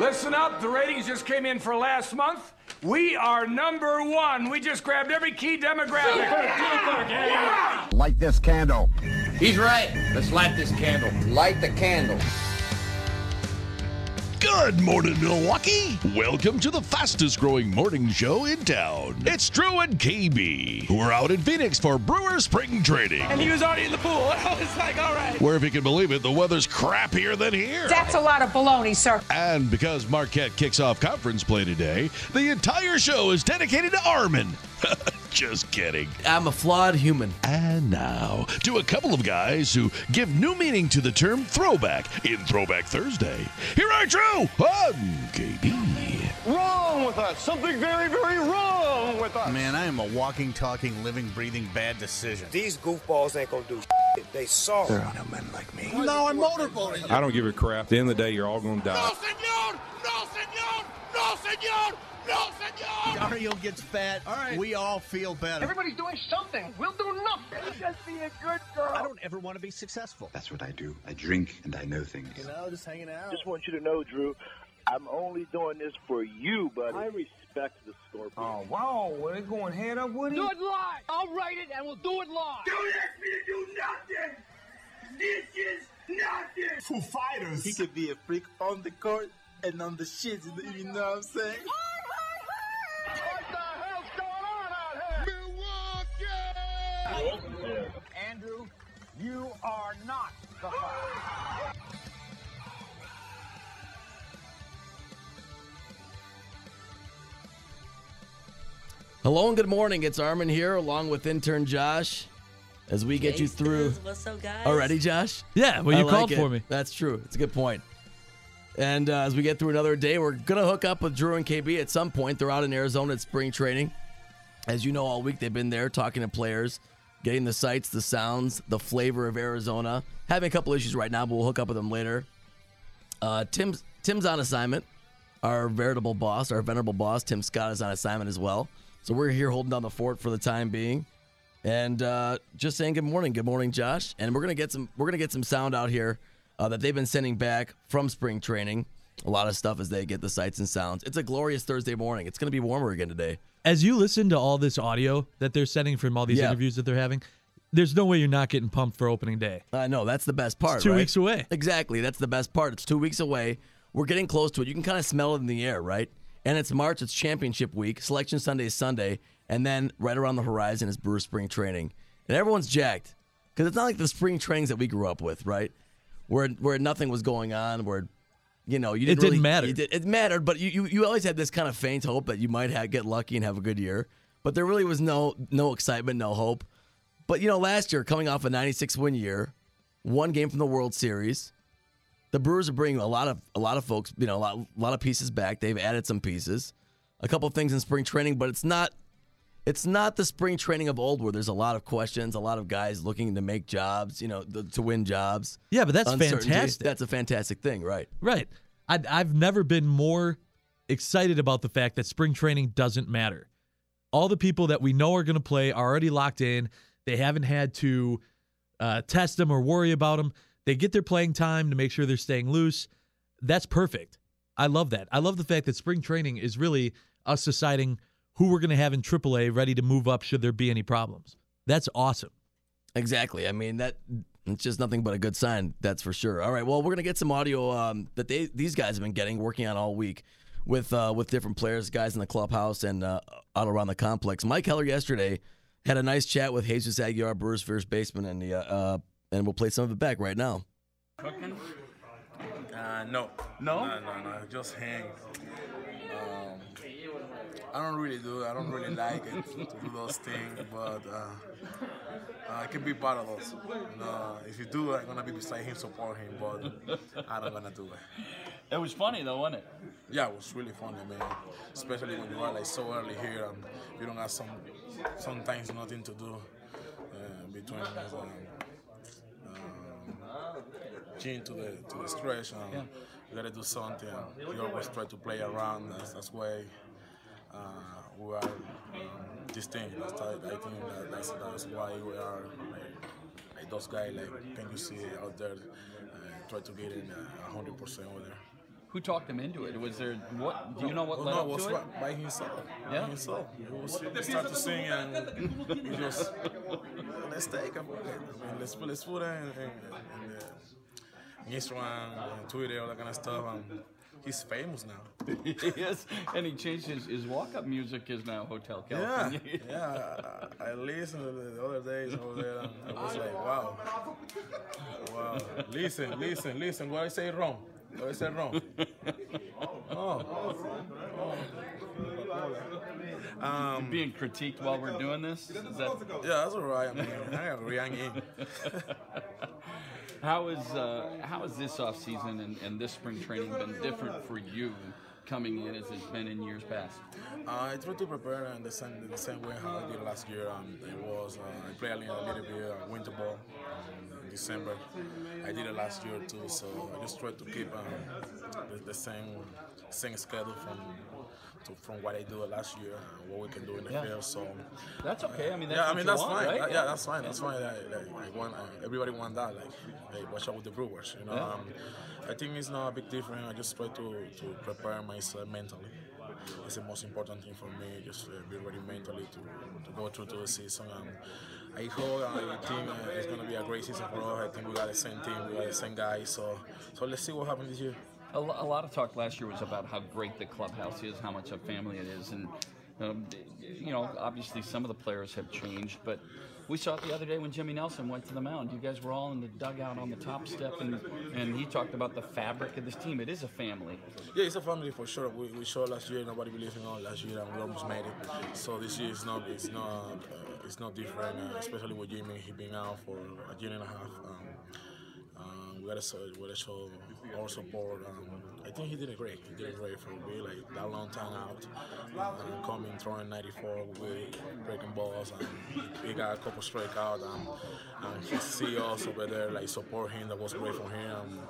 Listen up, the ratings just came in for last month. We are number one. We just grabbed every key demographic. Light this candle. He's right. Let's light this candle. Light the candle. Good morning, Milwaukee. Welcome to the fastest growing morning show in town. It's Drew and KB, who are out in Phoenix for Brewer Spring Training. And he was already in the pool. I was like, all right. Where, if you can believe it, the weather's crappier than here. That's a lot of baloney, sir. And because Marquette kicks off conference play today, the entire show is dedicated to Armin. Just kidding. I'm a flawed human. And now, to a couple of guys who give new meaning to the term throwback in Throwback Thursday. Here are Drew and KB. Wrong with us. Something very, very wrong with us. Man, I am a walking, talking, living, breathing bad decision. These goofballs ain't gonna do shit. They saw. There are no men like me. No, I'm motorboating. I don't give a crap. At the end of the day, you're all gonna die. No, senor! No, senor! No, senor! No, senor! Dario gets fat. All right. We all feel better. Everybody's doing something. We'll do nothing. Just be a good girl. I don't ever want to be successful. That's what I do. I drink and I know things. You know, just hanging out. Just want you to know, Drew, I'm only doing this for you, buddy. I respect the Scorpion. Oh, wow. Well, they going head up with Do it live. I'll write it and we'll do it live. Don't ask me to do nothing. This is nothing. Foo Fighters. He could be a freak on the court and on the shit. You know what I'm saying? What Andrew, you are not the fire. Hello and good morning. It's Armin here, along with intern Josh, as we get you through. What's up, guys? Already, Josh? Yeah, well, you I called it. for me. That's true. It's a good point. And uh, as we get through another day, we're gonna hook up with Drew and KB at some point. They're out in Arizona at spring training. As you know, all week they've been there talking to players, getting the sights, the sounds, the flavor of Arizona. Having a couple issues right now, but we'll hook up with them later. Uh, Tim's Tim's on assignment. Our veritable boss, our venerable boss, Tim Scott, is on assignment as well. So we're here holding down the fort for the time being, and uh, just saying good morning, good morning, Josh. And we're gonna get some we're gonna get some sound out here uh, that they've been sending back from spring training. A lot of stuff as they get the sights and sounds. It's a glorious Thursday morning. It's gonna be warmer again today. As you listen to all this audio that they're sending from all these Yeah. interviews that they're having, there's no way you're not getting pumped for opening day. I know that's the best part. It's two right? weeks away. Exactly. That's the best part. It's two weeks away. We're getting close to it. You can kind of smell it in the air, right? And it's March. It's championship week. Selection Sunday is Sunday, and then right around the horizon is Brewer Spring Training, and everyone's jacked because it's not like the spring trainings that we grew up with, right? Where where nothing was going on, where you know you It didn't didn't really- matter. did- it mattered, but you, you you always had this kind of faint hope that you might have, get lucky and have a good year. But there really was no no excitement, no hope. But you know, last year, coming off a 96 win year, one game from the World Series, the Brewers are bringing a lot of a lot of folks, you know, a lot, a lot of pieces back. They've added some pieces, a couple of things in spring training, but it's not it's not the spring training of old where there's a lot of questions, a lot of guys looking to make jobs, you know, th- to win jobs. Yeah, but that's fantastic. That's a fantastic thing, right? Right. I, I've never been more excited about the fact that spring training doesn't matter. All the people that we know are going to play are already locked in. They haven't had to uh, test them or worry about them. They get their playing time to make sure they're staying loose. That's perfect. I love that. I love the fact that spring training is really us deciding who we're going to have in AAA ready to move up should there be any problems. That's awesome. Exactly. I mean that it's just nothing but a good sign. That's for sure. All right. Well, we're gonna get some audio um, that they these guys have been getting, working on all week with uh, with different players, guys in the clubhouse and uh, out around the complex. Mike Heller yesterday had a nice chat with Jesus Aguilar, Brewers first baseman, and the, uh, uh, and we'll play some of it back right now. Cooking? Uh, no. No? No, no, no. Just hang. Um, I don't really do. I don't really like it to do those things, but uh, I can be part of those. No, if you do, I'm gonna be beside him, support him, but I'm not gonna do it. It was funny though, wasn't it? Yeah, it was really funny, man. Especially when you are like so early here and you don't have some sometimes nothing to do uh, between um, um, gym to the to the stretch. And Yeah. You gotta do something. You always try to play around. That's, that's why uh, we are um, distinct. That's, I, I think that that's, that's why we are like, like those guys. Like, can you see out there? Uh, try to get in uh, hundred percent over there. Who talked him into it? Was there what? Do you know what Well, led no, up it was to it? by- by himself. Yeah? By himself. He was he started to sing and we just let's take him. I mean, let's put let's put it in, in, in, the, Instagram, and Twitter, all that kind of stuff. And he's famous now. yes, and he changed his, his walk up music is now Hotel California. yeah. I, I listened to the other days over there, and I was like, wow, wow. Listen, listen, listen. What I say wrong? What I said wrong? Oh. Um, Being critiqued while we're doing this? Is that Yeah, that's all right. I mean, I agree. I'm in. How is uh, how has this off season and, and this spring training been different for you coming in as it's been in years past? Uh, I tried to prepare in the same, the same way how I did last year. Um, it was uh, I played a little, bit uh, winter ball um, in December. I did it last year too, so I just tried to keep um, the, the same same schedule from to, from what I do last year and what we can do in the Yeah. field. So That's okay. I mean, that's yeah, I mean that's want, fine. right? That- yeah, that's fine. That's fine. Like, like, like one, uh, everybody want that. Like, hey, watch out with the Brewers. You know, Yeah. um, I think it's not a big difference. I just try to to prepare myself mentally. It's the most important thing for me. Just uh, be ready mentally to, to go through to the season. And I hope I think uh, it's gonna be a great season for us. I think we got the same team, we got the same guys. So so let's see what happens this year. A, lot of talk last year was about how great the clubhouse is, how much a family it is, and um, you know, obviously some of the players have changed, but we saw it the other day when Jimmy Nelson went to the mound. You guys were all in the dugout on the top step, and and he talked about the fabric of this team. It is a family. Yeah, it's a family for sure. We, we showed last year, nobody believed in us last year, and we almost made it. So this year is not it's not uh, it's not different, uh, especially with Jimmy. He been out for a year and a half. Um, um, we gotta we gotta show our support. Um, I think he did great. He did great for me, like that long time out, uh, coming throwing 94 with breaking balls, and he got a couple strikeouts. And, and he see us over there, like support him. That was great for him.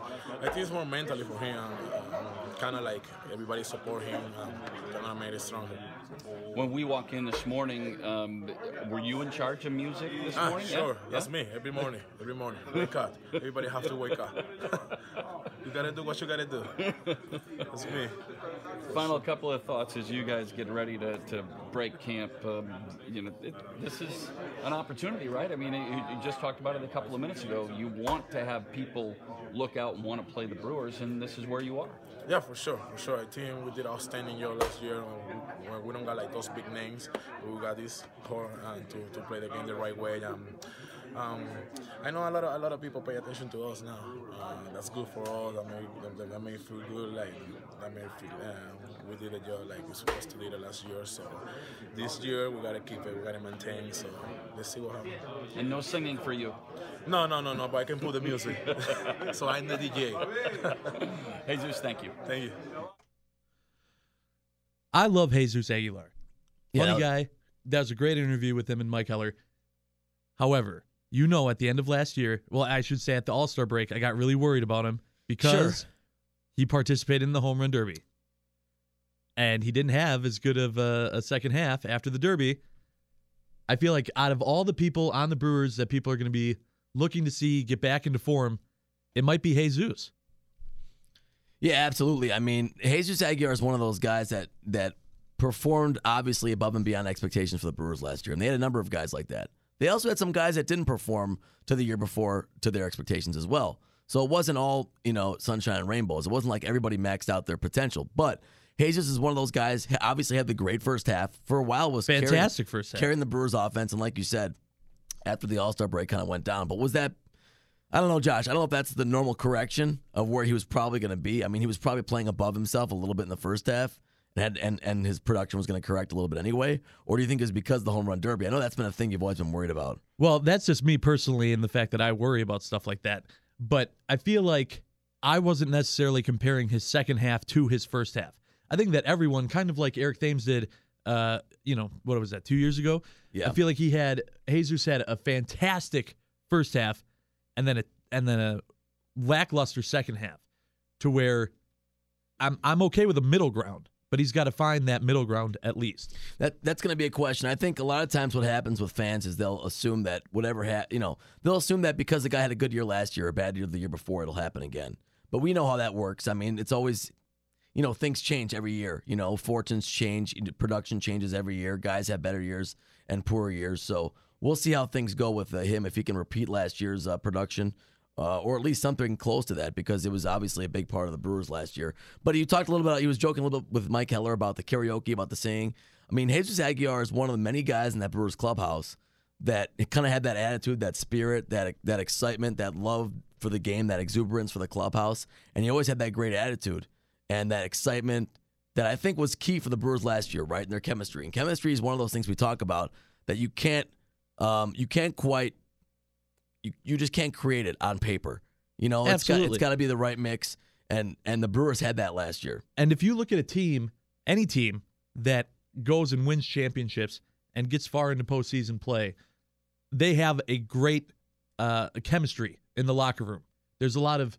I think it's more mentally for him. Um, kind of like everybody support him. Um, kind of made it stronger. When we walk in this morning, um, were you in charge of music this Ah, morning? sure, Yeah? that's me. Every morning, every morning. Wake up. Everybody have to wake up. you gotta do what you gotta do. That's me. Final couple of thoughts as you guys get ready to, to break camp. Um, you know, it, this is an opportunity, right? I mean, you, you just talked about it a couple of minutes ago. You want to have people look out and want to play the Brewers, and this is where you are. Yeah, for sure, for sure. I think we did outstanding year last year. We, we don't got like those big names. We got this core uh, to, to play the game the right way. Um, um, I know a lot of a lot of people pay attention to us now. Uh, that's good for us. That made that, that made feel good. Like that made feel uh, we did a job like we supposed to do the last year. So this year we gotta keep it. We gotta maintain. So let's see what happens. And no singing for you. No, no, no, no. But I can put the music. so I'm the DJ. Jesus, thank you. Thank you. I love Jesus Aguilar. Funny that- guy. That was a great interview with him and Mike Heller. However, you know, at the end of last year, well, I should say at the All Star break, I got really worried about him because he participated in the home run derby. And he didn't have as good of a, a second half after the derby. I feel like out of all the people on the Brewers that people are going to be looking to see get back into form, it might be Jesus. Yeah, absolutely. I mean, Jesus Aguilar is one of those guys that that performed obviously above and beyond expectations for the Brewers last year, and they had a number of guys like that. They also had some guys that didn't perform to the year before to their expectations as well. So it wasn't all you know sunshine and rainbows. It wasn't like everybody maxed out their potential, but. Jesus is one of those guys. Obviously, had the great first half for a while. Was carrying- Fantastic first half. carrying the Brewers offense, and like you said, after the All Star break, kind of went down. But was that I don't know, Josh. I don't know if that's the normal correction of where he was probably going to be. I mean, he was probably playing above himself a little bit in the first half, and had, and and his production was going to correct a little bit anyway, or do you think it's because of the home run derby? I know that's been a thing you've always been worried about. Well, that's just me personally and the fact that I worry about stuff like that. But I feel like I wasn't necessarily comparing his second half to his first half. I think that everyone, kind of like Eric Thames did, uh, you know, what was that, two years ago? Yeah. I feel like he had Jesus had a fantastic first half and then a and then a lackluster second half to where I'm I'm okay with a middle ground, but he's got to find that middle ground at least. That that's going to be a question. I think a lot of times what happens with fans is they'll assume that whatever ha- you know they'll assume that because the guy had a good year last year or a bad year the year before it'll happen again. But we know how that works. I mean, it's always you know things change every year. You know, fortunes change, production changes every year. Guys have better years and poorer years. So we'll see how things go with uh, him if he can repeat last year's uh, production. Uh, or at least something close to that because it was obviously a big part of the Brewers last year. But you talked a little bit, he was joking a little bit with Mike Heller about the karaoke, about the singing. I mean, Jesus Aguilar is one of the many guys in that Brewers clubhouse that kind of had that attitude, that spirit, that that excitement, that love for the game, that exuberance for the clubhouse. And he always had that great attitude and that excitement that I think was key for the Brewers last year, right? In their chemistry. And chemistry is one of those things we talk about that you can't um, you can't quite you, you just can't create it on paper. You know, it's got, Absolutely. it's got to be the right mix, and and the Brewers had that last year. And if you look at a team, any team that goes and wins championships and gets far into postseason play, they have a great uh, chemistry in the locker room. There's a lot of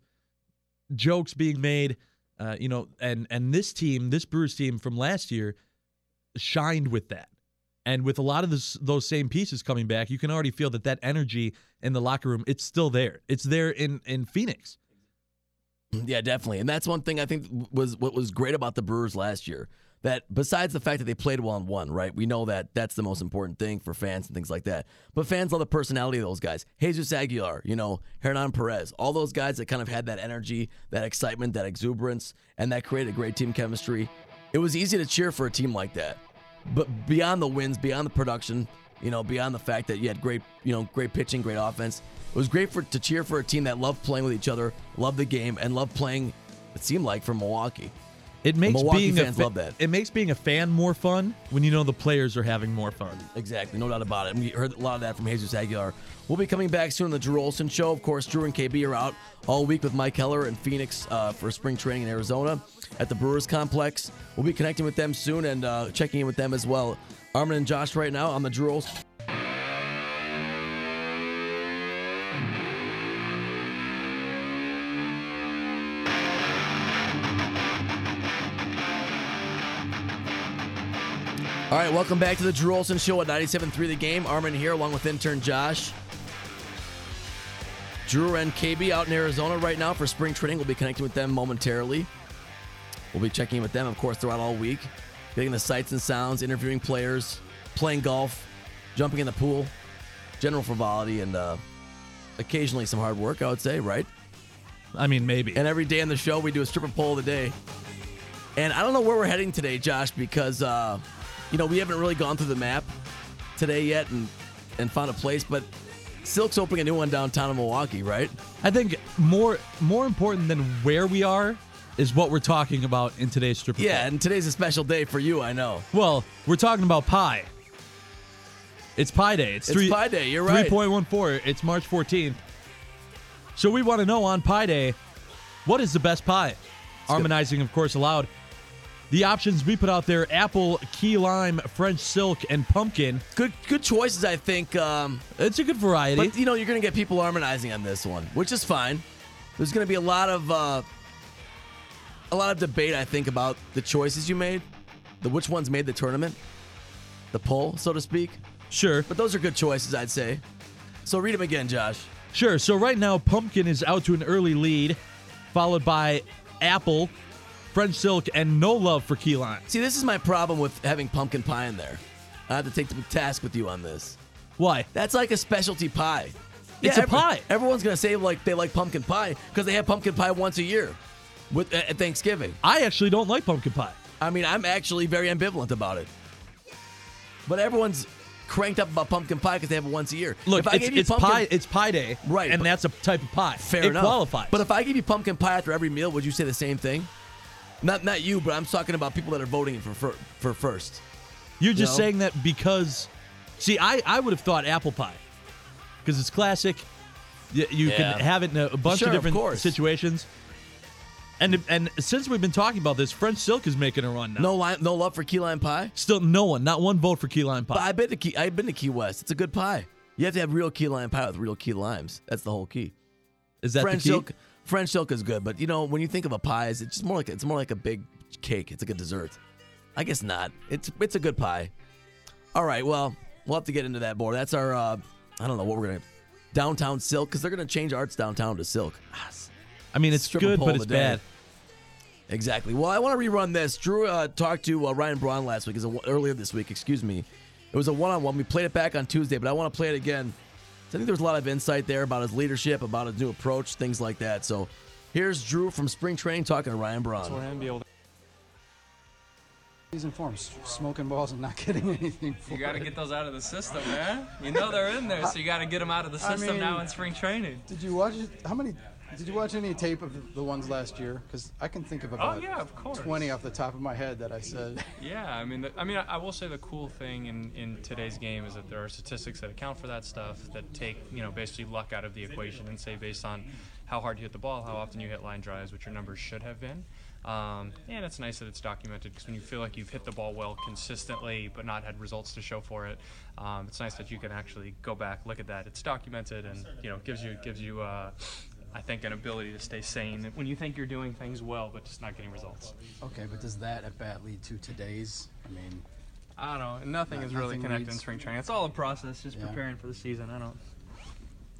jokes being made, uh, you know, and and this team, this Brewers team from last year, shined with that. And with a lot of this, those same pieces coming back, you can already feel that that energy in the locker room, it's still there. It's there in in Phoenix. Yeah, definitely. And that's one thing I think was what was great about the Brewers last year. That besides the fact that they played well and won, right? We know that that's the most important thing for fans and things like that. But fans love the personality of those guys. Jesus Aguilar, you know, Hernan Perez, all those guys that kind of had that energy, that excitement, that exuberance, and that created great team chemistry. It was easy to cheer for a team like that. But beyond the wins, beyond the production, you know, beyond the fact that you had great, you know, great pitching, great offense, it was great for to cheer for a team that loved playing with each other, loved the game, and loved playing. It seemed like for Milwaukee. It makes being a fa- love that. It makes being a fan more fun when you know the players are having more fun. Exactly, no doubt about it. And we heard a lot of that from Jesus Aguilar. We'll be coming back soon on the Drew Olson Show. Of course, Drew and KB are out all week with Mike Heller in Phoenix uh, for spring training in Arizona at the Brewers Complex. We'll be connecting with them soon and uh, checking in with them as well. Armin and Josh right now on the Drew Olson. All right, welcome back to the Drew Olson Show at 97.3 The Game. Armin here along with intern Josh. Drew and KB out in Arizona right now for spring training. We'll be connecting with them momentarily. We'll be checking in with them, of course, throughout all week, getting the sights and sounds, interviewing players, playing golf, jumping in the pool, general frivolity, and uh, occasionally some hard work, I would say, right? I mean, maybe. And every day on the show, we do a stripper poll of the day. And I don't know where we're heading today, Josh, because uh, you know we haven't really gone through the map today yet and and found a place. But Silk's opening a new one downtown in Milwaukee, right? I think more more important than where we are is what we're talking about in today's stripper. Yeah, and today's a special day for you, I know. Well, we're talking about pie. It's Pie Day. It's, It's three, Pie Day, you're right. 3.14. It's March 14th. So we want to know on Pie Day, what is the best pie? Harmonizing, of course, allowed. The options we put out there: apple, key lime, French silk, and pumpkin. Good, good choices, I think. Um, it's a good variety. But you know, you're going to get people harmonizing on this one, which is fine. There's going to be a lot of uh, a lot of debate, I think, about the choices you made, the which ones made the tournament, the poll, so to speak. Sure, but those are good choices, I'd say. So read them again, Josh. Sure. So right now, pumpkin is out to an early lead, followed by apple, French silk, and no love for key lime. See, this is my problem with having pumpkin pie in there. I have to take the task with you on this. Why? That's like a specialty pie. It's a pie. Everyone's gonna say like they like pumpkin pie because they have pumpkin pie once a year, with at Thanksgiving. I actually don't like pumpkin pie. I mean, I'm actually very ambivalent about it. But everyone's cranked up about pumpkin pie because they have it once a year. Look, If I it's, it's pumpkin- pie. It's pie day, Right, And but- that's a type of pie. Fair it enough. qualifies. But if I give you pumpkin pie after every meal, would you say the same thing? Not not you, but I'm talking about people that are voting for for, for first. You're just You know? saying that because, see, I, I would have thought apple pie because it's classic. You, you Yeah. can have it in a, a bunch Sure, of of different course. situations. And and since we've been talking about this, French Silk is making a run now. No lime, no love for key lime pie. Still, no one, not one vote for key lime pie. But I've been to key. I've been to Key West. It's a good pie. You have to have real key lime pie with real key limes. That's the whole key. Is that the French key? silk? French silk is good, but you know when you think of a pie, it's just more like it's more like a big cake. It's like a dessert. I guess not. It's it's a good pie. All right. Well, we'll have to get into that more. That's our. Uh, I don't know what we're gonna downtown silk because they're gonna change arts downtown to silk. I mean, it's Strip good, but it's bad. Exactly. Well, I want to rerun this. Drew uh, talked to uh, Ryan Braun last week, is a, earlier this week, excuse me. It was a one-on-one. We played it back on Tuesday, but I want to play it again. So I think there's a lot of insight there about his leadership, about his new approach, things like that. So here's Drew from spring training talking to Ryan Braun. for him to be able to. He's in form, smoking balls and not getting anything. For You got to get those out of the system, man. You know they're in there, so you got to get them out of the I system now in spring training. Did you watch it? How many? Did you watch any tape of the- ones last year? Because I can think of about Oh, yeah, of course. 20 off the top of my head that I said. Yeah, I mean, the, I mean, I, I will say the cool thing in, in today's game is that there are statistics that account for that stuff that take you know basically luck out of the equation and say based on how hard you hit the ball, how often you hit line drives, which your numbers should have been. Um, and it's nice that it's documented because when you feel like you've hit the ball well consistently but not had results to show for it, um, it's nice that you can actually go back, look at that. It's documented and you know gives you gives you. Uh, I think an ability to stay sane when you think you're doing things well, but just not getting results. Okay, but does that at bat lead to today's? I mean, I don't know. Nothing No- is really nothing connected in spring training. It's all a process, just Yeah. preparing for the season. I don't.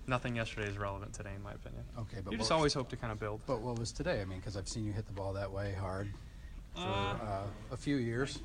Nothing yesterday is relevant today, in my opinion. okay, but you just always hope to kind of build. But what was today? I mean, because I've seen you hit the ball that way hard for Uh, uh, a few years.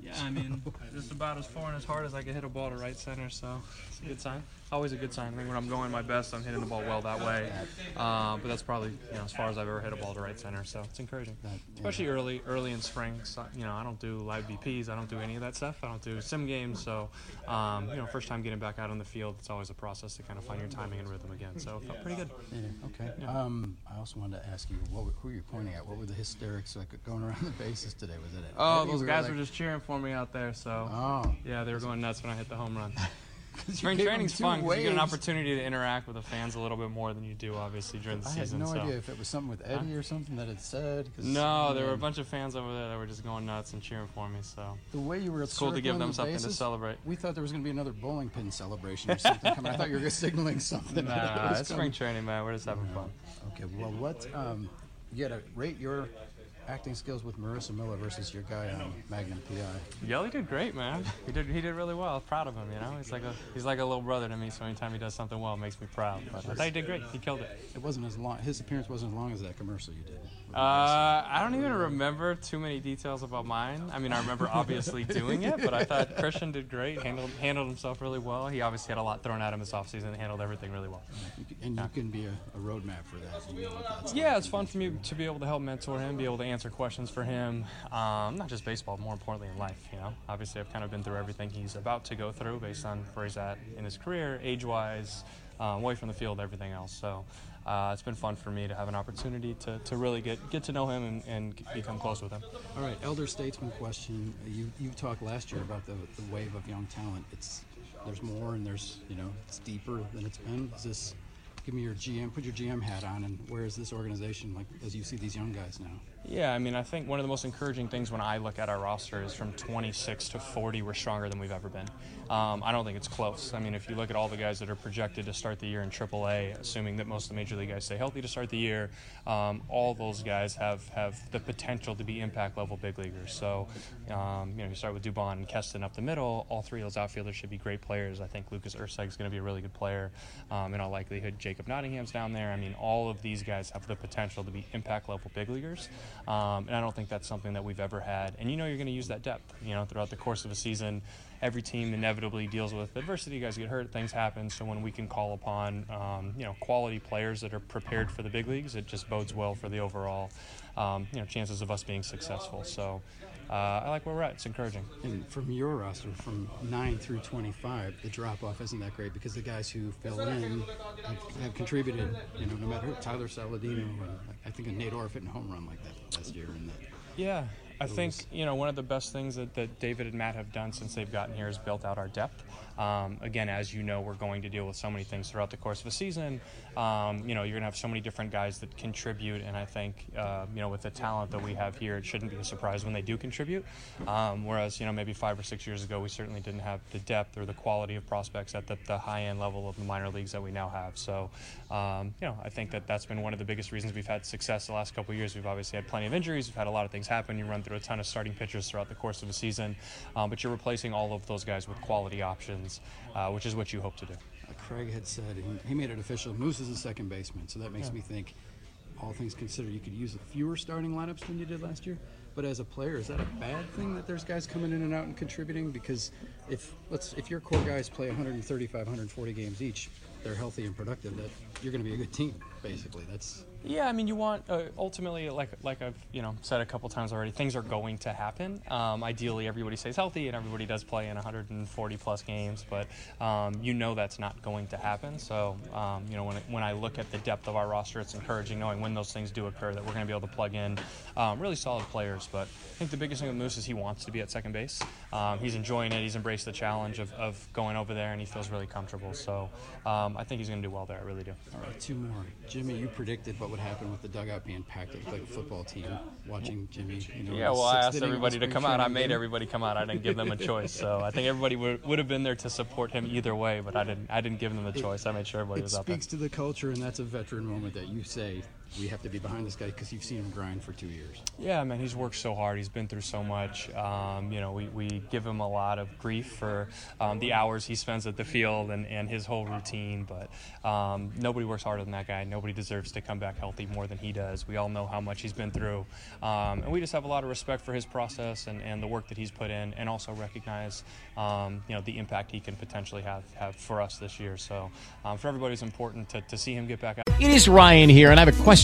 Yeah, I mean, just about as far and as hard as I can hit a ball to right center, so it's a good sign. Always a good sign. I think when I'm going my best, I'm hitting the ball well that way. Uh, but that's probably you know as far as I've ever hit a ball to right center, so it's encouraging. Especially early, early in spring. So, you know, I don't do live BPs. I don't do any of that stuff. I don't do sim games. So, um, you know, first time getting back out on the field, it's always a process to kind of find your timing and rhythm again. So it felt pretty good. Yeah, okay. Um, I also wanted to ask you, what, were- who were you pointing at? What were the hysterics like going around the bases today? Was it? at Oh, Eddie? those We guys like- were just cheering for me out there. So, Oh. yeah, they were going nuts when I hit the home run. Spring training's fun fun 'cause you get an opportunity to interact with the fans a little bit more than you do, obviously, during the I had season. no so. idea if it was something with Eddie or something that it said. No, there were a bunch of fans over there that were just going nuts and cheering for me. So The way you were it's cool to give them the something to bases, celebrate. We thought there was going to be another bowling pin celebration or something coming. I thought you were signaling something. Nah, it's spring training, man. We're just having fun. Okay, well, what um, you got to rate your acting skills with Marisa Miller versus your guy on Magnum PI. Yeah, he did great, man. He did he did really well. Proud of him. You know, he's like a he's like a little brother to me. So anytime he does something well, it makes me proud. But I thought he did great. He killed it. It wasn't as long. His appearance wasn't as long as that commercial you did. Uh, I don't even remember too many details about mine. I mean, I remember obviously doing it, but I thought Christian did great. handled handled himself really well. He obviously had a lot thrown at him this offseason and handled everything really well. And you can be a, a roadmap for that. You know Yeah, it's fun for me to be able to help mentor him, be able to answer questions for him. Um, not just baseball, more importantly in life. You know, obviously I've kind of been through everything he's about to go through based on where he's at in his career, age-wise, um, away from the field, everything else. So. Uh, it's been fun for me to have an opportunity to, to really get, get to know him and, and become close with him. All right, elder statesman question. You you talked last year about the, the wave of young talent. It's there's more and there's you know it's deeper than it's been. Is this? Give me your GM. Put your GM hat on, and where is this organization like as you see these young guys now? Yeah, I mean, I think one of the most encouraging things when I look at our roster is from 26 to 40, we're stronger than we've ever been. Um, I don't think it's close. I mean, if you look at all the guys that are projected to start the year in AAA, assuming that most of the major league guys stay healthy to start the year, um, all those guys have, have the potential to be impact level big leaguers. So, um, you know, you start with Dubon and Keston up the middle. All three of those outfielders should be great players. I think Lucas Erceg is going to be a really good player. Um, in all likelihood, Jacob Nottingham's down there. I mean, all of these guys have the potential to be impact level big leaguers. Um, and I don't think that's something that we've ever had. And you know, you're going to use that depth. You know, throughout the course of a season, every team inevitably deals with adversity. You Guys get hurt, things happen. So when we can call upon, um, you know, quality players that are prepared for the big leagues, it just bodes well for the overall, um, you know, chances of us being successful. So I like where we're at. It's encouraging. And from your roster, from nine through 25, the drop off isn't that great because the guys who fell in have, have contributed. You know, no matter who, Tyler Saladino, and I think a Nate Orf hitting a home run like that last year, and that Yeah, I think you know one of the best things that, that David and Matt have done since they've gotten here is built out our depth. Um, again, as you know, we're going to deal with so many things throughout the course of a season. Um, you know, you're going to have so many different guys that contribute, and I think, uh, you know, with the talent that we have here, it shouldn't be a surprise when they do contribute. Um, whereas, you know, maybe five or six years ago, we certainly didn't have the depth or the quality of prospects at the, the high end level of the minor leagues that we now have. So, um, you know, I think that that's been one of the biggest reasons we've had success the last couple years. We've obviously had plenty of injuries, we've had a lot of things happen. You run through a ton of starting pitchers throughout the course of a season, um, but you're replacing all of those guys with quality options, uh, which is what you hope to do. Craig had said he, he made it official. Moose is a second baseman, so that makes Yeah. me think, all things considered, you could use fewer starting lineups than you did last year. But as a player, is that a bad thing that there's guys coming in and out and contributing? Because if let's if your core guys play 135, 140 games each, they're healthy and productive. That you're going to be a good team. Basically, that's Yeah, I mean, you want uh, ultimately, like like I've you know said a couple times already, things are going to happen. Um, ideally, everybody stays healthy and everybody does play in 140 plus games, but um, you know that's not going to happen. So um, you know when when I look at the depth of our roster, it's encouraging knowing when those things do occur that we're going to be able to plug in um, really solid players. But I think the biggest thing with Moose is he wants to be at second base. Um, he's enjoying it. He's embraced the challenge of, of going over there, and he feels really comfortable. So um, I think he's going to do well there. I really do. all right. Two more. Jimmy, you predicted what would happen with the dugout being packed. It like a football team. Watching Jimmy. You know, Yeah, well, I asked inning of a everybody to come out. I made everybody come out. I didn't give them a choice. So I think everybody would, would have been there to support him either way, but I didn't. I didn't give them the choice. I made sure everybody It was out there. It speaks to the culture, and that's a veteran moment that you say we have to be behind this guy because you've seen him grind for two years. Yeah, man, he's worked so hard. He's been through so much. Um, you know, we, we give him a lot of grief for um, the hours he spends at the field and, and his whole routine, but um, nobody works harder than that guy. Nobody deserves to come back healthy more than he does. We all know how much he's been through. Um, and we just have a lot of respect for his process and, and the work that he's put in, and also recognize, um, you know, the impact he can potentially have, have for us this year. So um, for everybody, it's important to, to see him get back out. It is Ryan here, and I have a question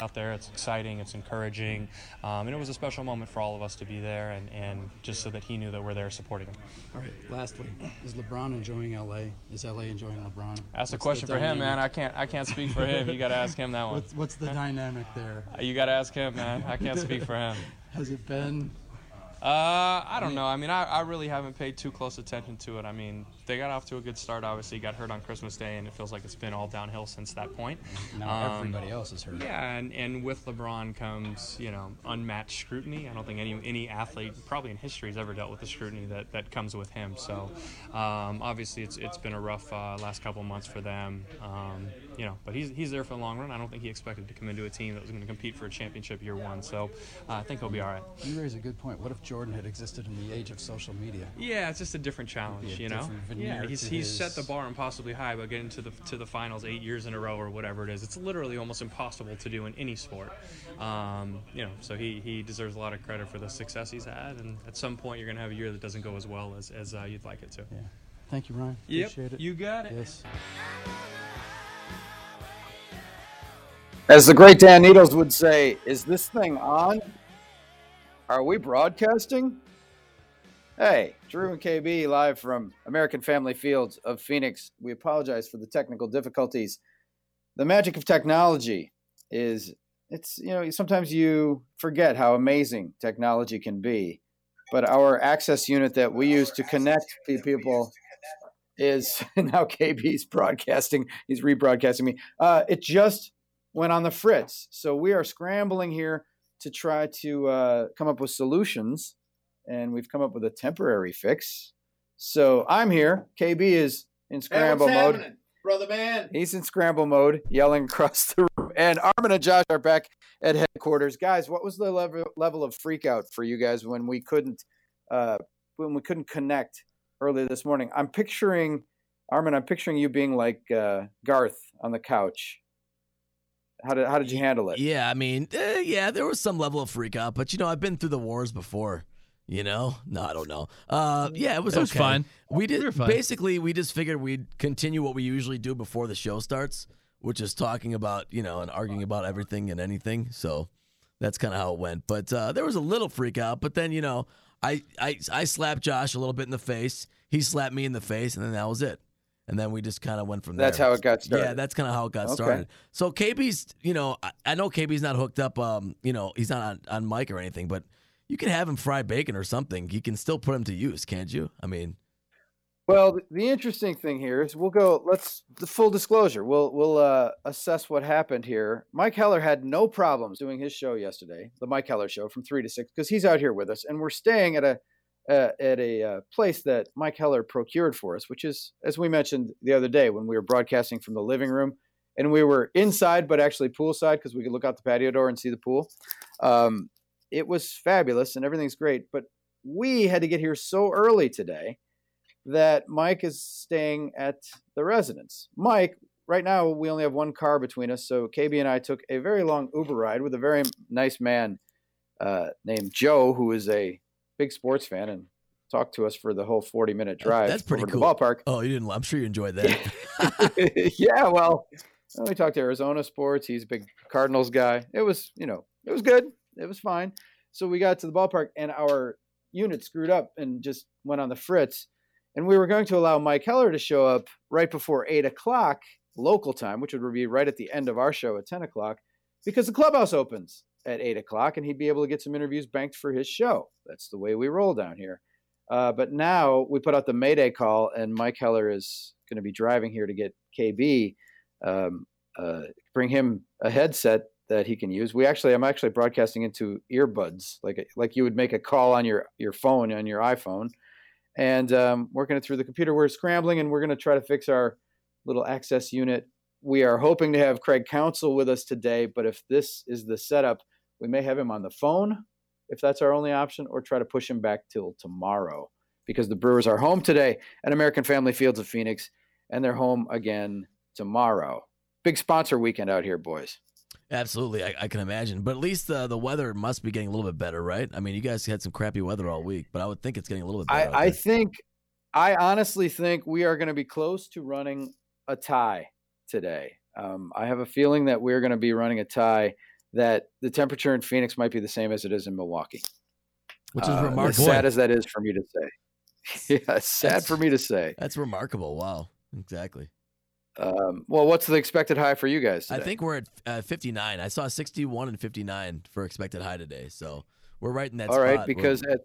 Out there. It's exciting, it's encouraging, um, and it was a special moment for all of us to be there, and, and just so that he knew that we're there supporting him. All right. Lastly, is LeBron enjoying LA? Is LA enjoying LeBron? That's a question for him, man. I can't I can't speak for him. You got to ask him that one. What's, what's the dynamic there? You got to ask him, man. I can't speak for him. Has it been? Uh, I don't know. I mean, I, I really haven't paid too close attention to it. I mean, they got off to a good start. Obviously, got hurt on Christmas Day, and it feels like it's been all downhill since that point. Now Um, everybody else is hurt. Yeah, and, and with LeBron comes, you know, unmatched scrutiny. I don't think any any athlete, probably in history, has ever dealt with the scrutiny that, that comes with him. So, um, obviously, it's it's been a rough uh, last couple months for them. Um, you know, but he's he's there for the long run. I don't think he expected to come into a team that was going to compete for a championship year one. So, uh, I think he'll be all right. You raise a good point. What if Jordan had existed in the age of social media? Yeah, it's just a different challenge, a you know. Different veneer Yeah, he's to he's his- set the bar impossibly high by getting to the to the finals eight years in a row or whatever it is. It's literally almost impossible to do in any sport. Um, you know, so he he deserves a lot of credit for the success he's had, and at some point you're gonna have a year that doesn't go as well as as uh, you'd like it to. Yeah. Thank you, Ryan. Yep, Appreciate it. you got it. Yes. As the great Dan Needles would say, is this thing on? Are we broadcasting? Hey, Drew and KB live from American Family Fields of Phoenix. We apologize for the technical difficulties. The magic of technology is it's you know sometimes you forget how amazing technology can be. But our access unit that we use to connect pe- people is now KB's broadcasting. He's rebroadcasting me. Uh, it just went on the fritz. So we are scrambling here to try to uh, come up with solutions and we've come up with a temporary fix. So I'm here. KB is in scramble mode. brother man? He's in scramble mode, yelling across the room. And Armin and Josh are back at headquarters. Guys, what was the level level of freak out for you guys when we couldn't uh, when we couldn't connect earlier this morning? I'm picturing Armin. I'm picturing you being like uh, Garth on the couch. How did how did you handle it? Yeah, I mean, eh, yeah, there was some level of freak out, but you know, I've been through the wars before. You know, no, I don't know. Uh, yeah, it was It was okay. fine. We did We were fine. basically. We just figured we'd continue what we usually do before the show starts, which is talking about you know and arguing about everything and anything. So that's kind of how it went. But uh, there was a little freak out. But then you know, I, I I slapped Josh a little bit in the face. He slapped me in the face, and then that was it. And then we just kind of went from there. That's how it got started. Yeah, that's kind of how it got Okay. started. So KB's, you know, I, I know KB's not hooked up. Um, you know, he's not on, on mic or anything, but you can have him fry bacon or something. You can still put him to use, can't you? I mean, Well, the interesting thing here is we'll go. Let's the full disclosure. We'll we'll uh, assess what happened here. Mike Heller had no problems doing his show yesterday, the Mike Heller show from three to six, because he's out here with us, and we're staying at a uh, at a uh, place that Mike Heller procured for us, which is, as we mentioned the other day when we were broadcasting from the living room, and we were inside but actually poolside because we could look out the patio door and see the pool. Um, it was fabulous and everything's great, but we had to get here so early today that Mike is staying at the residence. Mike, right now we only have one car between us, so KB and I took a very long Uber ride with a very nice man uh, named Joe, who is a big sports fan and talked to us for the whole 40 minute drive that's pretty over cool. to the ballpark. Oh, you didn't? I'm sure you enjoyed that. yeah, well, well, we talked to Arizona sports. He's a big Cardinals guy. It was, you know, it was good. It was fine. So we got to the ballpark and our unit screwed up and just went on the fritz. And we were going to allow Mike Heller to show up right before eight o'clock local time, which would be right at the end of our show at 10 o'clock, because the clubhouse opens at eight o'clock and he'd be able to get some interviews banked for his show. That's the way we roll down here. Uh, but now we put out the Mayday call, and Mike Heller is going to be driving here to get KB, um, uh, bring him a headset that he can use. We actually, I'm actually broadcasting into earbuds, like like you would make a call on your your phone on your iPhone, and um, working it through the computer. We're scrambling, and we're going to try to fix our little access unit. We are hoping to have Craig Counsell with us today, but if this is the setup, we may have him on the phone if that's our only option, or try to push him back till tomorrow because the Brewers are home today at American Family Fields of Phoenix, and they're home again tomorrow. Big sponsor weekend out here, boys. Absolutely, I, I can imagine. But at least uh, the weather must be getting a little bit better, right? I mean, you guys had some crappy weather all week, but I would think it's getting a little bit better. I, I think, I honestly think we are going to be close to running a tie today. Um, I have a feeling that we're going to be running a tie. That the temperature in Phoenix might be the same as it is in Milwaukee, which is Uh, remarkable. As sad as that is for me to say. yeah, sad That's- for me to say. That's remarkable. Wow, exactly. Um, well, what's the expected high for you guys? I think we're at uh, 59. I saw 61 and 59 for expected high today, so we're right in that. All right, spot. because at,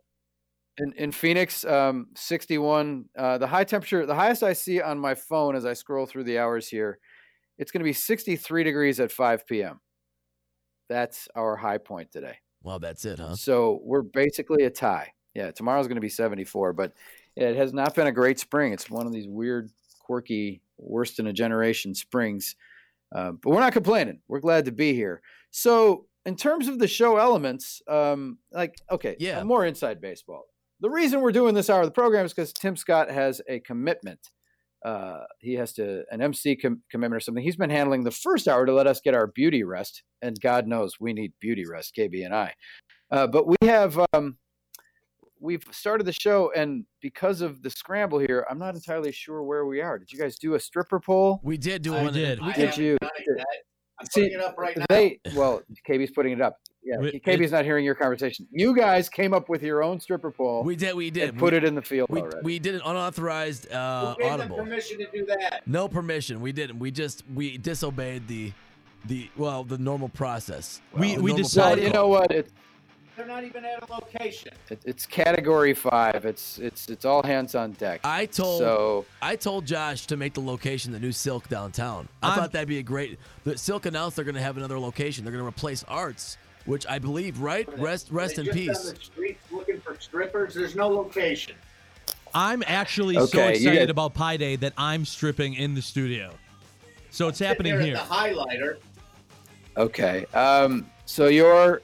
in in Phoenix, um, 61. Uh, the high temperature, the highest I see on my phone as I scroll through the hours here, it's going to be 63 degrees at 5 p.m. That's our high point today. wow, that's it, huh? So we're basically a tie. Yeah, tomorrow's going to be 74, but it has not been a great spring. It's one of these weird, quirky, worst in a generation springs. Uh, but we're not complaining. We're glad to be here. So, in terms of the show elements, um, like, okay, yeah, more inside baseball. The reason we're doing this hour of the program is because Tim Scott has a commitment. Uh, he has to an MC com- commitment or something. He's been handling the first hour to let us get our beauty rest, and God knows we need beauty rest, KB and I. Uh, but we have um, we've started the show, and because of the scramble here, I'm not entirely sure where we are. Did you guys do a stripper poll? We did do I one. did. We Did you? I'm See, putting it up right now. They well, KB's putting it up. Yeah, Wait, KB's not hearing your conversation. You guys came up with your own stripper poll. We did. We did. and put we, it in the field We, already. we did an unauthorized uh, Who gave them audible. permission to do that? No permission. We didn't. We just we disobeyed the the well the normal process. We- Well, we normal decided- you know what? It, They're not even at a location. it, it's category five. It's it's it's all hands on deck. I told So I told Josh to make the location the new Silk downtown. I I'm- thought that'd be a great. The Silk announced they're going to have another location. They're going to replace Arts, which I believe, right? Rest rest in peace. On the street looking for strippers. There's no location. I'm actually so Okay, you excited get- about Pi Day that I'm stripping in the studio. So it's happening there here. The highlighter. Okay. Um. So you're.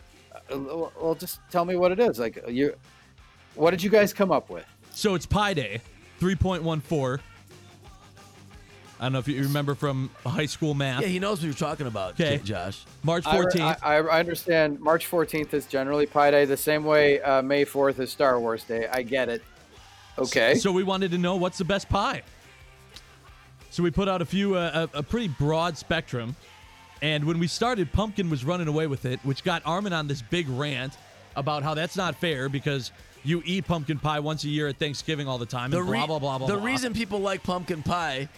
Uh, Well, just tell me what it is. Like you. What did you guys come up with? So it's Pi Day, 3.14. I don't know if you remember from high school math. Yeah, he knows what you're talking about, Okay. Josh. March 14th. I, I understand. March 14th is generally Pi Day, the same way uh, May 4th is Star Wars Day. I get it. Okay. So we wanted to know what's the best pie. So we put out a few, uh, a, a pretty broad spectrum. And when we started, Pumpkin was running away with it, which got Armin on this big rant about how that's not fair because you eat pumpkin pie once a year at Thanksgiving all the time and re- blah, blah, blah, blah, The blah. reason people like pumpkin pie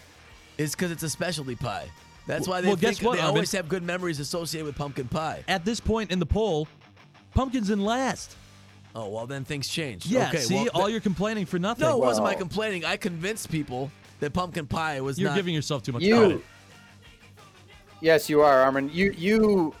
is because it's a specialty pie. That's why they Well, think guess what, they Armin? always have good memories associated with pumpkin pie. At this point in the poll, Pumpkin's in last. Oh well, then things change. Yeah, okay, see, well, all th- you're complaining for nothing. No, it wasn't my complaining. I convinced people that pumpkin pie was You're not. giving yourself too much You- credit. Yes, you are, Armin. You you.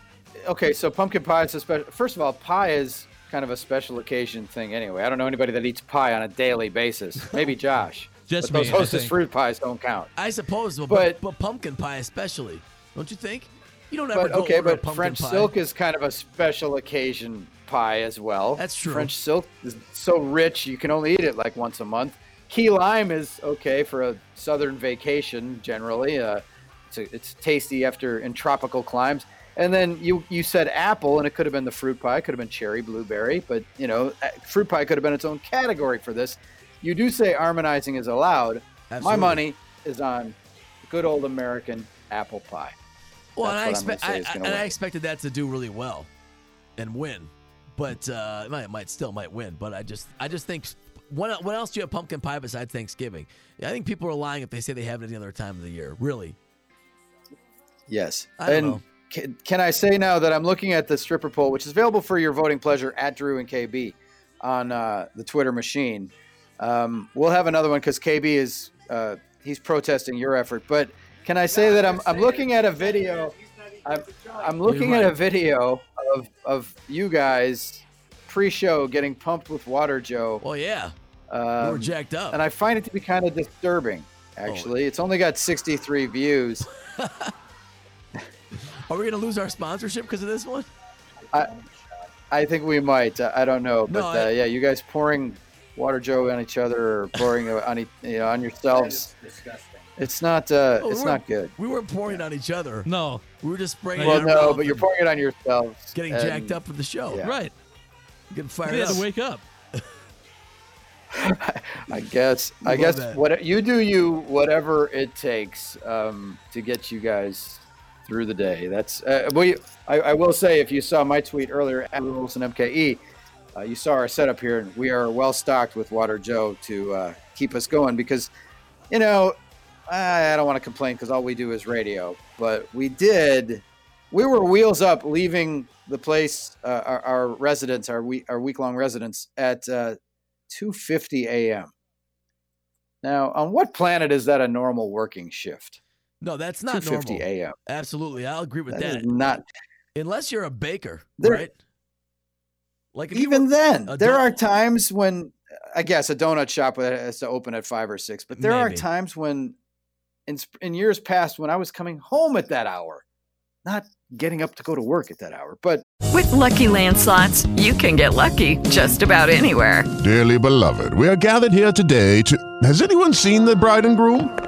Okay, so pumpkin pie is a special. First of all, pie is kind of a special occasion thing anyway. I don't know anybody that eats pie on a daily basis. Maybe Josh. Just but those me, I Hostess fruit pies don't count. I suppose, but, But- but pumpkin pie especially. Don't you think? You don't ever But go okay, but French pie. silk is kind of a special occasion pie as well. That's true. French silk is so rich you can only eat it like once a month. Key lime is okay for a southern vacation generally. Uh, it's, a, it's tasty after in tropical climes. And then you you said apple, and it could have been the fruit pie, could have been cherry, blueberry, but you know, fruit pie could have been its own category for this. You do say harmonizing is allowed. My money is on good old American apple pie. Well, and I, That's what I'm expect, gonna say I, is I- gonna and I expected that to do really well and win, but uh, it might, might still might win. But I just I just think what what else do you have pumpkin pie besides Thanksgiving? I think people are lying if they say they have it any other time of the year. Really, Yes. I and. Can, can I say now that I'm looking at the stripper poll, which is available for your voting pleasure at Drew and KB on uh, the Twitter machine. Um, we'll have another one because KB is uh, he's protesting your effort. But can I say that I'm, I'm looking at a video? I'm, I'm looking at a video of of you guys pre-show getting pumped with water, Joe. Well, yeah, um, we were jacked up. and I find it to be kind of disturbing. Actually, it's only got 63 views. Are we gonna lose our sponsorship because of this one? I, I think we might. I I don't know, but No, uh, yeah, you guys pouring water Joe on each other or pouring it on e- you know on yourselves. Disgusting. It's not. Uh, Oh, it's we not good. We weren't pouring it on each other. No, we were just spraying. Well, it no, but you're pouring it on yourselves. getting and- jacked up for the show. Yeah. Right. Getting fired You had up. to wake up. I guess. I guess that. what you do, you whatever it takes um, to get you guys through the day. That's. Uh. I, I will say, if you saw my tweet earlier at Wilson MKE, uh, you saw our setup here, and we are well stocked with Water Joe to uh, keep us going because, you know, I don't want to complain because all we do is radio, but we did. We were wheels up, leaving the place, uh, our, our residence, our week, our week long residence at uh, 2:50 a.m. Now, on what planet is that a normal working shift? No, that's not 2:50 normal. a.m. Absolutely, I'll agree with That that. is not Unless you're a baker, There- right? Like even then. There don- are times when, I guess, a donut shop has to open at five or six, but there are times when, in in years past, when I was coming home at that hour, not getting up to go to work at that hour, but With Lucky Land slots, you can get lucky just about anywhere. Dearly beloved, we are gathered here today to. Has anyone seen the bride and groom?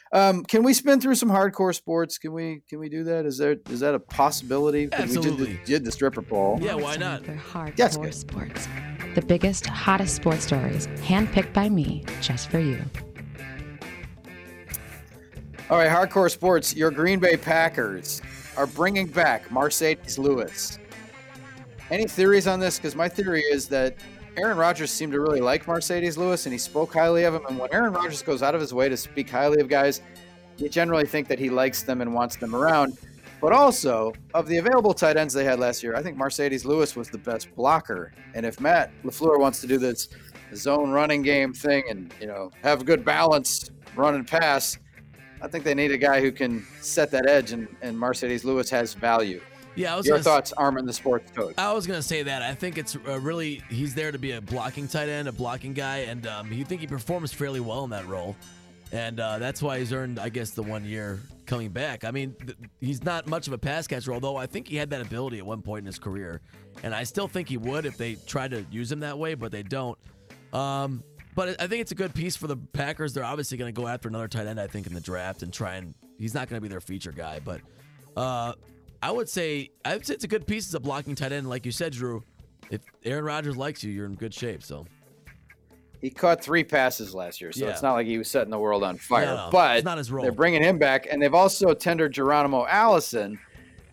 um, can we spin through some hardcore sports? Can we can we do that? Is there is that a possibility? 'Cause We Absolutely. did the, did the stripper poll. Yeah, why not? For hardcore Yes, good. sports. The biggest, hottest sports stories, handpicked by me just for you. All right, hardcore sports. Your Green Bay Packers are bringing back Marcedes Lewis. Any theories on this? Because my theory is that Aaron Rodgers seemed to really like Marcedes Lewis, and he spoke highly of him. And when Aaron Rodgers goes out of his way to speak highly of guys, you generally think that he likes them and wants them around. But also, of the available tight ends they had last year, I think Marcedes Lewis was the best blocker. And if Matt LaFleur wants to do this zone running game thing and, you know, have a good balance, run and pass, I think they need a guy who can set that edge, and, and Marcedes Lewis has value. Yeah, I was Your s- thoughts, Armin, the sports coach? I was gonna say that. I think it's uh, really he's there to be a blocking tight end, a blocking guy, and um, you think he performs fairly well in that role, and uh, that's why he's earned, I guess, the one year coming back. I mean, th- he's not much of a pass catcher, although I think he had that ability at one point in his career, and I still think he would if they tried to use him that way, but they don't. Um, but I think it's a good piece for the Packers. They're obviously going to go after another tight end, I think, in the draft and try and. He's not going to be their feature guy, but uh, I would say I would say it's a good piece as a blocking tight end, like you said, Drew. If Aaron Rodgers likes you, you're in good shape. So He caught three passes last year, so Yeah. it's not like he was setting the world on fire. No, but it's not his role. they're bringing him back, and they've also tendered Geronimo Allison.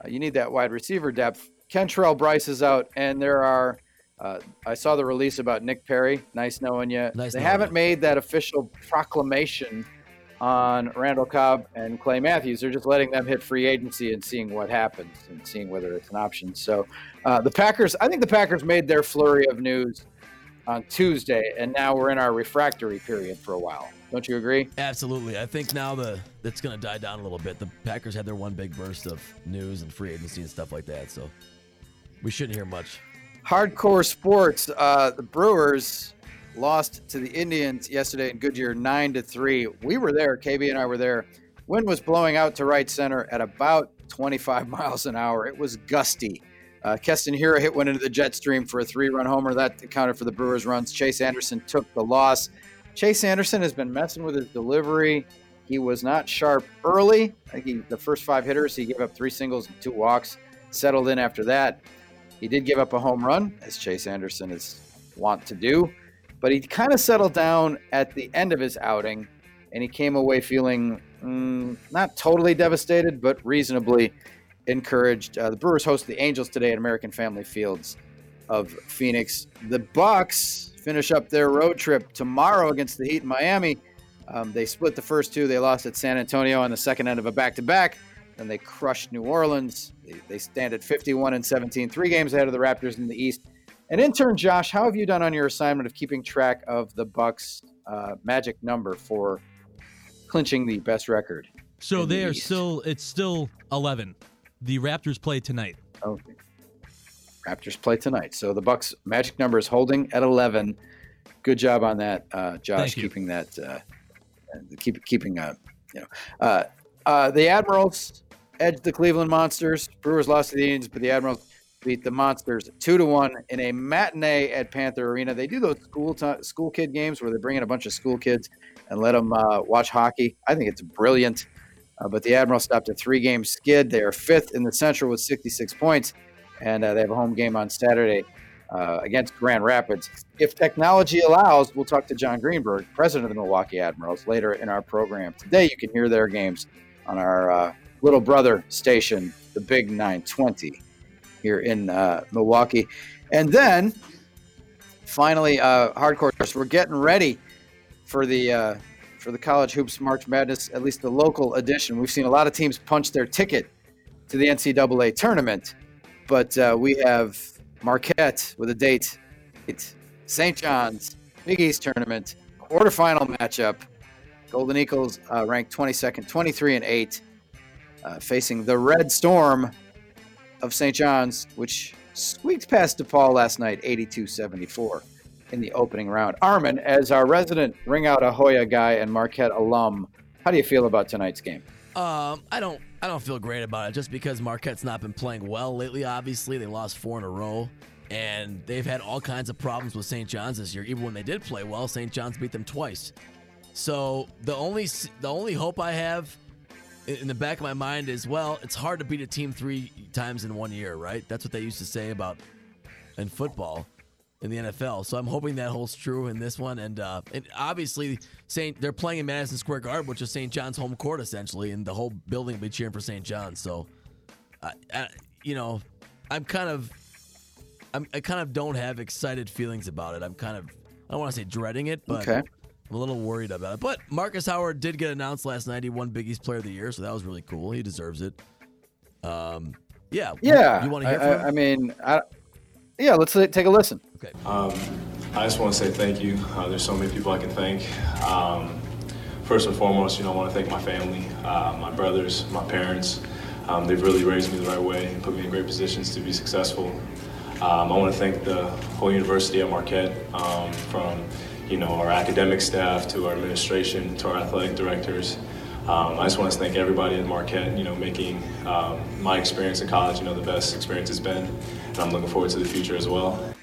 Uh, you need that wide receiver depth. Kentrell Brice is out, and there are. Uh, I saw the release about Nick Perry. Nice knowing you. Nice they knowing haven't you. made that official proclamation on Randall Cobb and Clay Matthews. They're just letting them hit free agency and seeing what happens and seeing whether it's an option. So uh, the Packers, I think the Packers made their flurry of news on Tuesday, and now we're in our refractory period for a while. Don't you agree? absolutely, I think now the that's going to die down a little bit. The Packers had their one big burst of news and free agency and stuff like that, so we shouldn't hear much. Hardcore sports. Uh, the Brewers lost to the Indians yesterday in Goodyear, nine to three. We were there. KB and I were there. Wind was blowing out to right center at about 25 miles an hour. It was gusty. Uh, Keston Hiura hit one into the jet stream for a three-run homer. That accounted for the Brewers' runs. Chase Anderson took the loss. Chase Anderson has been messing with his delivery. He was not sharp early. I think he, the first five hitters, he gave up three singles and two walks. Settled in after that. He did give up a home run, as Chase Anderson is wont to do, but he kind of settled down at the end of his outing, and he came away feeling mm, not totally devastated, but reasonably encouraged. Uh, the Brewers host the Angels today at American Family Fields of Phoenix. The Bucks finish up their road trip tomorrow against the Heat in Miami. Um, they split the first two. They lost at San Antonio on the second end of a back-to-back. Then they crushed New Orleans. They, they stand at 51 and 17, three games ahead of the Raptors in the East. And intern Josh, how have you done on your assignment of keeping track of the Bucks' uh, magic number for clinching the best record? So in the they are East? still. It's still eleven. The Raptors play tonight. Okay. Raptors play tonight. So the Bucks' magic number is holding at 11. Good job on that, uh, Josh, keeping that, uh, keep keeping, uh, you know, uh, uh, the Admirals edged the Cleveland Monsters. Brewers lost to the Indians, but the Admirals beat the Monsters two to one in a matinee at Panther Arena. They do those school ti school kid games where they bring in a bunch of school kids and let them uh, watch hockey. I think it's brilliant. Uh, but the Admirals stopped a three-game skid. They are fifth in the Central with 66 points, and uh, they have a home game on Saturday uh, against Grand Rapids. If technology allows, we'll talk to John Greenberg, president of the Milwaukee Admirals, later in our program. Today, you can hear their games on our uh, little brother station, the Big 920, here in uh, Milwaukee. And then, finally, uh, hardcore. We're getting ready for the uh, for the college hoops March Madness, at least the local edition. We've seen a lot of teams punch their ticket to the NCAA tournament, but uh, we have Marquette with a date. St. John's Big East tournament quarterfinal matchup. Golden Eagles uh, ranked 22nd, 23 and 8, uh, facing the Red Storm of St. John's, which squeaked past DePaul last night, 82-74 in the opening round. Armin, as our resident Ring Out Ahoya guy and Marquette alum, how do you feel about tonight's game? Um, I don't I don't feel great about it just because Marquette's not been playing well lately. Obviously, they lost four in a row, and they've had all kinds of problems with St. John's this year. Even when they did play well, St. John's beat them twice. So the only the only hope I have in the back of my mind is well, it's hard to beat a team three times in one year, right? That's what they used to say about in football in the NFL. So I'm hoping that holds true in this one. And uh, and obviously, Saint they're playing in Madison Square Garden, which is St. John's home court essentially, and the whole building will be cheering for St. John. So, I, I, you know, I'm kind of, I'm, I kind of don't have excited feelings about it. I'm kind of, I don't want to say dreading it, but Okay. I'm a little worried about it. But Marcus Howard did get announced last night. He won Big East Player of the Year, so that was really cool. He deserves it. Um, yeah. Yeah. You want to hear I, from I, him? I mean, I, yeah. Let's take a listen. Okay. Um, I just want to say thank you. Uh, there's so many people I can thank. Um, first and foremost, you know, I want to thank my family, uh, my brothers, my parents. Um, they've really raised me the right way and put me in great positions to be successful. Um, I want to thank the whole university at Marquette, um, from you know our academic staff to our administration to our athletic directors. Um, I just want to thank everybody at Marquette, you know, making um, my experience in college, you know, the best experience it's been, and I'm looking forward to the future as well.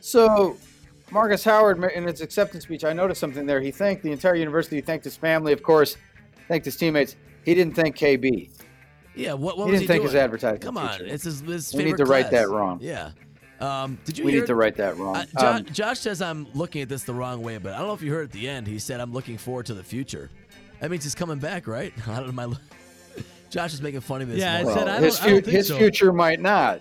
So, Marcus Howard, in his acceptance speech, I noticed something there. He thanked the entire university. He thanked his family, of course, thanked his teammates. He didn't thank KB. Yeah, what, what he was didn't he thank doing? his advertising. Come on, teacher. it's his, his We need favorite to write that wrong. Yeah. Um, did you We hear need to write that wrong. Uh, Jo- Um, Josh says I'm looking at this the wrong way, but I don't know if you heard at the end. He said I'm looking forward to the future. That means he's coming back, right? I don't know. My Josh is making fun of this. Yeah, I said I his don't- I don't think his so. future might not.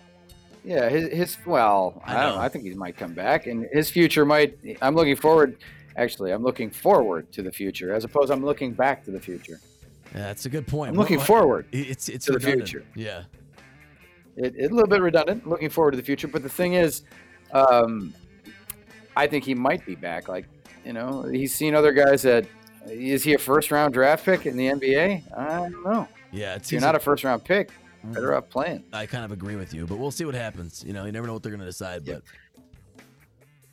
Yeah, his his well, I I, don't know. know. I think he might come back, and his future might. I'm looking forward. Actually, I'm looking forward to the future, as opposed I'm looking back to the future. Yeah, that's a good point. I'm looking what- forward It's it's to the future. Yeah. It, it, a little bit redundant. Looking forward to the future, but the thing is, um, I think he might be back. Like, you know, he's seen other guys that. Is he a first round draft pick in the NBA? I don't know. Yeah, it's you're not a first round pick, better off playing. I kind of agree with you, but we'll see what happens. You know, you never know what they're going to decide. But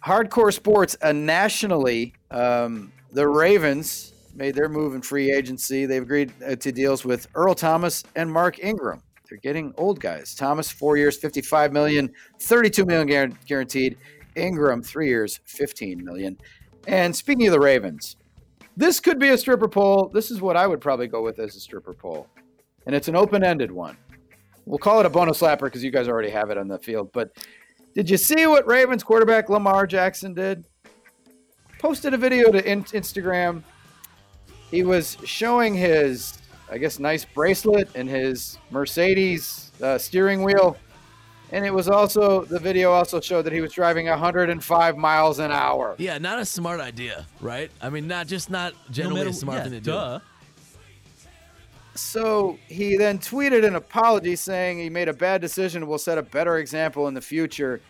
hardcore sports uh, nationally, um, the Ravens made their move in free agency. They've agreed uh, to deals with Earl Thomas and Mark Ingram. They're getting old guys. Thomas, four years, 55 million, 32 million guaranteed. Ingram, three years, 15 million. And speaking of the Ravens, this could be a stripper poll. This is what I would probably go with as a stripper poll. And it's an open ended one. We'll call it a bonus slapper because you guys already have it on the field. But did you see what Ravens quarterback Lamar Jackson did? Posted a video to in- Instagram. He was showing his, I guess, nice bracelet and his Mercedes uh, steering wheel. And it was also, the video also showed that he was driving 105 miles an hour. yeah, not a smart idea, right? I mean, not just not generally matter- a smart yeah, thing to duh. do. So he then tweeted an apology saying he made a bad decision and will set a better example in the future.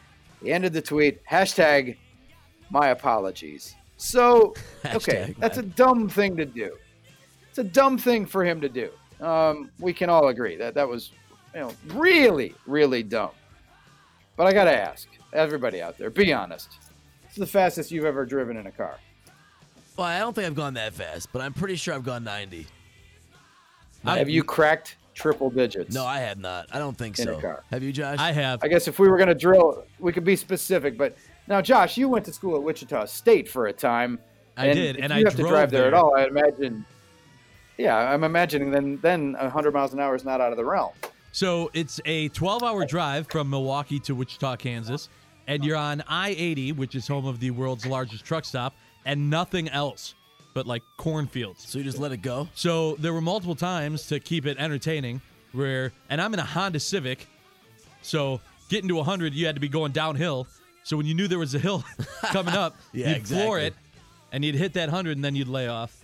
He ended the tweet, hashtag my apologies. So, okay, Hashtag that's a dumb thing to do. It's a dumb thing for him to do. Um, we can all agree that that was, you know, really, really dumb. But I got to ask everybody out there, be honest. It's the fastest you've ever driven in a car. Well, I don't think I've gone that fast, but I'm pretty sure I've gone 90. Have you cracked triple digits? No, I have not. I don't think In so. a car. Have you, Josh? I have. I guess if we were going to drill, we could be specific. But now, Josh, you went to school at Wichita State for a time. I and did, if and you I have to drive there, at all. I imagine. Yeah, I'm imagining then then 100 miles an hour is not out of the realm. So it's a 12 hour drive from Milwaukee to Wichita, Kansas, and you're on I 80, which is home of the world's largest truck stop, and nothing else but like cornfields. So you just let it go? So there were multiple times to keep it entertaining where, and I'm in a Honda Civic, so getting to 100, you had to be going downhill. So when you knew there was a hill coming up, Yeah, you'd floor it, and you'd hit that 100, and then you'd lay off.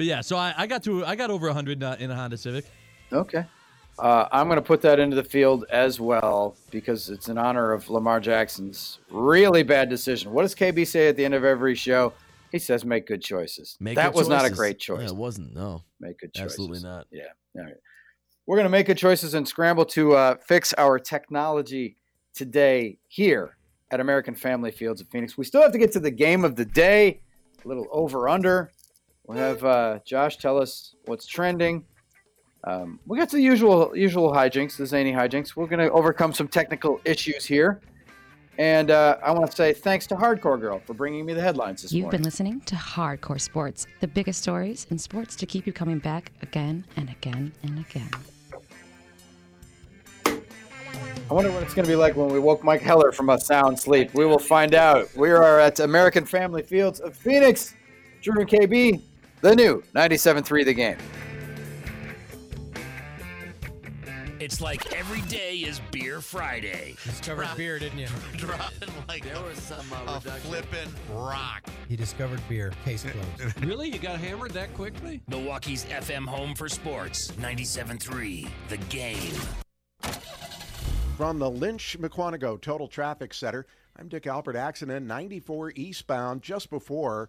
But yeah, so I, I got to I got over 100 uh, in a Honda Civic. Okay. Uh, I'm going to put that into the field as well because it's in honor of Lamar Jackson's really bad decision. What does KB say at the end of every show? He says, "Make good choices." Make that good was not a great choice. Yeah, it wasn't. No. Make good choices. Absolutely not. Yeah. All right. We're going to make good choices and scramble to uh, fix our technology today here at American Family Fields of Phoenix. We still have to get to the game of the day, a little over under. We'll have uh, Josh tell us what's trending. Um, we got the usual usual hijinks, the zany hijinks. We're going to overcome some technical issues here. And uh, I want to say thanks to Hardcore Girl for bringing me the headlines this You've morning. been listening to Hardcore Sports, the biggest stories in sports to keep you coming back again and again and again. I wonder what it's going to be like when we woke Mike Heller from a sound sleep. We will find out. We are at American Family Fields of Phoenix. Drew and KB, the new 97.3 The Game. It's like every day is Beer Friday. Discovered beer, didn't you? Dropping like there was some uh, a reduction. flippin' rock. He discovered beer. Case closed. really? You got hammered that quickly? Milwaukee's FM home for sports. 97.3 The Game. From the Lynch Mukwonago Total Traffic Center, I'm Dick Alpert. Accident 94 eastbound just before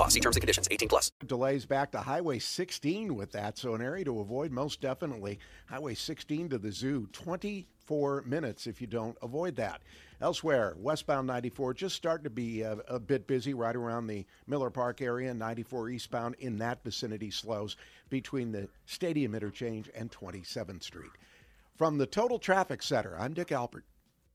law. See terms and conditions. 18 plus. Delays back to Highway 16 with that, so an area to avoid most definitely. Highway 16 to the zoo, 24 minutes if you don't avoid that. Elsewhere, westbound 94 just starting to be a, a bit busy right around the Miller Park area. 94 eastbound in that vicinity slows between the Stadium interchange and 27th Street. From the Total Traffic Center, I'm Dick Alpert.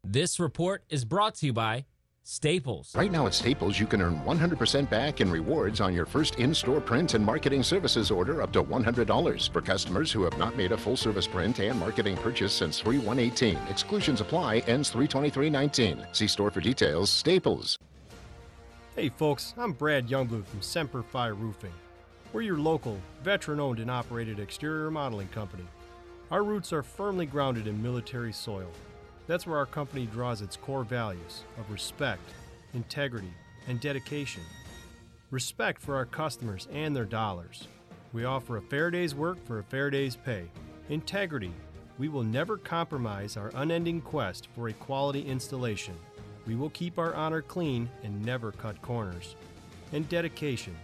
This report is brought to you by Staples. Right now at Staples, you can earn 100% back in rewards on your first in store print and marketing services order up to $100 for customers who have not made a full service print and marketing purchase since 3 118. Exclusions apply, ends 32319. See store for details. Staples. Hey folks, I'm Brad Youngblood from Semper Fi Roofing. We're your local, veteran owned and operated exterior modeling company. Our roots are firmly grounded in military soil. That's where our company draws its core values of respect, integrity, and dedication. Respect for our customers and their dollars. We offer a fair day's work for a fair day's pay. Integrity. We will never compromise our unending quest for a quality installation. We will keep our honor clean and never cut corners. And dedication.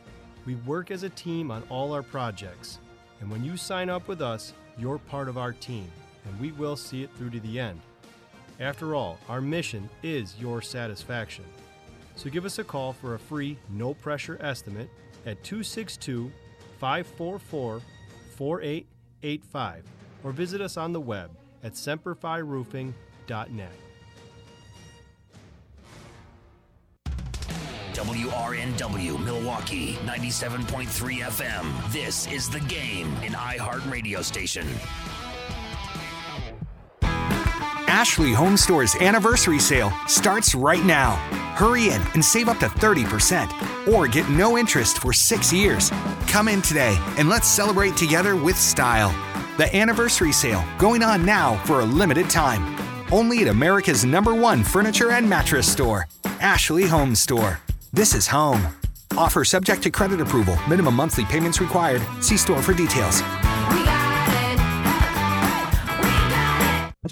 We work as a team on all our projects. And when you sign up with us, you're part of our team, and we will see it through to the end. After all, our mission is your satisfaction. So give us a call for a free, no pressure estimate at 262 544 4885 or visit us on the web at semperfiroofing.net. WRNW Milwaukee 97.3 FM. This is the game, an iHeart radio station. Ashley Home Store's anniversary sale starts right now. Hurry in and save up to 30% or get no interest for six years. Come in today and let's celebrate together with style. The anniversary sale going on now for a limited time. Only at America's number one furniture and mattress store, Ashley Home Store. This is home. Offer subject to credit approval. Minimum monthly payments required. See store for details.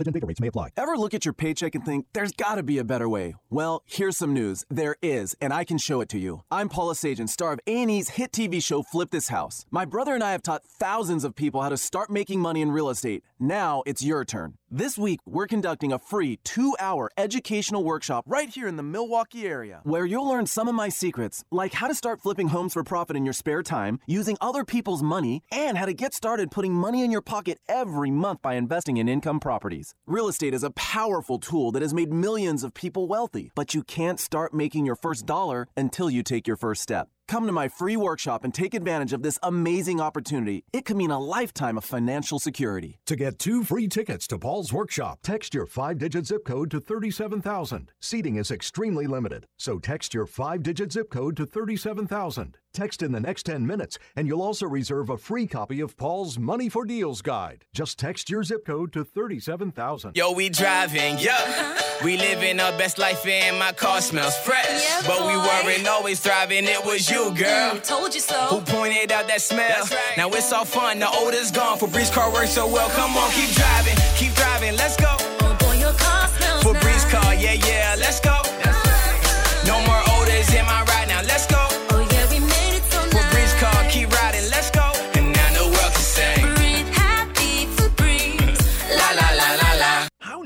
Message and data rates may apply. Ever look at your paycheck and think, there's got to be a better way? Well, here's some news. There is, and I can show it to you. I'm Paula Sagan, star of A&E's hit TV show Flip This House. My brother and I have taught thousands of people how to start making money in real estate. Now it's your turn. This week, we're conducting a free two hour educational workshop right here in the Milwaukee area, where you'll learn some of my secrets, like how to start flipping homes for profit in your spare time, using other people's money, and how to get started putting money in your pocket every month by investing in income properties. Real estate is a powerful tool that has made millions of people wealthy, but you can't start making your first dollar until you take your first step. Come to my free workshop and take advantage of this amazing opportunity. It could mean a lifetime of financial security. To get two free tickets to Paul's workshop, text your five digit zip code to 37,000. Seating is extremely limited, so text your five digit zip code to 37,000. Text in the next 10 minutes, and you'll also reserve a free copy of Paul's Money for Deals guide. Just text your zip code to 37,000. Yo, we driving, yeah. Uh-huh. We living our best life and my car smells fresh. Yeah, but we weren't always thriving, it was you, girl. told you so. Who pointed out that smell? Now it's all fun, the odor's gone. For Febreze car works so well. Come on, keep driving, keep driving, let's go. Oh boy, your car smells Febreze nice. car, yeah, yeah, let's go.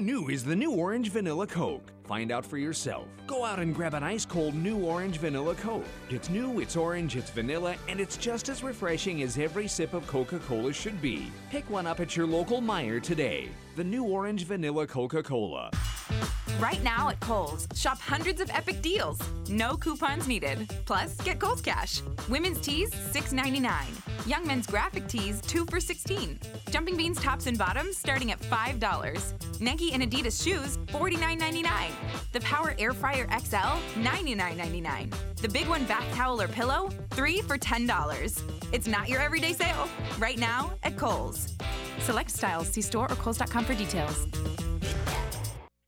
New is the new orange vanilla? Coke. Find out for yourself. Go out and grab an ice cold new Orange Vanilla Coke. It's new, it's orange, it's vanilla, and it's just as refreshing as every sip of Coca Cola should be. Pick one up at your local Meijer today. The new Orange Vanilla Coca Cola. Right now at Kohl's, shop hundreds of epic deals. No coupons needed. Plus, get Kohl's Cash. Women's tees, $6.99. Young men's graphic tees, 2 for 16. Jumping Beans tops and bottoms starting at $5. Nike and Adidas shoes, $49.99. The Power Air Fryer XL, $99.99. The Big One bath towel or pillow, 3 for $10. It's not your everyday sale. Right now at Kohl's. Select styles. See store or Kohl's.com for details.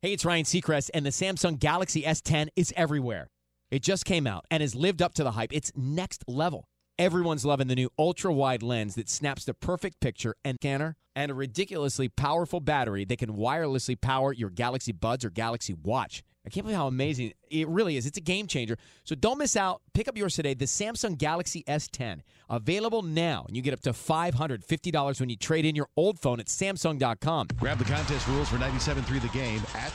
Hey, it's Ryan Seacrest, and the Samsung Galaxy S10 is everywhere. It just came out and has lived up to the hype. It's next level. Everyone's loving the new ultra wide lens that snaps the perfect picture and scanner, and a ridiculously powerful battery that can wirelessly power your Galaxy Buds or Galaxy Watch. I can't believe how amazing it really is. It's a game changer. So don't miss out. Pick up yours today, the Samsung Galaxy S10. Available now, and you get up to $550 when you trade in your old phone at Samsung.com. Grab the contest rules for 97.3 The Game at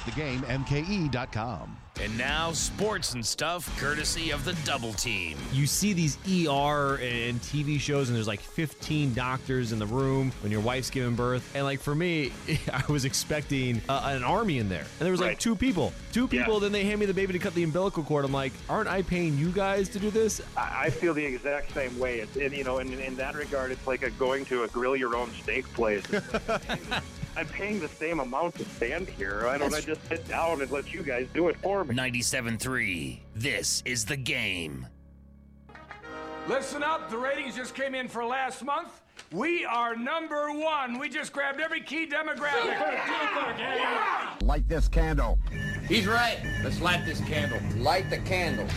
thegamemke.com. And now, sports and stuff courtesy of the double team. You see these ER and TV shows, and there's like 15 doctors in the room when your wife's giving birth. And like for me, I was expecting uh, an army in there, and there was like Right. two people, two people. Then they hand me the baby to cut the umbilical cord. I'm like, aren't I paying you guys to do this? I I feel the exact same way. It's, and, you know, in, in that regard, it's like a going to a grill your own steak place. I'm paying the same amount to stand here. Why don't I just sit down and let you guys do it for me? 97.3. This is the game. Listen up, the ratings just came in for last month. We are number one. We just grabbed every key demographic. Light this candle. He's right. Let's light this candle. Light the candle.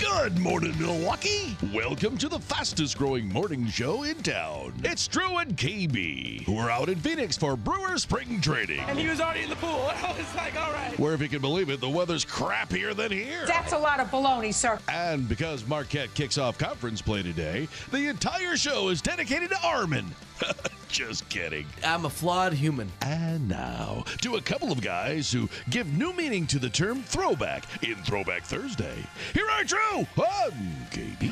Good morning, Milwaukee. Welcome to the fastest growing morning show in town. It's Drew and KB, who are out in Phoenix for Brewer Spring Training. And he was already in the pool. I was like, all right. Where, if you can believe it, the weather's crappier than here. That's a lot of baloney, sir. And because Marquette kicks off conference play today, the entire show is dedicated to Armin. Just kidding. I'm a flawed human. And now, to a couple of guys who give new meaning to the term throwback in Throwback Thursday. Here are Drew and KB.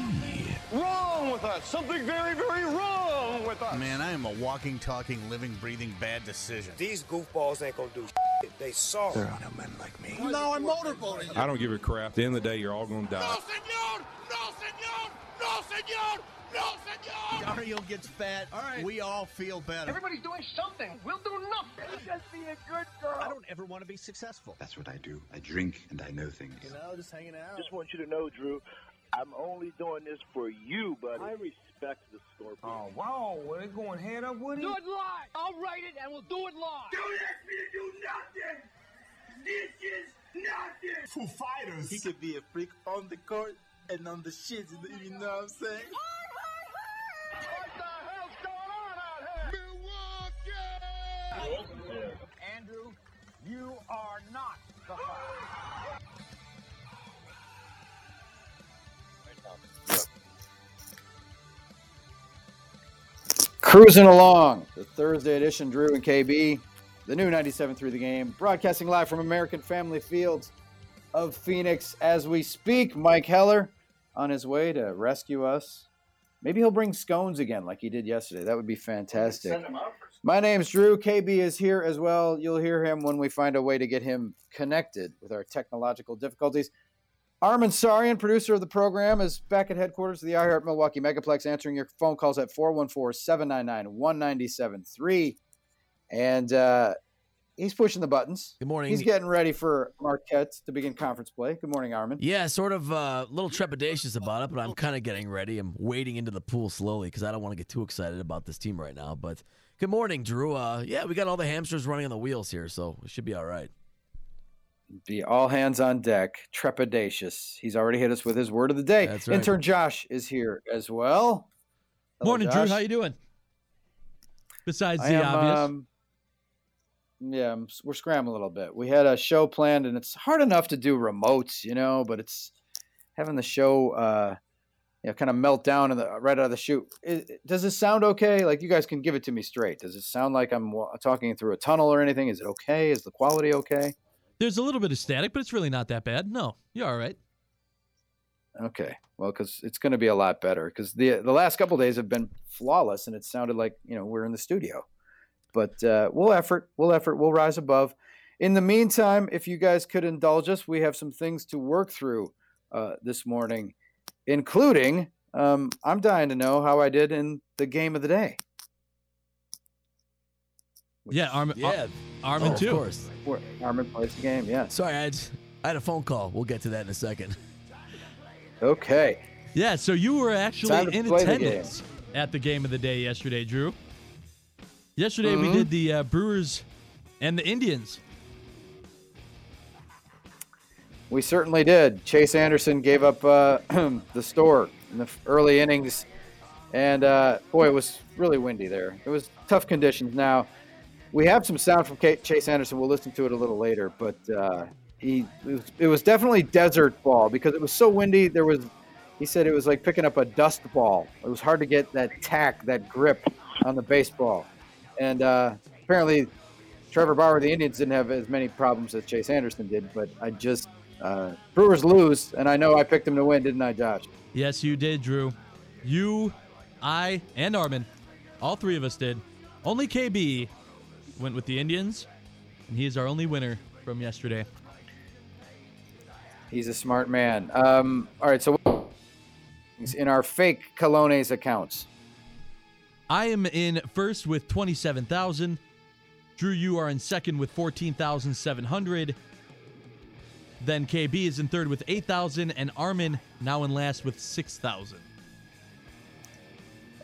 Wrong with us. Something very, very wrong with us. Man, I am a walking, talking, living, breathing bad decision. These goofballs ain't gonna do shit. They saw. There are no men like me. No, I'm motorboating. I don't give a crap. At the end of the day, you're all going to die. No, senor! No, senor! No, senor! No, senor! Dario gets fat. All right. We all feel better. Everybody's doing something. We'll do nothing. Just be a good girl. I don't ever want to be successful. That's what I do. I drink and I know things. You know, just hanging out. Just want you to know, Drew, I'm only doing this for you, buddy. I respect the Scorpion. Oh, wow. Well, they're going head up with it? Do it live. I'll write it and we'll do it live. Don't ask me to do nothing. This is nothing. Foo Fighters. He could be a freak on the court and on the shit. You know what I'm saying? Andrew, you are not the fire. Cruising along, the Thursday edition, Drew and KB, the new 97 through the game, broadcasting live from American Family Fields of Phoenix as we speak. Mike Heller on his way to rescue us. Maybe he'll bring scones again like he did yesterday. That would be fantastic. My name's Drew. KB is here as well. You'll hear him when we find a way to get him connected with our technological difficulties. Armin Sarian, producer of the program, is back at headquarters of the iHeart Milwaukee Megaplex, answering your phone calls at 414 799 1973. And uh, he's pushing the buttons. Good morning. He's getting ready for Marquette to begin conference play. Good morning, Armin. Yeah, sort of a uh, little trepidatious about it, but I'm kind of getting ready. I'm wading into the pool slowly because I don't want to get too excited about this team right now. But good morning, Drew. Uh, yeah, we got all the hamsters running on the wheels here, so we should be all right. Be all hands on deck. Trepidatious. He's already hit us with his word of the day. That's right. Intern Josh is here as well. Hello, Morning, Josh. Drew. How you doing? Besides I the am, obvious. um, yeah, we're scrambling a little bit. We had a show planned, and it's hard enough to do remotes, you know, but it's having the show, uh, you know, kind of melt down in the right out of the chute. Does this sound okay? Like you guys can give it to me straight. Does it sound like I'm talking through a tunnel or anything? Is it okay? Is the quality okay? There's a little bit of static, but it's really not that bad. No, you're all right. Okay. Well, because it's going to be a lot better. Because the the last couple days have been flawless, and it sounded like you know we're in the studio. But uh, we'll effort. We'll effort. We'll rise above. In the meantime, if you guys could indulge us, we have some things to work through uh, this morning, including um, I'm dying to know how I did in the game of the day. Yeah, Armin. Yeah. Armin Oh, too. Of course. Armin plays the game. Yeah. Sorry, I had, I had a phone call. We'll get to that in a second. Okay. Yeah, so you were actually in play the attendance at the game of the day yesterday, Drew. Yesterday we Mhm. did the uh, Brewers and the Indians. We certainly did. Chase Anderson gave up uh, the store in the early innings, and uh, boy, it was really windy there. It was tough conditions. Now, we have some sound from Chase Anderson. We'll listen to it a little later, but uh, he it was, it was definitely desert ball because it was so windy. There was, he said, it was like picking up a dust ball. It was hard to get that tack, that grip on the baseball, and uh, apparently. Trevor Bauer, the Indians didn't have as many problems as Chase Anderson did, but I just uh, Brewers lose, and I know I picked them to win, didn't I, Josh? Yes, you did, Drew. You, I, and Armin, all three of us did. Only KB went with the Indians, and he is our only winner from yesterday. He's a smart man. Um, all right, so in our fake Colones accounts, I am in first with 27,000. Drew, you are in second with 14,700. Then KB is in third with 8,000. And Armin now in last with 6,000.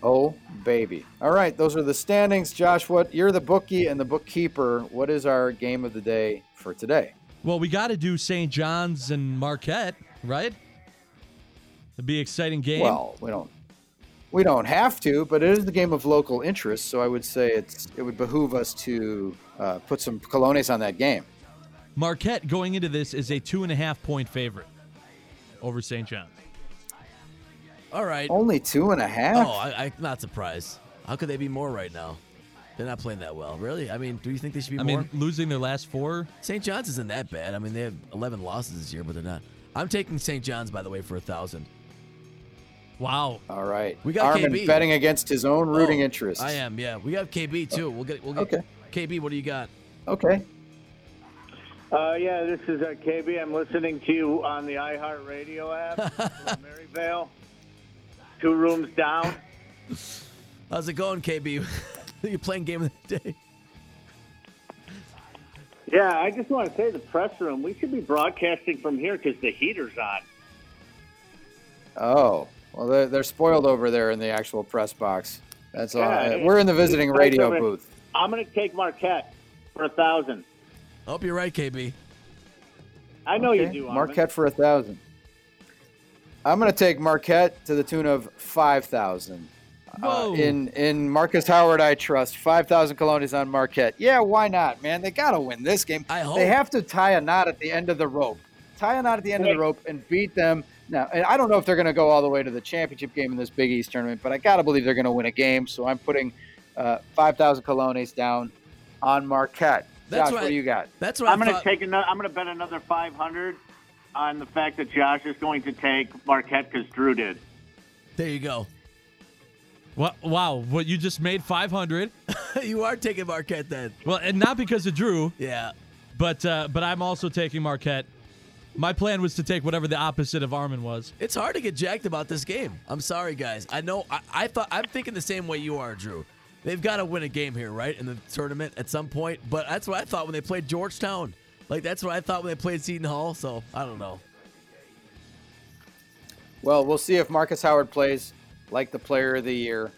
oh baby. All right, those are the standings. Josh, what you're the bookie and the bookkeeper. What is our game of the day for today? Well, we got to do St. John's and Marquette, right? It'd be an exciting game. Well, we don't we don't have to, but it is the game of local interest, so I would say it's it would behoove us to uh, put some Colones on that game. Marquette going into this is a two and a half point favorite over St. John's. All right. Only two and a half. Oh, I, I'm not surprised. How could they be more right now? They're not playing that well. Really? I mean, do you think they should be I more? mean, losing their last four. St. John's isn't that bad. I mean, they have 11 losses this year, but they're not. I'm taking St. John's, by the way, for a thousand. Wow. All right. We got Armin KB. betting against his own rooting Oh, interests. I am. Yeah, we got KB too. We'll get. We'll get. Okay. KB, what do you got? Okay. Uh, yeah, this is uh, KB. I'm listening to you on the iHeartRadio app from Maryvale. Two rooms down. How's it going, KB? you playing game of the day? Yeah, I just want to say the press room. We should be broadcasting from here because the heater's on. Oh, well, they're, they're spoiled over there in the actual press box. That's all. Yeah, We're in the visiting radio booth. I'm going to take Marquette for a thousand. Hope you're right, KB. I know you do, Armin. Marquette for a thousand. I'm going to take Marquette to the tune of five thousand. Uh, Whoa. in in Marcus Howard, I trust five thousand colonies on Marquette. Yeah, why not, man? They got to win this game. I hope. They have to tie a knot at the end of the rope. Tie a knot at the end of the rope and beat them. Now, and I don't know if they're going to go all the way to the championship game in this Big East tournament, but I got to believe they're going to win a game. So I'm putting uh, five thousand colonies down on Marquette. That's Josh, what what do you got? That's what I'm going to take another. I'm going to bet another 500 on the fact that Josh is going to take Marquette because Drew did. There you go. What? Wow! What you just made 500. you are taking Marquette then. Well, and not because of Drew, Yeah. but uh, but I'm also taking Marquette. My plan was to take whatever the opposite of Armin was. It's hard to get jacked about this game. I'm sorry, guys. I know. I, I thought I'm thinking the same way you are, Drew. They've got to win a game here, right, in the tournament at some point. But that's what I thought when they played Georgetown. Like that's what I thought when they played Seton Hall. So I don't know. Well, we'll see if Marcus Howard plays like the player of the year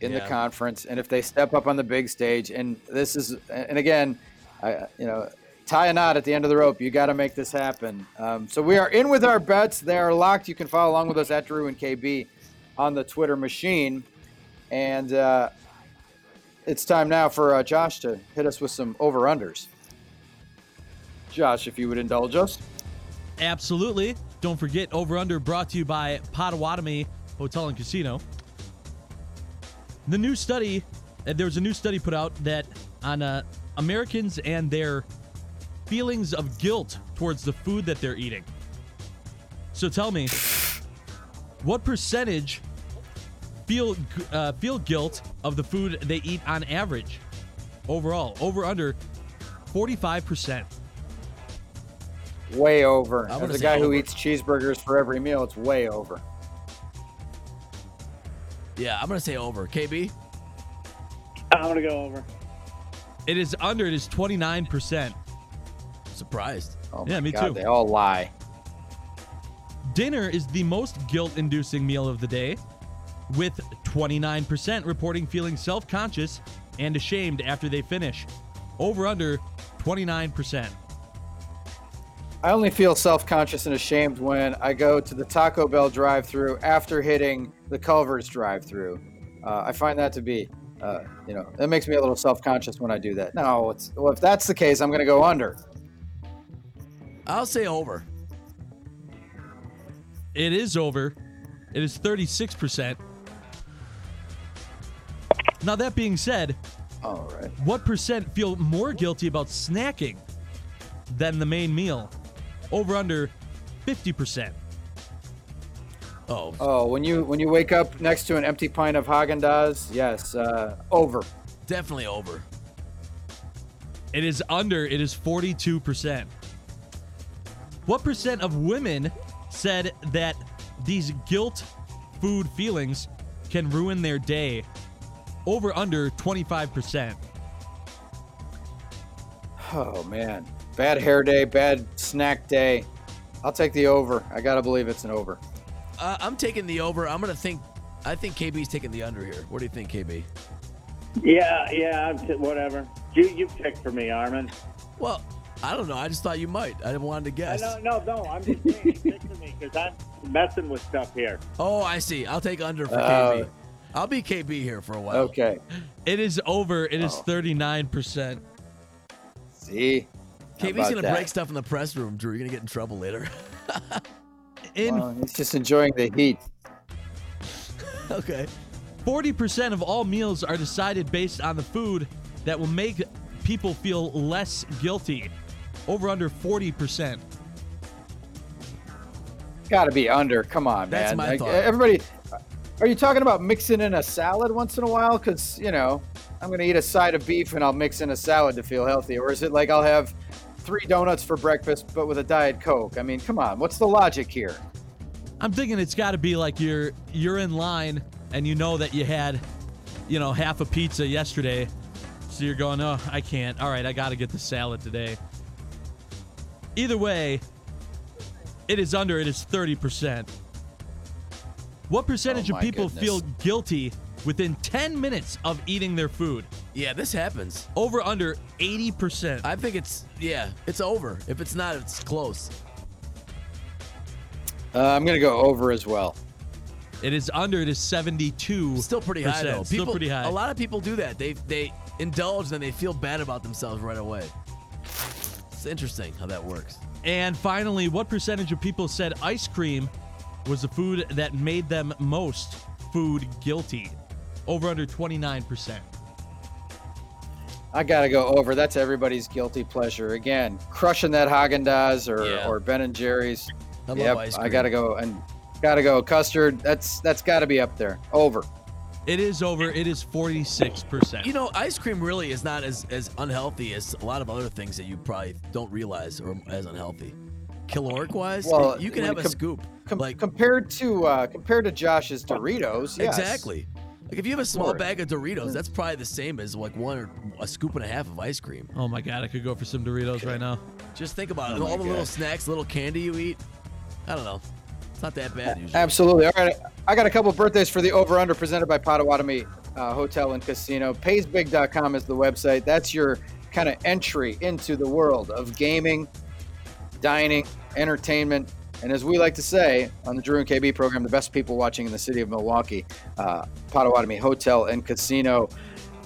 in the conference and if they step up on the big stage. And this is, and again, I, you know, tie a knot at the end of the rope. You got to make this happen. Um, so we are in with our bets. They are locked. You can follow along with us at Drew and KB on the Twitter machine. And uh, it's time now for uh, Josh to hit us with some over unders. Josh, if you would indulge us. Absolutely. Don't forget over under brought to you by Potawatomi Hotel and Casino. The new study, uh, there was a new study put out that on uh, Americans and their feelings of guilt towards the food that they're eating. So tell me, what percentage feel uh, feel guilt of the food they eat on average? Overall, over under 45%. Way over. I'm As a say guy who eats cheeseburgers for every meal, it's way over. Yeah, I'm gonna say over. KB. I'm gonna go over. It is under, it is 29%. Surprised. Oh yeah, me God, too. They all lie. Dinner is the most guilt inducing meal of the day, with 29% reporting feeling self conscious and ashamed after they finish. Over under 29%. I only feel self conscious and ashamed when I go to the Taco Bell drive through after hitting the Culver's drive through. Uh, I find that to be, uh, you know, that makes me a little self conscious when I do that. No, it's, well, if that's the case, I'm going to go under. I'll say over. It is over. It is 36%. Now, that being said, all right. what percent feel more guilty about snacking than the main meal? Over under 50%. Oh. Oh, when you when you wake up next to an empty pint of Haagen Dazs, yes, uh, over. Definitely over. It is under, it is 42%. What percent of women said that these guilt food feelings can ruin their day? Over under 25%. Oh man, bad hair day, bad snack day. I'll take the over. I gotta believe it's an over. Uh, I'm taking the over. I'm gonna think. I think KB's taking the under here. What do you think, KB? Yeah, yeah, I'm t- whatever. You you pick for me, Armin. Well, I don't know. I just thought you might. I wanted to guess. No, no, no. I'm just saying pick for me because I'm messing with stuff here. Oh, I see. I'll take under for Uh, KB. I'll be KB here for a while. Okay. It is over. It is Oh. 39%. See, How KB's gonna break stuff in the press room, Drew. You're gonna get in trouble later. In Well, he's just enjoying the heat. okay. 40% of all meals are decided based on the food that will make people feel less guilty. Over under 40%. Got to be under. Come on, That's man. my Like, thought. Everybody, are you talking about mixing in a salad once in a while? Because you know, I'm gonna eat a side of beef and I'll mix in a salad to feel healthy. Or is it like I'll have three donuts for breakfast but with a diet coke? I mean, come on. What's the logic here? I'm thinking it's got to be like you're you're in line and you know that you had, you know, half a pizza yesterday. So you're going, "Oh, I can't. All right, I got to get the salad today." Either way, it is under it is 30%. What percentage Oh of people goodness. feel guilty within 10 minutes of eating their food? Yeah, this happens. Over under 80%. I think it's yeah, it's over. If it's not, it's close. Uh, I'm gonna go over as well. It is under. It is 72. Still pretty high though. Still pretty high. A lot of people do that. They they indulge and they feel bad about themselves right away. It's interesting how that works. And finally, what percentage of people said ice cream was the food that made them most food guilty? Over under 29%. I gotta go over. That's everybody's guilty pleasure. Again, crushing that Haagen Dazs or, Yeah. or Ben and Jerry's. I yep, I gotta go and gotta go custard. That's that's gotta be up there. Over. It is over. It is 46%. You know, ice cream really is not as as unhealthy as a lot of other things that you probably don't realize are as unhealthy. Caloric wise, Well, you can have it a scoop. Com- like compared to uh, compared to Josh's Doritos, yes. exactly. Like if you have a small bag of Doritos, that's probably the same as like one or a scoop and a half of ice cream. Oh my God, I could go for some Doritos right now. Just think about it. Oh my All the little snacks, little candy you eat. I don't know. It's not that bad usually. Absolutely. All right. I got a couple birthdays for the over under presented by Potawatomi uh, Hotel and Casino. Paysbig.com is the website. That's your kind of entry into the world of gaming, dining, entertainment. And as we like to say on the Drew and KB program, the best people watching in the city of Milwaukee, uh, Potawatomi Hotel and Casino.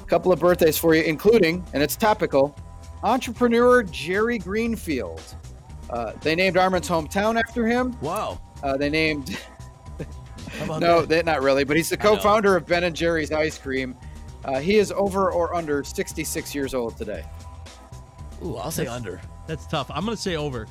A couple of birthdays for you, including, and it's topical, entrepreneur Jerry Greenfield. Uh, they named Armin's hometown after him. Wow. Uh, they named No, that? they, not really. But he's the co-founder of Ben and Jerry's Ice Cream. Uh, he is over or under 66 years old today. Ooh, I'll say under. That's tough. I'm gonna say over.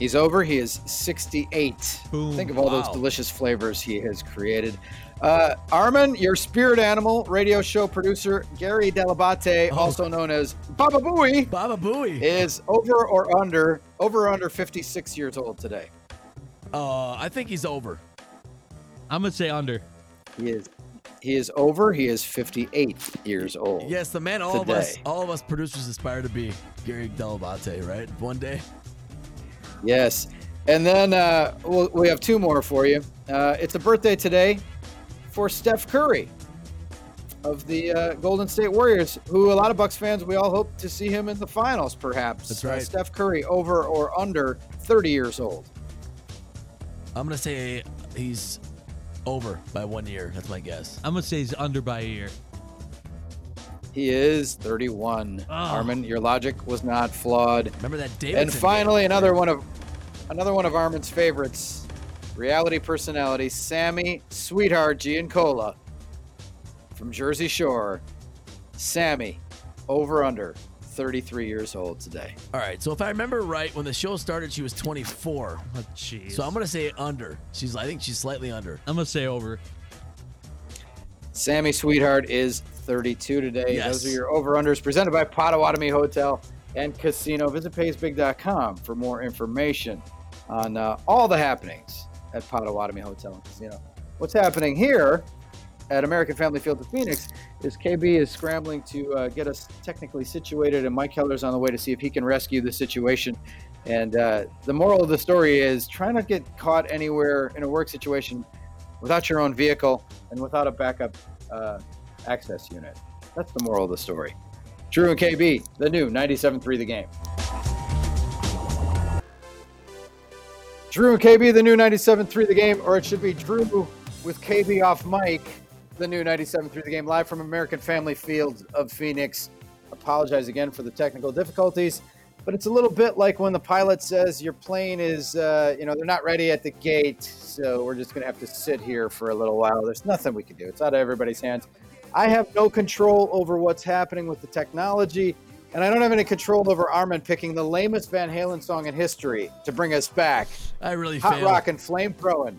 He's over. He is 68. Boom. Think of all those delicious flavors he has created. Uh, Armin, your spirit animal, radio show producer Gary Dell'Abate, also known as Baba Booey, Oh. Baba Booey, is over or under over or under 56 years old today. Uh, I think he's over. I'm gonna say under. He is. He is over. He is 58 years old. Yes, the man all of us, all of us producers aspire to be Gary Dell'Abate, right? One day. Yes. And then uh, we'll, we have two more for you. Uh, it's a birthday today for Steph Curry of the uh, Golden State Warriors, who a lot of Bucks fans, we all hope to see him in the finals, perhaps. That's Uh, right. Steph Curry, over or under 30 years old. I'm gonna say he's over by one year. That's my guess. I'm gonna say he's under by a year. He is 31. Oh. Armin, your logic was not flawed. Remember that Davidson And finally, another one of another one of Armin's favorites, reality personality Sammy Sweetheart Giancola from Jersey Shore. Sammy, over under 33 years old today. All right. So if I remember right, when the show started, she was 24. Oh, jeez. So I'm gonna say under. She's. I think she's slightly under. I'm gonna say over. Sammy Sweetheart is 32 today. Yes. Those are your over unders presented by Potawatomi Hotel and Casino. Visit paysbig.com for more information on uh, all the happenings at Potawatomi Hotel and Casino. What's happening here at American Family Field of Phoenix is KB is scrambling to uh, get us technically situated, and Mike Heller's on the way to see if he can rescue the situation. And uh, the moral of the story is try not to get caught anywhere in a work situation without your own vehicle and without a backup uh, access unit. That's the moral of the story. Drew and KB, the new 97.3 The Game. Drew and KB, the new 97.3 The Game, or it should be Drew with KB off mic, the new 97.3 The Game, live from American Family Field of Phoenix. Apologize again for the technical difficulties, but it's a little bit like when the pilot says your plane is, uh, you know, they're not ready at the gate, so we're just going to have to sit here for a little while. There's nothing we can do. It's out of everybody's hands. I have no control over what's happening with the technology, and I don't have any control over Armin picking the lamest Van Halen song in history to bring us back. I really Hot failed. rock and flame throwing.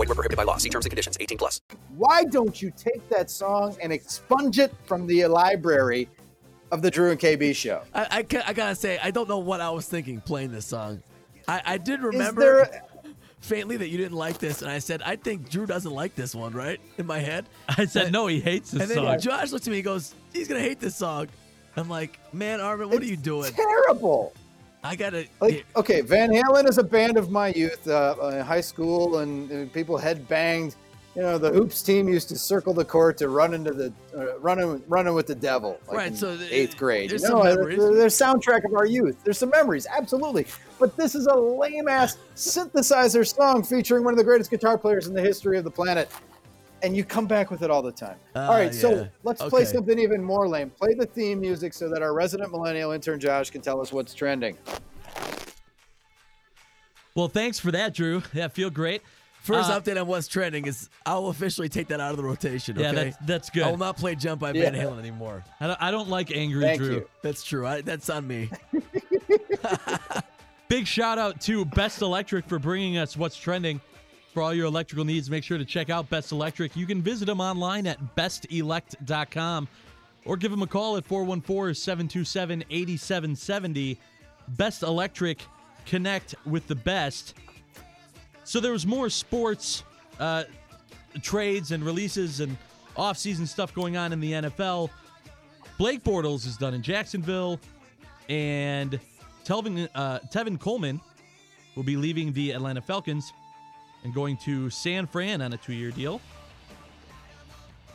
Void were prohibited by law. See terms and conditions. 18 plus. Why don't you take that song and expunge it from the library of the Drew and KB show? I, I, I gotta say, I don't know what I was thinking playing this song. I, I did remember there faintly that you didn't like this, and I said, I think Drew doesn't like this one, right? In my head. I said no, he hates this and then song. Josh looked at me and goes, he's gonna hate this song. I'm like, man, Armin, what are you doing? terrible. I gotta. Like, okay, Van Halen is a band of my youth, uh, uh, in high school, and uh, people head banged. You know, the hoops team used to circle the court to run into the uh, running running with the devil, like Right, in so the- eighth grade. there's you some memories. they're, they're soundtrack of our youth. There's some memories, absolutely. But this is a lame ass synthesizer song featuring one of the greatest guitar players in the history of the planet, and you come back with it all the time. all Ah, right, so let's play something even more lame. Play the theme music so that our resident millennial intern Josh can tell us what's trending. Well, thanks for that, Drew. Yeah, feel great. First Uh, update on what's trending is I'll officially take that out of the rotation. Yeah, that's- that's good. I will not play "Jump" by Yeah. Van Halen anymore. I don't, I don't like angry Thank Drew. you. That's true. I, that's on me. Big shout out to Best Electric for bringing us what's trending. For all your electrical needs, make sure to check out Best Electric. You can visit them online at bestelect.com or give them a call at 414 727 8770. Best Electric, connect with the best. So there was more sports uh, trades and releases and off-season stuff going on in the NFL. Blake Bortles is done in Jacksonville, and Telvin, uh, Tevin Coleman will be leaving the Atlanta Falcons. And going to San Fran on a two-year deal.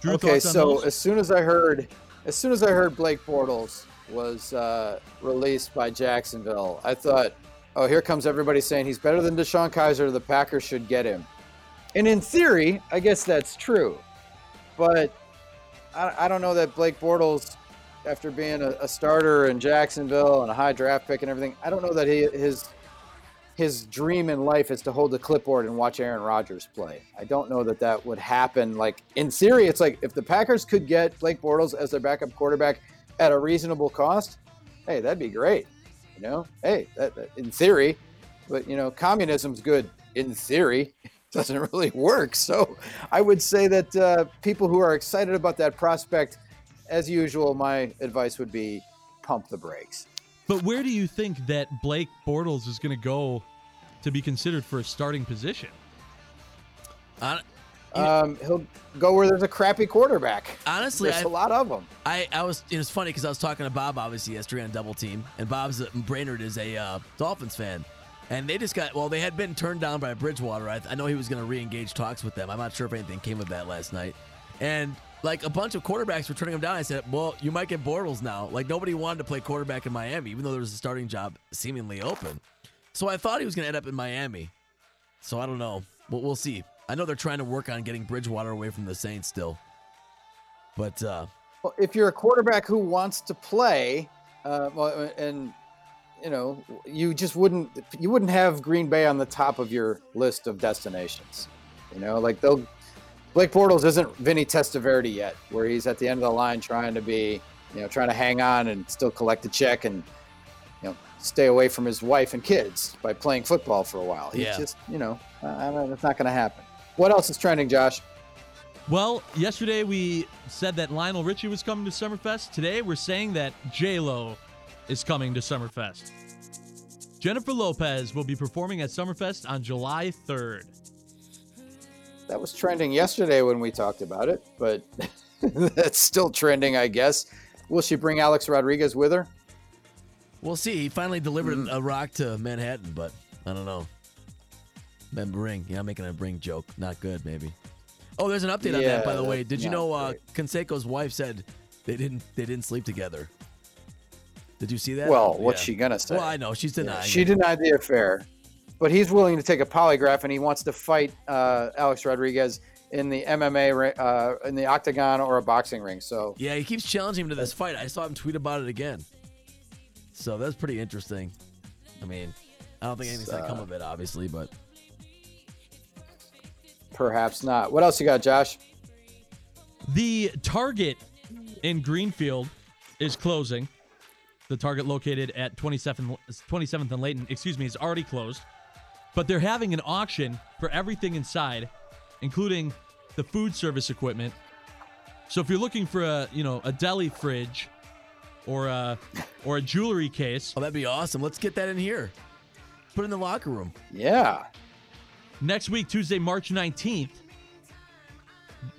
Drew, okay, so those? as soon as I heard, as soon as I heard Blake Bortles was uh, released by Jacksonville, I thought, oh, here comes everybody saying he's better than DeShone Kizer. The Packers should get him. And in theory, I guess that's true, but I, I don't know that Blake Bortles, after being a, a starter in Jacksonville and a high draft pick and everything, I don't know that he his his dream in life is to hold the clipboard and watch Aaron Rodgers play. I don't know that that would happen. Like in theory, it's like if the Packers could get Blake Bortles as their backup quarterback at a reasonable cost, hey, that'd be great. You know, hey, that, that- in theory, but you know, communism's good in theory. Doesn't really work. So I would say that uh, people who are excited about that prospect, as usual, my advice would be pump the brakes. But where do you think that Blake Bortles is going to go to be considered for a starting position? Um, he'll go where there's a crappy quarterback. Honestly, there's I- a lot of them. I, I was it was funny because I was talking to Bob obviously yesterday on Double Team, and Bob's Brainerd is a uh, Dolphins fan, and they just got well they had been turned down by Bridgewater. I, I know he was going to re-engage talks with them. I'm not sure if anything came of that last night, and like a bunch of quarterbacks were turning him down. I said, well, you might get Bortles now. Like nobody wanted to play quarterback in Miami, even though there was a starting job seemingly open. So I thought he was going to end up in Miami. So I don't know. We'll see. I know they're trying to work on getting Bridgewater away from the Saints still. But uh, Well, if you're a quarterback who wants to play, uh, well, and you know, you just wouldn't you wouldn't have Green Bay on the top of your list of destinations. You know, like they'll Blake Bortles isn't Vinny Testaverde yet, where he's at the end of the line trying to be, you know, trying to hang on and still collect a check and you know stay away from his wife and kids by playing football for a while. He's Yeah. just, you know, I don't, it's not going to happen. What else is trending, Josh? Well, yesterday we said that Lionel Richie was coming to Summerfest. Today we're saying that J Lo is coming to Summerfest. Jennifer Lopez will be performing at Summerfest on July 3rd. That was trending yesterday when we talked about it, but that's still trending, I guess. Will she bring Alex Rodriguez with her? We'll see. He finally delivered Mm. a rock to Manhattan, but I don't know. Ben Ring. Yeah, I'm making a Ring joke. Not good, maybe. Oh, there's an update on that, by the way. Did you know uh, Canseco's wife said they didn't they didn't sleep together? Did you see that? Well, what's Yeah. she gonna say? Well, I know she's denying. She it. denied the affair, but he's willing to take a polygraph and he wants to fight uh, Alex Rodriguez in the MMA uh, in the octagon or a boxing ring. So Yeah, he keeps challenging him to this fight. I saw him tweet about it again. So that's pretty interesting. I mean, I don't think anything's gonna come uh, of it, obviously, but perhaps not. What else you got, Josh? The Target in Greenfield is closing. The Target located at 27th, 27th and Layton, excuse me, is already closed. But they're having an auction for everything inside, including the food service equipment. So if you're looking for a, you know, a deli fridge or a or a jewelry case, oh, that'd be awesome. Let's get that in here. Put it in the locker room. Yeah. Next week, Tuesday, March 19th,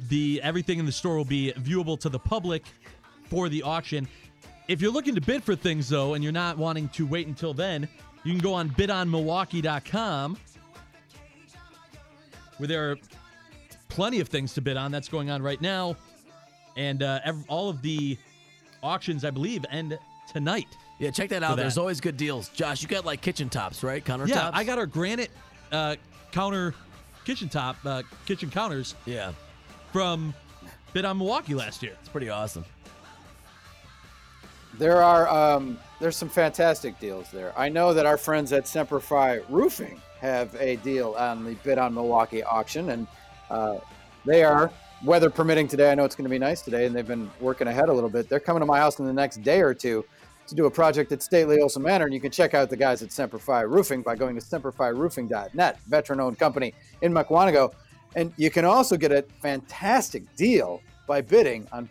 the everything in the store will be viewable to the public for the auction. If you're looking to bid for things though and you're not wanting to wait until then, you can go on bidonmilwaukee.com where there are plenty of things to bid on. That's going on right now. And uh, ev- all of the auctions, I believe, end tonight. Yeah, check that out. There's always good deals. Josh, you got like kitchen tops, right? Countertops. Yeah, I got our granite uh, counter kitchen top uh, kitchen counters. Yeah, from Bid on Milwaukee last year. It's pretty awesome. There are um, there's some fantastic deals there. I know that our friends at Semperfi Roofing have a deal on the Bid on Milwaukee auction, and uh, they are weather permitting today. I know it's going to be nice today, and they've been working ahead a little bit. They're coming to my house in the next day or two to do a project at Stately Olson Manor, and you can check out the guys at Semperfi Roofing by going to semperfiroofing.net, veteran-owned company in Mukwonago. And you can also get a fantastic deal by bidding on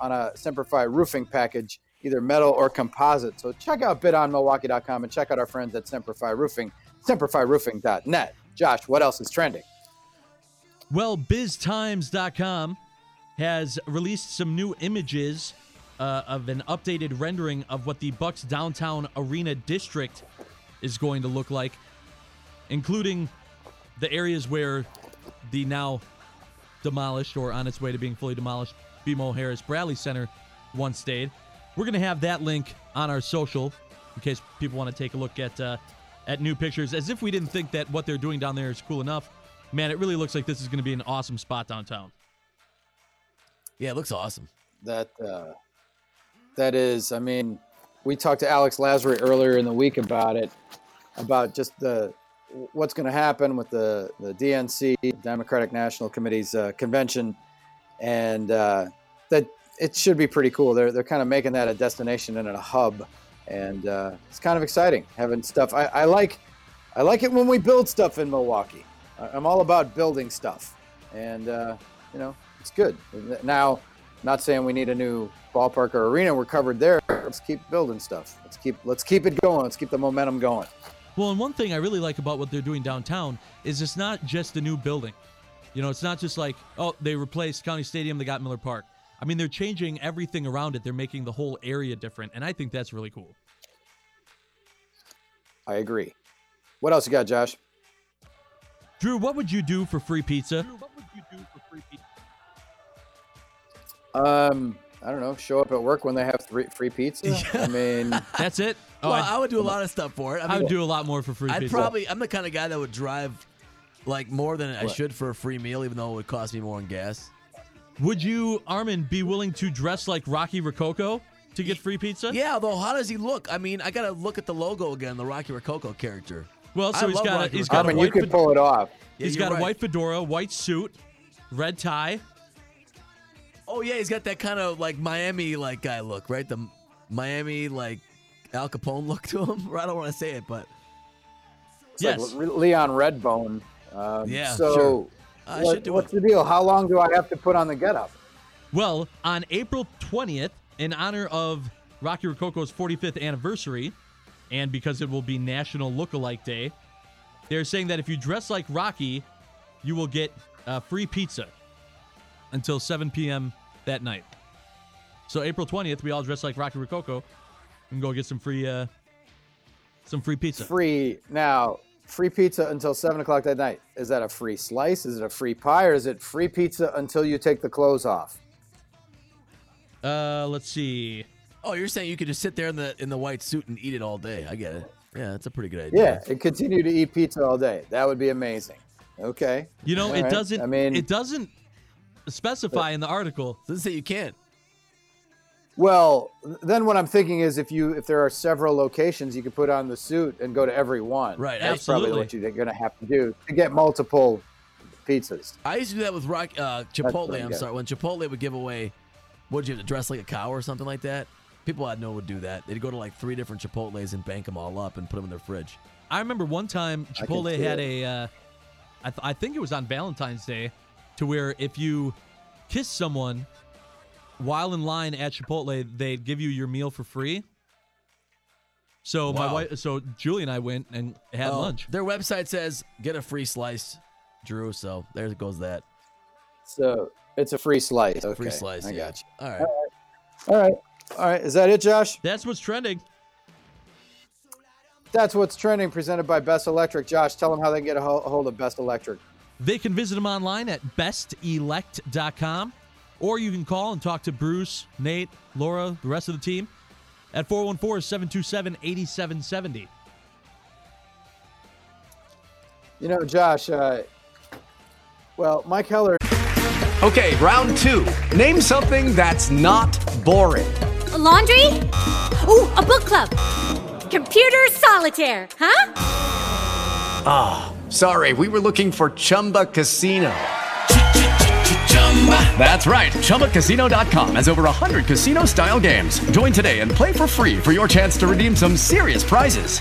on a Semperfi roofing package, either metal or composite. So check out bidonmilwaukee.com and check out our friends at Semperfi Roofing, semperfiroofing.net. Josh, what else is trending? Well, BizTimes.com has released some new images uh, of an updated rendering of what the Bucks downtown arena district is going to look like, including the areas where the now demolished or on its way to being fully demolished BMO Harris Bradley Center once stayed. We're going to have that link on our social in case people want to take a look at uh, at new pictures. As if we didn't think that what they're doing down there is cool enough. Man, it really looks like this is going to be an awesome spot downtown. Yeah, it looks awesome. That uh, that is, I mean, we talked to Alex Lasry earlier in the week about it, about just the what's going to happen with the the DNC Democratic National Committee's uh, convention, and uh, that it should be pretty cool. They're they're kind of making that a destination and a hub, and uh, it's kind of exciting having stuff. I, I like I like it when we build stuff in Milwaukee. I'm all about building stuff, and uh, you know it's good. Now, not saying we need a new ballpark or arena. We're covered there. Let's keep building stuff. Let's keep let's keep it going. Let's keep the momentum going. Well, and one thing I really like about what they're doing downtown is it's not just a new building. You know, it's not just like, oh, they replaced County Stadium, they got Miller Park. I mean, they're changing everything around it. They're making the whole area different, and I think that's really cool. I agree. What else you got, Josh? Drew, what would you do for free pizza? Um, I don't know. Show up at work when they have three free pizza. I mean, That's it. Oh, well, I'd- I would do a lot of stuff for it. I, I mean, would do a lot more for free I'd pizza. probably. I'm the kind of guy that would drive like more than I should for a free meal, even though it would cost me more in gas. Would you, Armin, be willing to dress like Rocky Rococo to get free pizza? Yeah, although how does he look? I mean, I gotta look at the logo again, the Rocky Rococo character. Well, so I he's love got a, Rocky he's Rococo. got a white fed- pull it off. Yeah, he's you're got right. a white fedora, white suit, red tie. Oh yeah, he's got that kind of like Miami like guy look, right? The Miami like Al Capone look to him. I don't want to say it, but It's like Leon Redbone. Um, Yeah, So, sure. I what- should do what's the deal? How long do I have to put on the getup? Well, on April 20th, in honor of Rocky Rococo's 45th anniversary, and because it will be National Lookalike Day, they're saying that if you dress like Rocky, you will get uh, free pizza until 7 p.m. that night. So April 20th, we all dress like Rocky Rococo and go get some free, uh, some free pizza. Free now. Free pizza until seven o'clock that night. Is that a free slice? Is it a free pie, or is it free pizza until you take the clothes off? Uh, let's see. oh, you're saying you could just sit there in the in the white suit and eat it all day? I get it. Yeah, that's a pretty good idea. Yeah, and continue to eat pizza all day. That would be amazing. Okay. You know, All it right. doesn't. I mean, it doesn't specify in the article. Doesn't say you can't. Well, then what I'm thinking is if you if there are several locations, you could put on the suit and go to every one. Right, That's absolutely. probably what you're going to have to do to get multiple pizzas. I used to do that with Rock uh, Chipotle. I I'm sorry, when Chipotle would give away, would you have to dress like a cow or something like that? People I know would do that. They'd go to like three different Chipotles and bank them all up and put them in their fridge. I remember one time Chipotle had it. a, uh, I, th- I think it was on Valentine's Day, to where if you kiss someone while in line at Chipotle, they'd give you your meal for free. So my Wow. wife, so Julie and I went and had Well, lunch. Their website says get a free slice, Drew. So there goes that. So it's a free slice. Okay. Free slice. I yeah. got you. All right. All right. All right. Is that it, Josh? That's what's trending. That's what's trending. Presented by Best Electric. Josh, tell them how they can get a ho- a hold of Best Electric. They can visit them online at bestelect.com, or you can call and talk to Bruce, Nate, Laura, the rest of the team at 414 727 8770. You know, Josh. Uh, well, Mike Heller. Okay, round two. Name something that's not boring. A laundry? Ooh, a book club. Computer solitaire, huh? Ah, sorry, we were looking for Chumba Casino. That's right. ChumbaCasino.com has over 100 casino style games. Join today and play for free for your chance to redeem some serious prizes.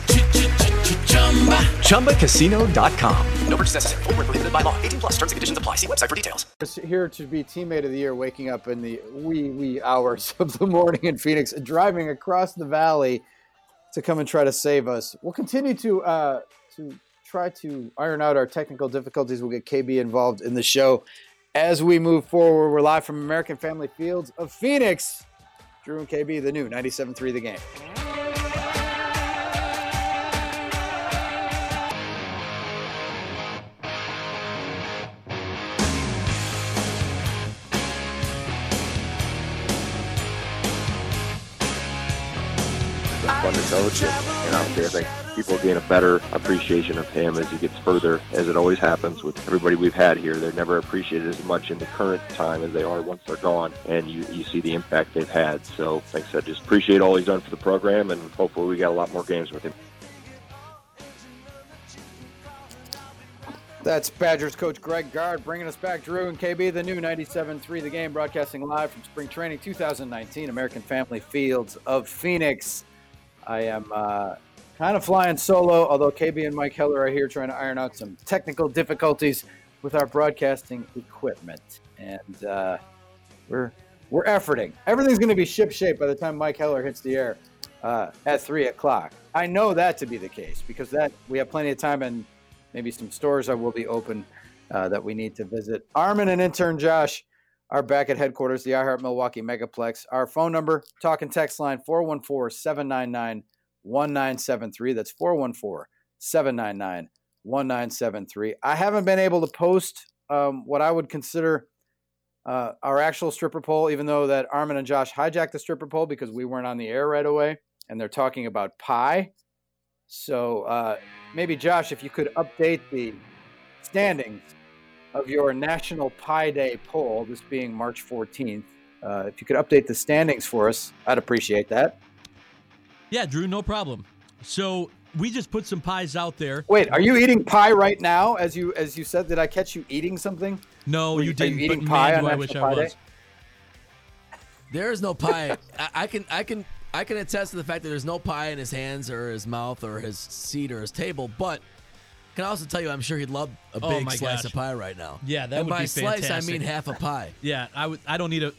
ChumbaCasino.com. No purchase necessary. Void where prohibited by law. 18 plus terms and conditions apply. See website for details. here to be teammate of the year, waking up in the wee wee hours of the morning in Phoenix and driving across the valley to come and try to save us. We'll continue to uh, to try to iron out our technical difficulties. We'll get KB involved in the show as we move forward. We're live from American Family Fields of Phoenix. Drew and KB, the new 97.3 The Game. Fun to coach. And, and honestly, I think people gain a better appreciation of him as he gets further, as it always happens with everybody we've had here. They're never appreciated as much in the current time as they are once they're gone, and you, you see the impact they've had. So, like I said, just appreciate all he's done for the program, and hopefully we got a lot more games with him. That's Badgers coach Greg Gard bringing us back. Drew and KB, the new 97.3 The Game, broadcasting live from Spring Training 2019, American Family Fields of Phoenix. I am uh, kind of flying solo, although KB and Mike Heller are here trying to iron out some technical difficulties with our broadcasting equipment, and uh, we're we're efforting. Everything's going to be ship shape by the time Mike Heller hits the air uh, at three o'clock. I know that to be the case because that we have plenty of time and maybe some stores that will be open uh, that we need to visit. Armin and intern Josh are back at headquarters, the iHeart Milwaukee Megaplex. Our phone number, talk and text line 414 799 1973. That's 414 799 1973. I haven't been able to post um, what I would consider uh, our actual stripper poll, even though that Armin and Josh hijacked the stripper poll because we weren't on the air right away and they're talking about pie. So uh, maybe, Josh, if you could update the standings of your National Pie Day poll, this being March 14th, uh, if you could update the standings for us, I'd appreciate that. Yeah, Drew, no problem. So we just put some pies out there. Wait, are you eating pie right now? As you as you said, did I catch you eating something? No, Were you are didn't. eating but pie man, on do I National wish I Pie Day? was. There is no pie. I, I can I can I can attest to the fact that there's no pie in his hands or his mouth or his seat or his table, but can I also tell you I'm sure he'd love a Oh big my slice gosh. of pie right now. Yeah, that and would by be slice fantastic. I mean half a pie. Yeah, I would. I don't need a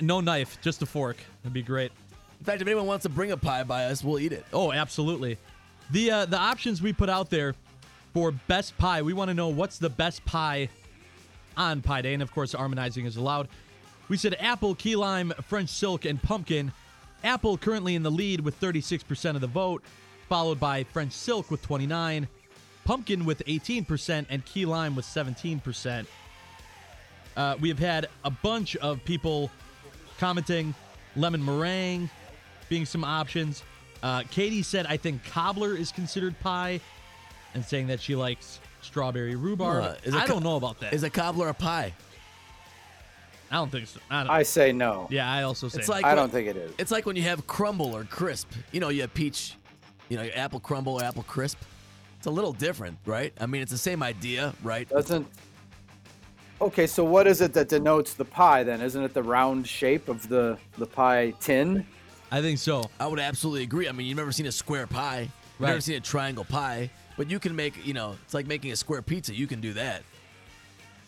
no knife, just a fork. That'd be great. In fact, if anyone wants to bring a pie by us, we'll eat it. Oh, absolutely. The uh, the options we put out there for best pie, we want to know what's the best pie on Pie Day, and of course, harmonizing is allowed. We said apple, key lime, French silk, and pumpkin. Apple currently in the lead with 36% of the vote, followed by French silk with 29, pumpkin with 18%, and key lime with 17%. Uh, we have had a bunch of people commenting lemon meringue being some options. Uh, Katie said, I think cobbler is considered pie, and saying that she likes strawberry rhubarb. Uh, is a I co- don't know about that. Is a cobbler a pie? I don't think so. I, don't, I say no. yeah, I also say It's no. like I when- don't think it is. It's like when you have crumble or crisp. You know, you have peach, you know, apple crumble or apple crisp. It's a little different, right? I mean, it's the same idea, right? Doesn't. Okay, so what is it that denotes the pie then? Isn't it the round shape of the the pie tin? I think so. I would absolutely agree. I mean, you've never seen a square pie. You've never seen a triangle pie. But you can make, you know, it's like making a square pizza. You can do that.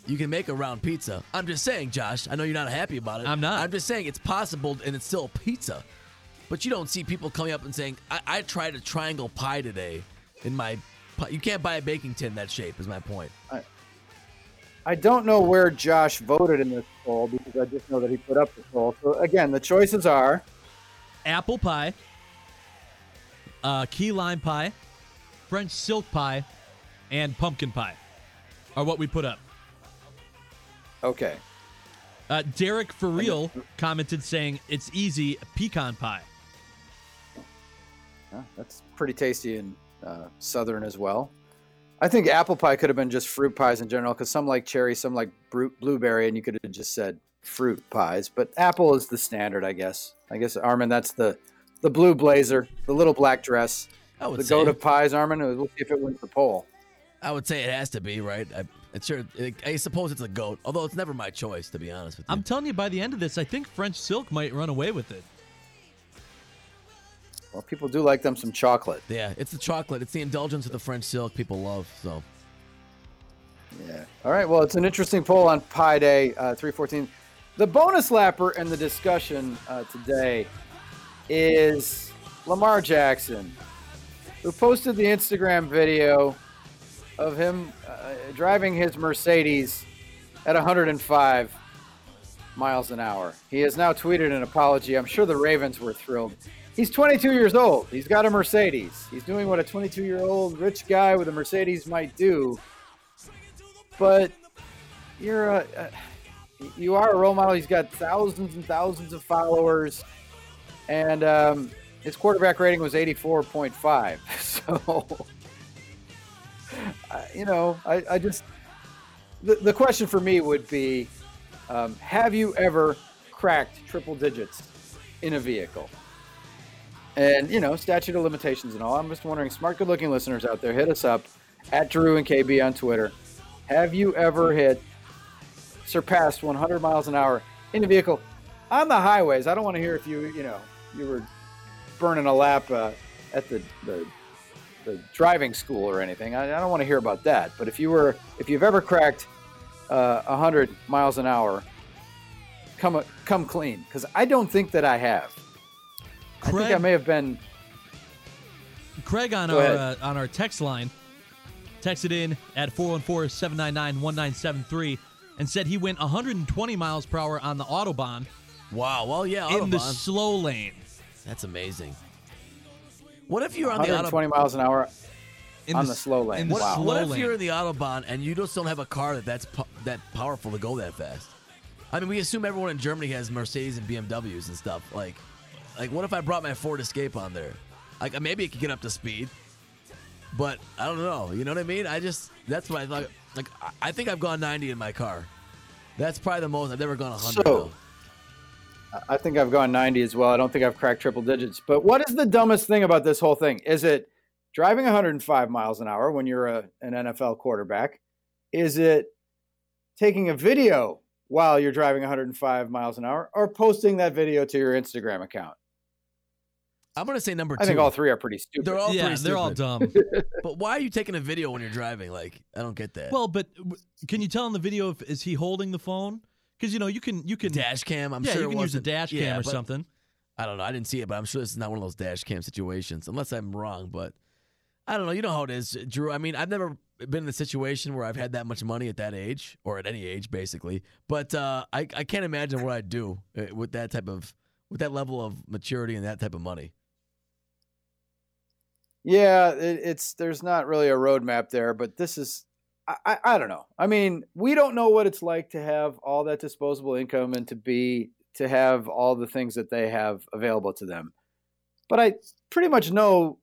You can make a round pizza. I'm just saying, Josh. I know you're not happy about it. I'm not. I'm just saying it's possible, and it's still pizza. But you don't see people coming up and saying, "I, I tried a triangle pie today." In my, pi-" you can't buy a baking tin that shape. Is my point. I I don't know where Josh voted in this poll because I just know that he put up the poll. So again, the choices are apple pie, uh, key lime pie, French silk pie, and pumpkin pie are what we put up. okay. Uh, Derek for real commented saying it's easy pecan pie. Yeah, that's pretty tasty and uh, southern as well. I think apple pie could have been just fruit pies in general because some like cherry, some like blueberry, and you could have just said fruit pies. But apple is the standard, I guess. I guess Armin, that's the the blue blazer, the little black dress, I would the say. goat of pies. Armin, we'll see if it wins the poll. I would say it has to be right. I, it's sure. I suppose it's a goat, although it's never my choice to be honest with you. I'm telling you, by the end of this, I think French silk might run away with it. Well, people do like them some chocolate. Yeah, it's the chocolate. It's the indulgence of the French silk people love. So Yeah. All right. Well, it's an interesting poll on Pi Day uh, 314. The bonus lapper and the discussion uh, today is Lamar Jackson, who posted the Instagram video of him uh, driving his Mercedes at 105 miles an hour. He has now tweeted an apology. I'm sure the Ravens were thrilled. He's 22 years old. He's got a Mercedes. He's doing what a 22 year old rich guy with a Mercedes might do but you're a, a you are a role model. He's got thousands and thousands of followers, and um, his quarterback rating was 84.5. So, you know, I, I just, the, the question for me would be um, have you ever cracked triple digits in a vehicle? And, you know, statute of limitations and all. I'm just wondering, smart, good looking listeners out there, hit us up at Drew and KB on Twitter. Have you ever hit, surpassed 100 miles an hour in a vehicle on the highways? I don't want to hear if you, you know, you were burning a lap uh, at the, the the driving school or anything. I, I don't want to hear about that. But if you were, if you've ever cracked uh, 100 miles an hour, come come clean because I don't think that I have. I think I may have been. Craig on Go our uh, on our text line texted in at 414-799-1973 and said he went 120 miles per hour on the autobahn. Wow. Well, yeah, in the slow lane. That's amazing. What if you're on the 120 autobahn? miles an hour In on the the, slow lane. What, wow. what if you're in the autobahn and you just don't have a car that that's po- that powerful to go that fast? I mean, we assume everyone in Germany has Mercedes and BMWs and stuff. Like, like what if I brought my Ford Escape on there? Like uh, maybe it could get up to speed, but I don't know. You know what I mean? I just that's what I thought. Like I- think I've gone 90 in my car. That's probably the most I've ever gone 100. So- though. I think I've gone 90 as well. I don't think I've cracked triple digits. But what is the dumbest thing about this whole thing? Is it driving 105 miles an hour when you're a, an NFL quarterback? Is it taking a video while you're driving 105 miles an hour or posting that video to your Instagram account? I'm gonna say number two. I think all three are pretty stupid. They're all Yeah, pretty they're all dumb. but why are you taking a video when you're driving? Like, I don't get that. Well, but can you tell in the video if is he holding the phone? Because you know you can you can dash cam. I'm yeah, sure you can use a wasn't- dash yeah, cam or but- something. I don't know. I didn't see it, but I'm sure this is not one of those dash cam situations, unless I'm wrong. But I don't know. You know how it is, Drew. I mean, I've never been in a situation where I've had that much money at that age, or at any age, basically. But uh, I I can't imagine what I'd do uh, with that type of with that level of maturity and that type of money. Yeah, it, it's there's not really a roadmap there, but this is I, I, I don't know. I mean, we don't know what it's like to have all that disposable income and to be to have all the things that they have available to them. But I pretty much know,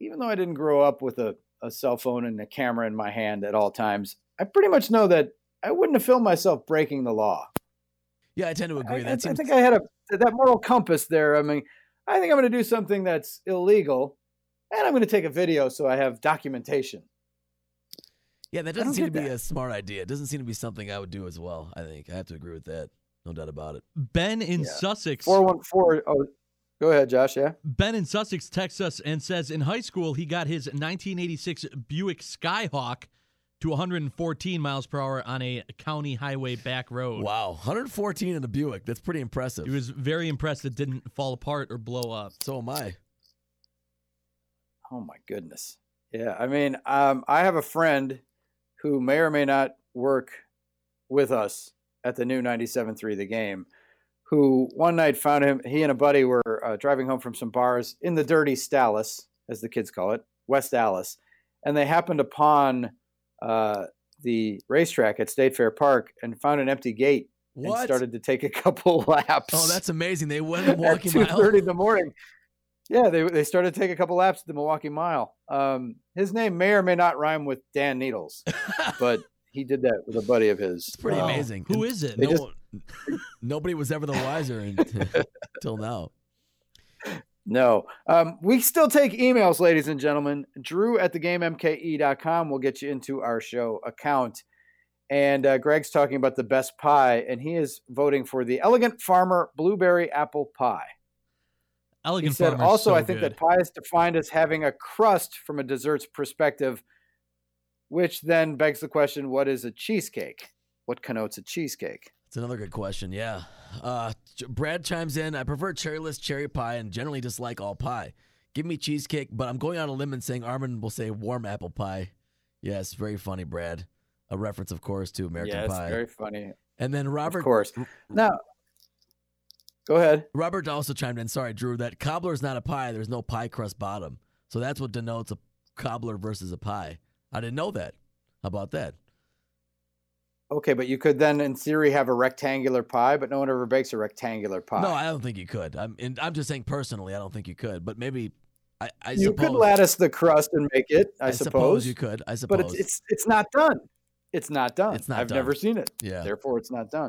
even though I didn't grow up with a, a cell phone and a camera in my hand at all times, I pretty much know that I wouldn't have filmed myself breaking the law. Yeah, I tend to agree. I- That I seems think I had a that moral compass there. I mean, I think I'm going to do something that's illegal, and I'm going to take a video so I have documentation. yeah, that doesn't seem to be that. a smart idea. It doesn't seem to be something I would do as well. I think I have to agree with that. No doubt about it. Ben in Yeah. Sussex. Four one four. Oh, go ahead, Josh. Yeah. Ben in Sussex texts us and says in high school he got his 1986 Buick Skyhawk to 114 miles per hour on a county highway back road. Wow, 114 in a Buick. That's pretty impressive. He was very impressed it didn't fall apart or blow up. So am I. Oh my goodness. Yeah. I mean, um, I have a friend who may or may not work with us at the new 97.3 The Game, who one night found him. He and a buddy were uh, driving home from some bars in the dirty Stallis, as the kids call it, West Allis, and they happened upon uh, the racetrack at State Fair Park and found an empty gate and started to take a couple laps. Oh, that's amazing. They went a at walking two thirty in the morning. Yeah, they they started to take a couple laps at the Milwaukee Mile. Um, his name may or may not rhyme with Dan Needles, but he did that with a buddy of his. It's pretty Um, amazing. Who is it? No just- one- nobody was ever the wiser until now. No. Um, we still take emails, ladies and gentlemen. Drew at thegamemke.com will get you into our show account. And uh, Greg's talking about the best pie, and he is voting for the Elegant Farmer Blueberry Apple Pie. Elegant he said Farmer's also, so I think good. that pie is defined as having a crust from a dessert's perspective, which then begs the question what is a cheesecake? What connotes a cheesecake? It's another good question. Yeah. Uh, Brad chimes in. I prefer cherryless cherry pie and generally dislike all pie. Give me cheesecake, but I'm going on a limb and saying Armin will say warm apple pie. Yes, very funny, Brad. A reference, of course, to American yes, Pie. very funny. And then Robert, Of course. Now, go ahead. Robert also chimed in. Sorry, Drew. That cobbler is not a pie. There's no pie crust bottom. So that's what denotes a cobbler versus a pie. I didn't know that. How about that? Okay, but you could then, in theory, have a rectangular pie, but no one ever bakes a rectangular pie. No, I don't think you could. I'm I'm just saying personally, I don't think you could. But maybe I, I you suppose could lattice the crust and make it. I, I suppose you could. I but suppose. it's it's it's not done. It's not done. It's not I've done. never seen it. Yeah. Therefore, it's not done.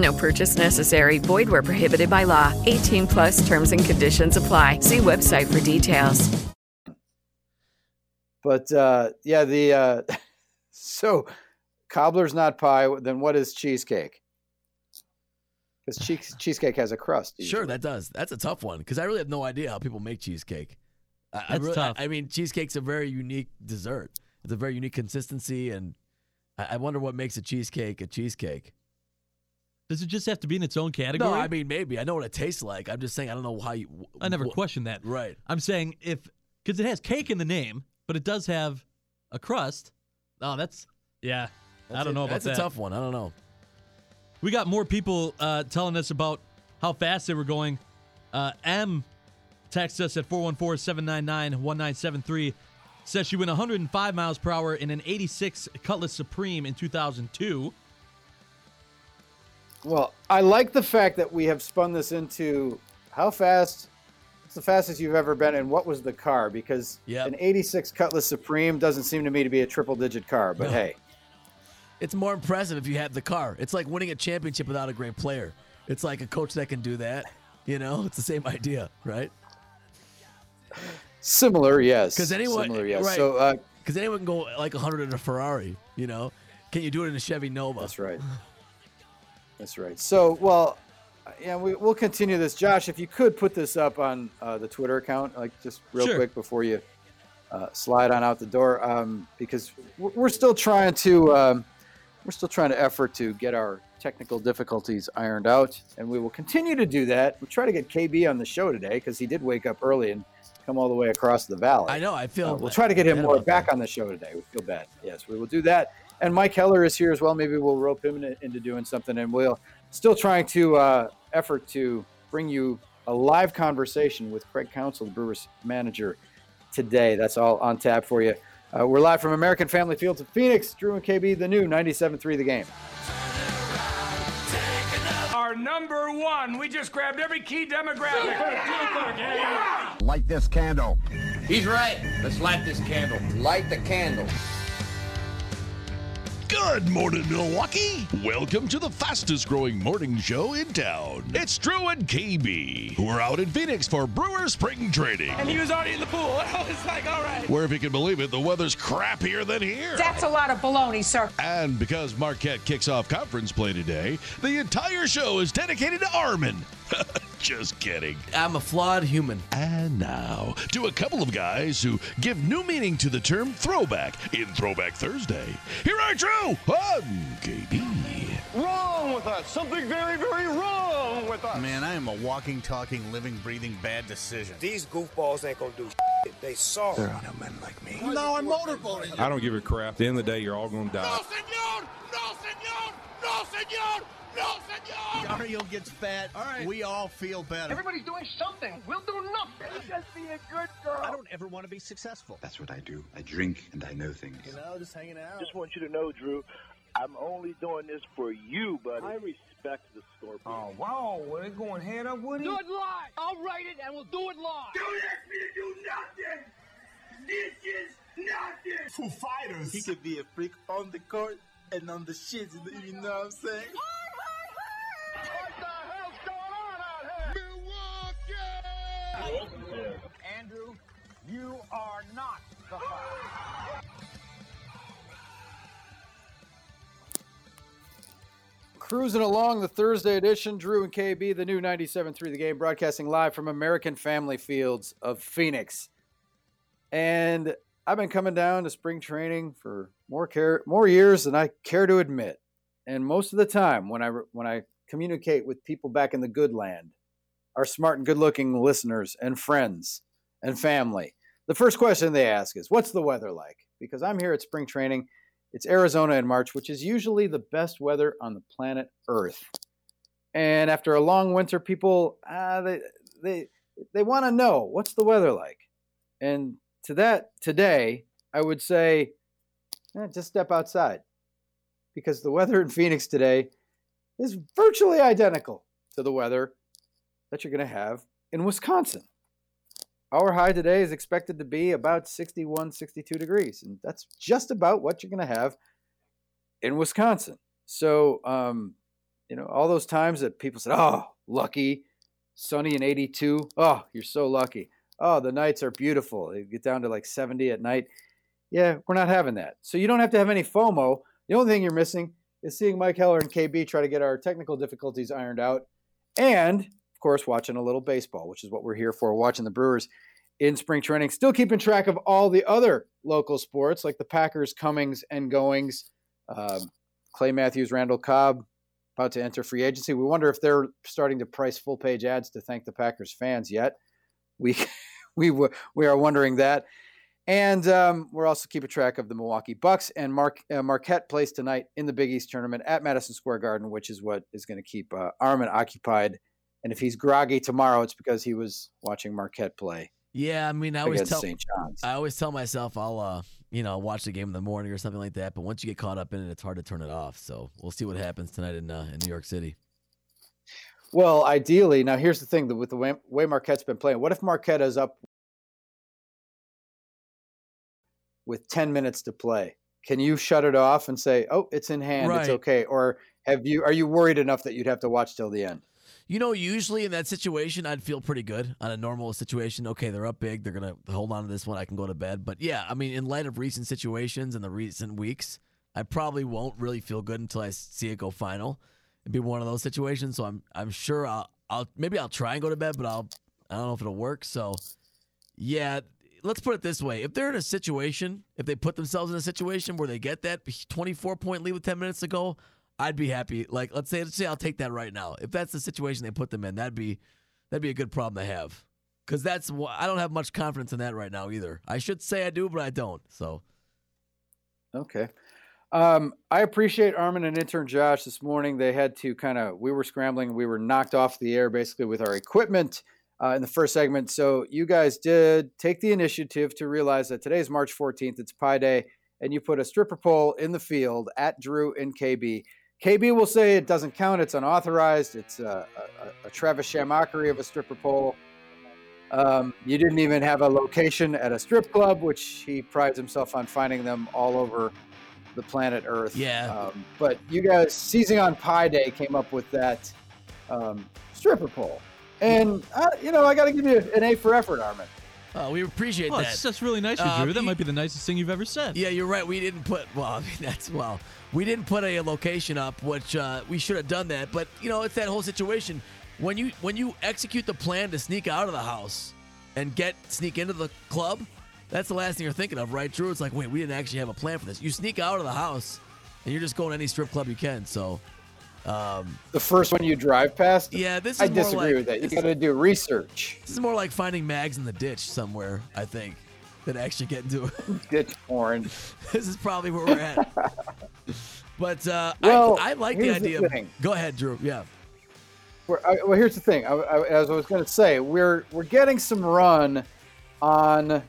No purchase necessary. Void where prohibited by law. 18 plus terms and conditions apply. See website for details. But uh, yeah, the uh, so cobbler's not pie. Then what is cheesecake? Because cheese, cheesecake has a crust. Sure, that does. That's a tough one because I really have no idea how people make cheesecake. I, I That's really- tough. I, I mean, cheesecake's a very unique dessert. It's a very unique consistency, and I, I wonder what makes a cheesecake a cheesecake. Does it just have to be in its own category? No, I mean maybe. I know what it tastes like. I'm just saying I don't know how you. I never wh- questioned that. Right. I'm saying if because it has cake in the name, but it does have a crust. Oh, that's yeah. I don't a- know about That's that. That's a tough one. I don't know. We got more people uh, telling us about how fast they were going. Uh, M texts us at 414 799 1973. Says she went 105 miles per hour in an 86 Cutlass Supreme in 2002. Well, I like the fact that we have spun this into how fast. it's the fastest you've ever been, and what was the car? Because Yep. an '86 Cutlass Supreme doesn't seem to me to be a triple-digit car. But No. hey, It's more impressive if you have the car. It's like winning a championship without a great player. It's like a coach that can do that. You know, it's the same idea, right? similar, yes. Because anyone, similar, yes. right? So, uh, because anyone can go like 100 in a Ferrari. You know, can you do it in a Chevy Nova? That's right. That's right. So, well, yeah, we, we'll continue this. Josh, if you could put this up on uh, the Twitter account, like just real Sure. quick before you uh, slide on out the door, um, because we're we're still trying to um, we're still trying to effort to get our technical difficulties ironed out, and we will continue to do that. We'll try to get KB on the show today because he did wake up early and come all the way across the valley. I know. I feel. Uh, we'll try to get him more about back on the show today. We feel bad. Yes, we will do that. And Mike Heller is here as well. Maybe we'll rope him in- into doing something. And we'll still trying to uh, effort to bring you a live conversation with Craig Counsell, the Brewers manager, today. That's all on tap for you. Uh, we're live from American Family Fields in Phoenix. Drew and KB, the new 97.3 The Game. Our number one. We just grabbed every key demographic. Light this candle. He's right. Let's light this candle. Light the candle. Good morning, Milwaukee. Welcome to the fastest growing morning show in town. It's Drew and KB, who are out in Phoenix for Brewer Spring Training. And he was already in the pool. I was like, all right. Where, if you can believe it, the weather's crappier than here. That's a lot of baloney, sir. And because Marquette kicks off conference play today, the entire show is dedicated to Armin. Just kidding. I'm a flawed human. And now, to a couple of guys who give new meaning to the term throwback in Throwback Thursday. Here are Drew and KB. Wrong with us. Something very, very wrong with us. Man, I am a walking, talking, living, breathing bad decision. These goofballs ain't gonna do shit. They saw. There are no men like me. No, I'm motorboating. I don't give a crap. At the end of the day, you're all going to die. No, senor! No, senor! No, senor! No, senor! Dario gets fat. All right. We all feel better. Everybody's doing something. We'll do nothing. Just be a good girl. I don't ever want to be successful. That's what I do. I drink and I know things. You know, just hanging out. Just want you to know, Drew, I'm only doing this for you, buddy. I respect the Scorpion. Oh, wow. Well, they're going head up with it? Do it live. I'll write it and we'll do it live. Don't ask me to do nothing. This is nothing. Foo Fighters. He could be a freak on the court and on the shits. You know what I'm saying? Andrew, you are not the fire. Cruising along the Thursday edition, Drew and KB, the new 97.3 The Game, broadcasting live from American Family Fields of Phoenix. And I've been coming down to spring training for more care, more years than I care to admit. And most of the time, when I when I communicate with people back in the good land, our smart and good looking listeners and friends and family, the first question they ask is, What's the weather like? Because I'm here at spring training. It's Arizona in March, which is usually the best weather on the planet Earth. And after a long winter, people uh, they they they want to know what's the weather like. And to that today, I would say, eh, just step outside, because the weather in Phoenix today is virtually identical to the weather that you're going to have in Wisconsin. Our high today is expected to be about 61, 62 degrees, and that's just about what you're going to have in Wisconsin. So, um, you know, all those times that people said, "Oh, lucky, sunny and 82." Oh, you're so lucky. Oh, the nights are beautiful. You get down to like 70 at night. Yeah, we're not having that. So you don't have to have any FOMO. The only thing you're missing is seeing Mike Heller and KB try to get our technical difficulties ironed out, and of course, watching a little baseball, which is what we're here for. Watching the Brewers in spring training, still keeping track of all the other local sports like the Packers comings and goings. Um, Clay Matthews, Randall Cobb, about to enter free agency. We wonder if they're starting to price full page ads to thank the Packers fans yet. We we we are wondering that, and um, we're also keeping track of the Milwaukee Bucks and Mark uh, Marquette plays tonight in the Big East tournament at Madison Square Garden, which is what is going to keep uh, Armin occupied. And if he's groggy tomorrow, it's because he was watching Marquette play. Yeah, I mean, I always tell St. John's. I always tell myself I'll uh, you know, watch the game in the morning or something like that. But once you get caught up in it, it's hard to turn it off. So we'll see what happens tonight in uh, in New York City. Well, ideally, now here's the thing: with the way, way Marquette's been playing, what if Marquette is up with 10 minutes to play? Can you shut it off and say, "Oh, it's in hand, it's okay," or have you are you worried enough that you'd have to watch till the end? You know, usually in that situation, I'd feel pretty good on a normal situation. Okay, they're up big. They're going to hold on to this one. I can go to bed. But yeah, I mean, in light of recent situations and the recent weeks, I probably won't really feel good until I see it go final. It'd be one of those situations. So I'm I'm sure I'll I'll maybe I'll try and go to bed, but I'll I don't know if it'll work. So yeah, let's put it this way: if they're in a situation, if they put themselves in a situation where they get that 24 point lead with 10 minutes to go, I'd be happy. Like let's say let's say I'll take that right now. If that's the situation they put them in, that'd be that'd be a good problem to have. Cuz that's I don't have much confidence in that right now either. I should say I do, but I don't. So Okay. Um, I appreciate Armin and intern Josh this morning. They had to kind of, we were scrambling. We were knocked off the air basically with our equipment uh, in the first segment. So you guys did take the initiative to realize that today is March 14th. It's Pi Day. And you put a stripper pole in the field at Drew and KB. KB will say it doesn't count. It's unauthorized. It's a, a, a Travis Shamockery of a stripper pole. Um, you didn't even have a location at a strip club, which he prides himself on finding them all over the planet Earth. Yeah. Um, but you guys, seizing on Pi Day, came up with that um, stripper pole. And, uh, you know, I got to give you an A for effort, Armin. uh, we appreciate Oh, that. that's, that's really nice of Uh, Drew. That might be the nicest thing you've ever said. Yeah, you're right. We didn't put well. I mean, that's well. We didn't put a location up, which uh, we should have done that. But you know, it's that whole situation when you when you execute the plan to sneak out of the house and get sneak into the club. That's the last thing you're thinking of, right, Drew? It's like, wait, we didn't actually have a plan for this. You sneak out of the house and you're just going to any strip club you can. So, um, The first one you drive past? Yeah, this I is more disagree like- with that. You got to do research. this is more like finding mags in the ditch somewhere. I think than actually getting to it. Ditch porn. this is probably where we're at. But uh, Well, I, I like the here's the idea. go ahead, Drew. Yeah. We're, I, well, here's the thing. I, I, as I was going to say, we're we're getting some run on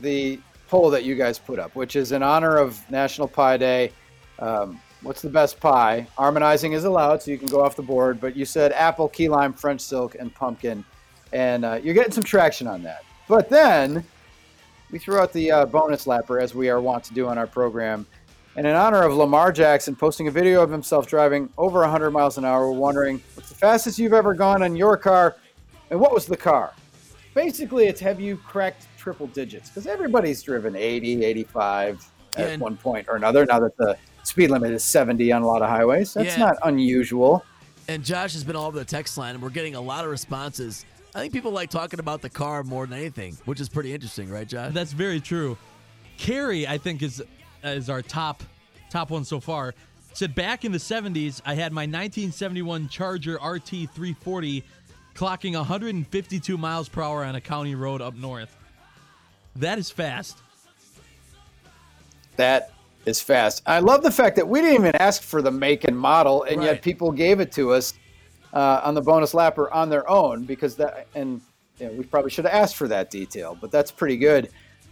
the poll that you guys put up, which is in honor of National Pie Day. Um, what's the best pie? Harmonizing is allowed, so you can go off the board. But you said apple, key lime, French silk, and pumpkin, and uh, you're getting some traction on that. But then we threw out the uh, bonus lapper, as we are wont to do on our program. And in honor of Lamar Jackson posting a video of himself driving over 100 miles an hour, we're wondering what's the fastest you've ever gone on your car, and what was the car? Basically, it's have you cracked triple digits? Because everybody's driven 80, 85 at one point or another. Now that the speed limit is 70 on a lot of highways, that's Yeah. not unusual. And Josh has been all over the text line, and we're getting a lot of responses. I think people like talking about the car more than anything, which is pretty interesting, right, Josh? That's very true. Carrie, I think, is is our top top one so far. Said back in the 70s, I had my 1971 Charger RT 340 clocking 152 miles per hour on a county road up north. That is fast. That is fast. I love the fact that we didn't even ask for the make and model, and Right. yet people gave it to us uh, on the bonus lapper on their own because that, and you know, we probably should have asked for that detail, but that's pretty good.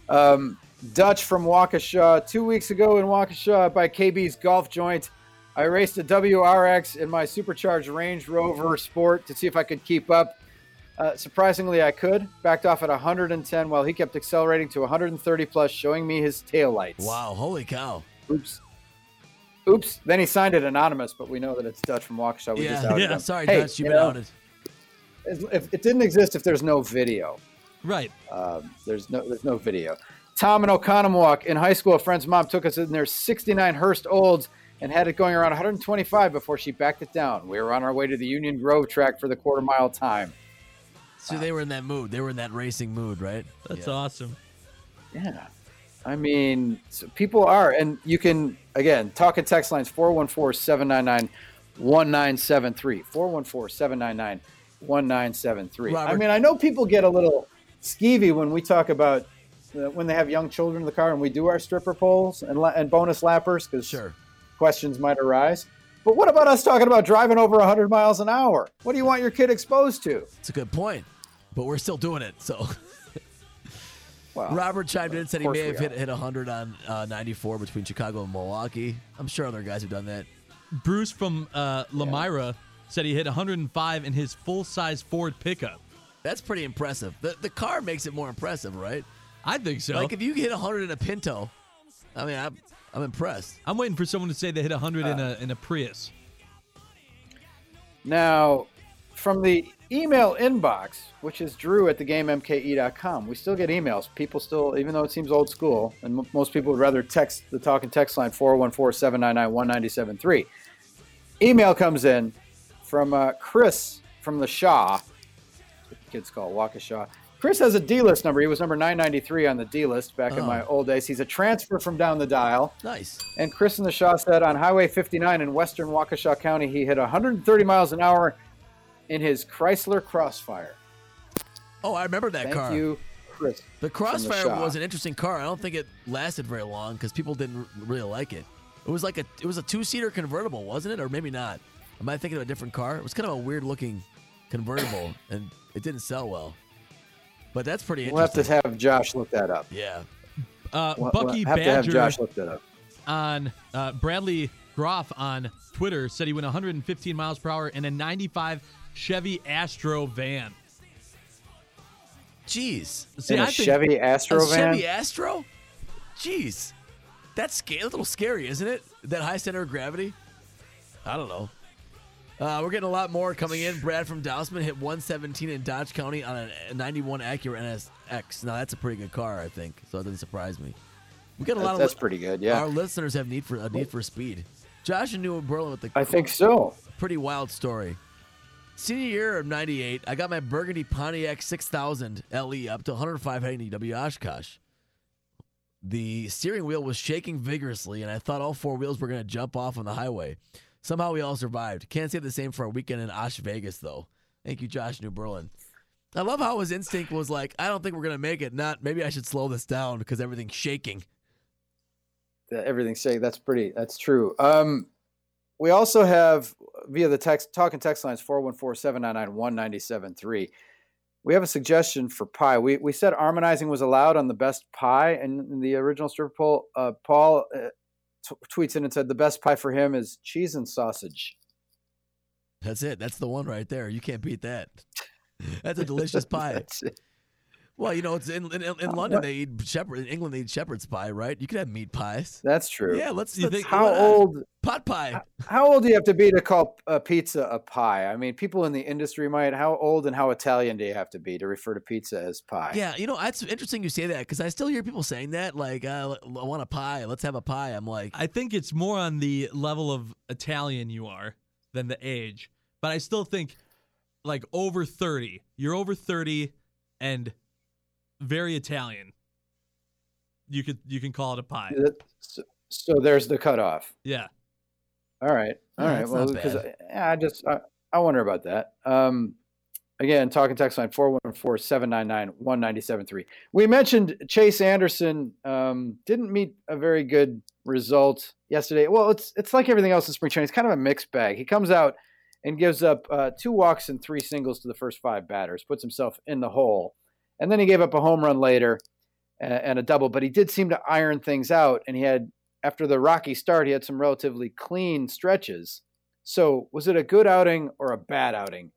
Um, Dutch from Waukesha, two weeks ago in Waukesha by KB's Golf Joint. I raced a WRX in my supercharged Range Rover Sport to see if I could keep up. Uh, surprisingly, I could. Backed off at 110 while he kept accelerating to 130 plus, showing me his taillights. Wow, holy cow. Oops. Oops. Then he signed it anonymous, but we know that it's Dutch from Waukesha. We just Yeah, yeah. him. Sorry, Hey, Dutch, you've you been know, outed. If it didn't exist if there's no video. Right. Um, there's no there's no video. Tom and Oconomowoc in high school, a friend's mom took us in their 69 Hurst Olds and had it going around 125 before she backed it down. We were on our way to the Union Grove track for the quarter mile time. So they were in that mood. They were in that racing mood, right? That's Yeah. awesome. Yeah. I mean, so people are, and you can, again, talk and text lines 414 799 1973. 414 799 1973. I mean, I know people get a little skeevy when we talk about uh, when they have young children in the car and we do our stripper polls and, la- and bonus lappers because sure. questions might arise. But what about us talking about driving over 100 miles an hour? What do you want your kid exposed to? It's a good point, but we're still doing it. So Well, Robert chimed in and said he may have hit, are. hit 100 on uh, 94 between Chicago and Milwaukee. I'm sure other guys have done that. Bruce from uh, Lomira said he hit 105 in his full size Ford pickup. That's pretty impressive. The the car makes it more impressive, right? I think so. Like if you hit 100 in a Pinto, I mean, I'm I'm impressed. I'm waiting for someone to say they hit 100 in a in a Prius. Now, from the email inbox, which is drew at thegamemke.com, we still get emails. People still, even though it seems old school, and m- most people would rather text the talk and text line 414 799 1973. Email comes in from uh, Chris from the Shaw. the kids call Waukesha. Chris has a D list number. He was number 993 on the D list back in Oh. my old days. He's a transfer from down the dial. Nice. And Chris in the Shaw said on Highway 59 in western Waukesha County, he hit 130 miles an hour in his Chrysler Crossfire. Oh, I remember that Thank car. you, Chris. The from the Crossfire was an interesting car. I don't think it lasted very long because people didn't really like it. It was like a it was a two seater convertible, wasn't it? Or maybe not. Am I thinking of a different car? It was kind of a weird looking convertible, and it didn't sell well. But that's pretty interesting. We'll have to have Josh look that up. yeah. Uh, We'll- Bucky we'll have to have Badger Josh look that up. on uh, Bradley Groff on Twitter said he went 115 miles per hour in a 95 Chevy Astro van. Jeez. In a I think- Chevy Astro a van? Chevy Astro? Jeez. That's sca- a little scary, isn't it? That high center of gravity? I don't know. Uh, we're getting a lot more coming in. Brad from Dousman hit 117 in Dodge County on a 91 Acura NSX. Now that's a pretty good car, I think. So it doesn't surprise me. We got a lot That's- of that's pretty good, yeah. Our listeners have need for a need for speed. Josh and New Berlin with the I think so. pretty wild story. Senior year of '98, I got my Burgundy Pontiac 6000 LE up to 105 heading to Oshkosh. The steering wheel was shaking vigorously, and I thought all four wheels were going to jump off on the highway. Somehow we all survived. Can't say the same for a weekend in Osh Vegas, though. Thank you, Josh New Berlin. I love how his instinct was like, I don't think we're going to make it. Not maybe I should slow this down because everything's shaking. that everything's saying that's pretty that's true um we also have via the text talking text lines 414-799-1973 we have a suggestion for pie we, we said harmonizing was allowed on the best pie and in the original strip poll uh, paul uh, t- tweets in and said the best pie for him is cheese and sausage That's it. That's the one right there. You can't beat that. That's a delicious pie. That's it. Well, you know, it's in in, in London they eat shepherd. In England they eat shepherd's pie, right? You could have meat pies. that's true Yeah, let's. You think- how why old Pot pie. how old do you have to be to call a pizza a pie i mean people in the industry might how old and how italian do you have to be to refer to pizza as pie Yeah, you know, that's interesting you say that because I still hear people saying that. Like, uh, I want a pie. Let's have a pie. I'm like, I think it's more on the level of Italian you are than the age. But I still think like over 30. You're over 30 and very Italian. You could you can call it a pie. So, so there's the cutoff. Yeah. All right. All Yeah, right. Well, because. I, I just I, I wonder about that. Um, Again, talking text line 414 799 1973. We mentioned Chase Anderson um, didn't meet a very good result yesterday. Well, it's it's like everything else in spring training. It's kind of a mixed bag. He comes out and gives up uh, two walks and three singles to the first five batters, puts himself in the hole. And then he gave up a home run later and, a double, but he did seem to iron things out. And he had, after the rocky start, he had some relatively clean stretches. So was it a good outing or a bad outing?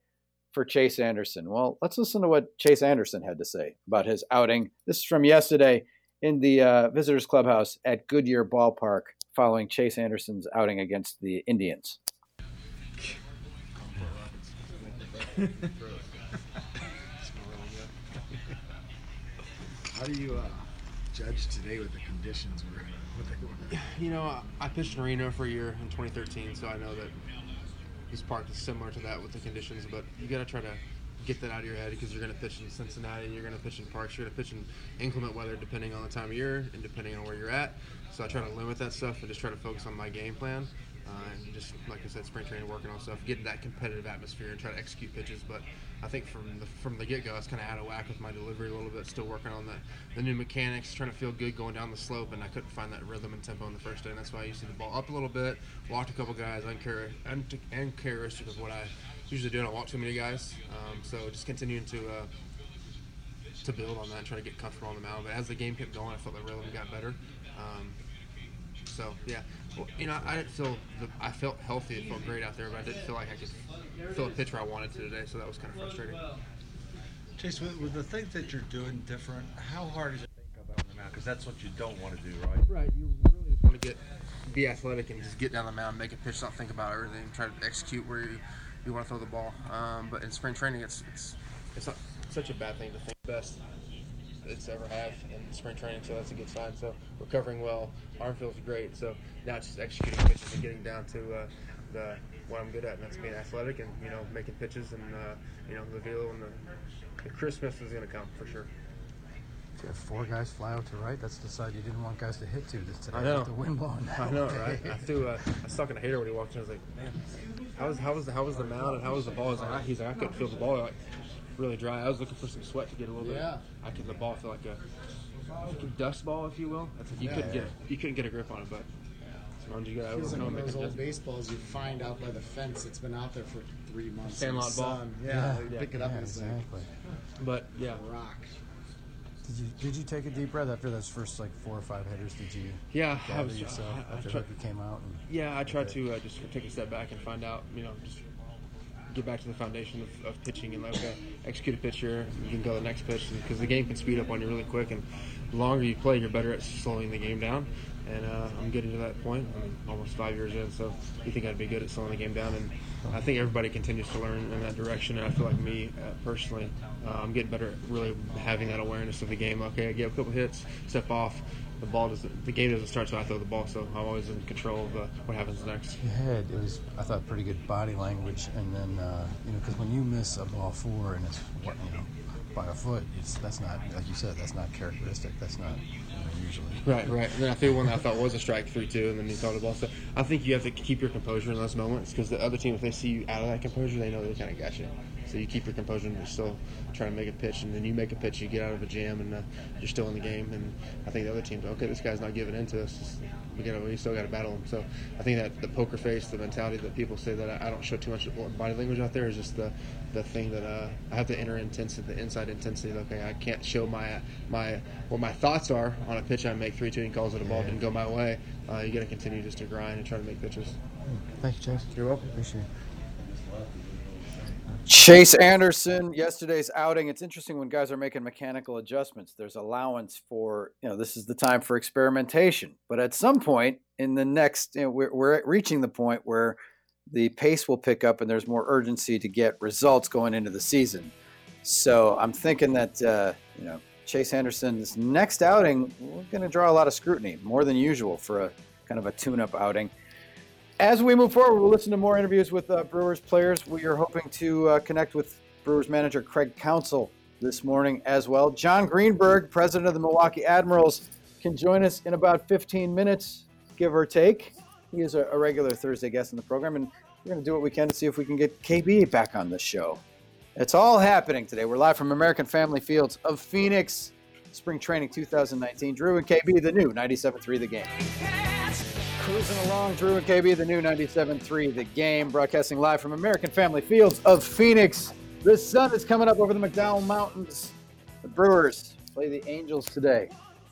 for Chase Anderson? Well, let's listen to what Chase Anderson had to say about his outing. This is from yesterday in the uh, visitors clubhouse at Goodyear Ballpark following Chase Anderson's outing against the Indians. How do you uh, judge today with the conditions were? You know, I pitched in Reno for a year in 2013, so I know that this park is similar to that with the conditions. But you got to try to get that out of your head because you're going to pitch in Cincinnati, you're going to pitch in parks, you're going to pitch in inclement weather depending on the time of year and depending on where you're at. So I try to limit that stuff and just try to focus on my game plan. Uh, and just like I said, spring training, working on stuff, getting that competitive atmosphere, and try to execute pitches. But I think from the from the get go, I was kind of out of whack with my delivery a little bit. Still working on the, the new mechanics, trying to feel good going down the slope, and I couldn't find that rhythm and tempo in the first day. And that's why I used to the ball up a little bit, walked a couple guys, unchar- uncharacteristic of what I usually do. I walk too many guys, um, so just continuing to. Uh, to build on that and try to get comfortable on the mound, but as the game kept going, I felt the rhythm got better. Um, so yeah, you know, I didn't feel the, I felt healthy. It felt great out there, but I didn't feel like I could feel a pitch where I wanted to today. So that was kind of frustrating. Chase, with, with the things that you're doing different, how hard is it to think about the mound? Because that's what you don't want to do, right? Right. You really just want to get be athletic and just get down the mound, make a pitch, not think about everything, try to execute where you, you want to throw the ball. Um, but in spring training, it's it's it's not such a bad thing to think best it's ever have in spring training, so that's a good sign. So recovering well, arm feels great. So now it's just executing pitches and getting down to uh, the what I'm good at, and that's being athletic and you know making pitches and uh, you know the velo and the, the Christmas is going to come for sure. You have four guys fly out to right. That's the side you didn't want guys to hit to this today. I know. With the wind blowing. I know, right? I threw. Uh, I was talking to Hader when he walked in. I was like, man, how was how was the, how was the mound and how was the ball? He's like, he's like, I couldn't feel the ball. Like, really dry. I was looking for some sweat to get a little bit. Yeah. I could the ball feel like a, like a dust ball, if you will. That's like you Yeah, couldn't yeah. get you couldn't get a grip on it, but sometimes you got to Feels like overcome one of those old difference. baseballs you find out by the fence. It's been out there for three months. Sandlot in ball. sun. Yeah, you Yeah. pick it up Yeah, and it's like exactly. But yeah, rock. Did you did you take a deep breath after those first like four or five hitters? Did you? Yeah, I gather was- yourself I- I after tried- Hooker came out. And, Yeah, I try to uh, just take a step back and find out, you know, just get back to the foundation of, of pitching and like execute a pitcher, you can go the next pitch because the game can speed up on you really quick, and the longer you play, you're better at slowing the game down. And uh, I'm getting to that point. I'm almost five years in, so you think I'd be good at slowing the game down, and I think everybody continues to learn in that direction. And I feel like me uh, personally, uh, I'm getting better at really having that awareness of the game. Okay, I get a couple hits, step off. The ball doesn't. The game doesn't start, so I throw the ball. So I'm always in control of uh, what happens next. you had it was I thought pretty good body language, and then uh, you know because when you miss a ball four and it's you know by a foot, it's that's not like you said that's not characteristic. That's not you know, usually. Right, right. And then I threw one that I thought was a strike three two, and then he throw the ball. So I think you have to keep your composure in those moments because the other team, if they see you out of that composure, they know they kind of got you. So you keep your composure and you're still trying to make a pitch, and then you make a pitch, you get out of a jam, and uh, you're still in the game. And I think the other team's okay. This guy's not giving in to us. We got we still got to battle him. So I think that the poker face, the mentality that people say that I, I don't show too much body language out there is just the the thing that uh, I have the inner intensity, the inside intensity. Okay, I can't show my my what my thoughts are on a pitch I make three two and calls it a ball didn't go my way. Uh, you got to continue just to grind and try to make pitches. Thank you, Chase. You're welcome. Appreciate it. Chase Anderson, yesterday's outing. It's interesting when guys are making mechanical adjustments. There's allowance for, you know, this is the time for experimentation. But at some point in the next, you know, we're, we're reaching the point where the pace will pick up and there's more urgency to get results going into the season. So I'm thinking that, uh, you know, Chase Anderson's next outing, we're going to draw a lot of scrutiny, more than usual for a kind of a tune up outing. As we move forward, we'll listen to more interviews with uh, Brewers players. We are hoping to uh, connect with Brewers manager Craig Counsell this morning as well. John Greenberg, president of the Milwaukee Admirals, can join us in about 15 minutes, give or take. He is a, a regular Thursday guest in the program, and we're going to do what we can to see if we can get KB back on the show. It's all happening today. We're live from American Family Fields of Phoenix, Spring Training 2019. Drew and KB, the new 97.3 The Game. Cruising along, Drew and KB, the new 97.3 The Game, broadcasting live from American Family Fields of Phoenix. The sun is coming up over the McDowell Mountains. The Brewers play the Angels today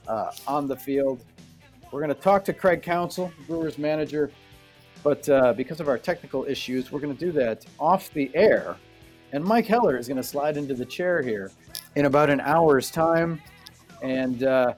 uh, on the field. We're going to talk to Craig Counsell, Brewers manager, but uh, because of our technical issues, we're going to do that off the air. And Mike Heller is going to slide into the chair here in about an hour's time. And uh,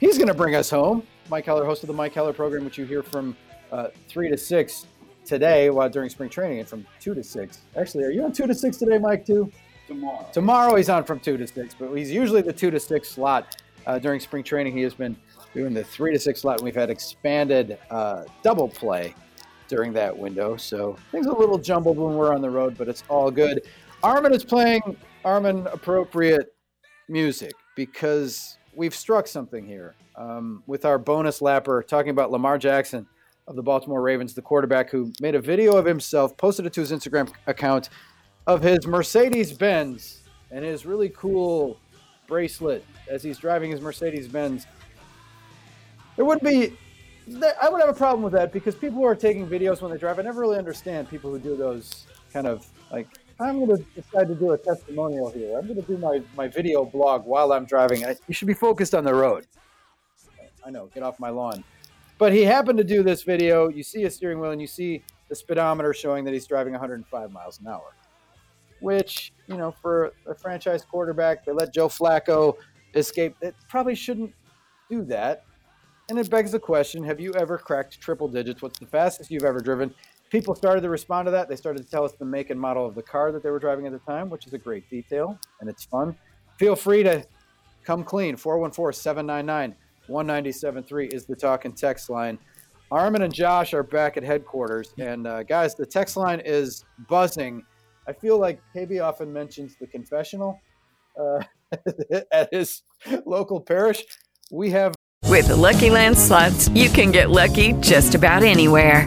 he's going to bring us home. Mike Heller, host of the Mike Heller program, which you hear from uh, 3 to 6 today while during spring training and from 2 to 6. Actually, are you on 2 to 6 today, Mike, too? Tomorrow. Tomorrow he's on from 2 to 6, but he's usually the 2 to 6 slot. Uh, during spring training, he has been doing the 3 to 6 slot. And we've had expanded uh, double play during that window. So things are a little jumbled when we're on the road, but it's all good. Armin is playing Armin appropriate music because we've struck something here um, with our bonus lapper talking about Lamar Jackson of the Baltimore Ravens, the quarterback who made a video of himself, posted it to his Instagram account of his Mercedes Benz and his really cool bracelet as he's driving his Mercedes Benz. There would be, I would have a problem with that because people who are taking videos when they drive, I never really understand people who do those kind of like I'm going to decide to do a testimonial here. I'm going to do my, my video blog while I'm driving. You should be focused on the road. I know, get off my lawn. But he happened to do this video. You see a steering wheel and you see the speedometer showing that he's driving 105 miles an hour, which, you know, for a franchise quarterback, they let Joe Flacco escape. It probably shouldn't do that. And it begs the question have you ever cracked triple digits? What's the fastest you've ever driven? People started to respond to that. They started to tell us the make and model of the car that they were driving at the time, which is a great detail and it's fun. Feel free to come clean. 414 799 1973 is the talk and text line. Armin and Josh are back at headquarters. And uh, guys, the text line is buzzing. I feel like KB often mentions the confessional uh, at his local parish. We have. With the Lucky Land slots, you can get lucky just about anywhere.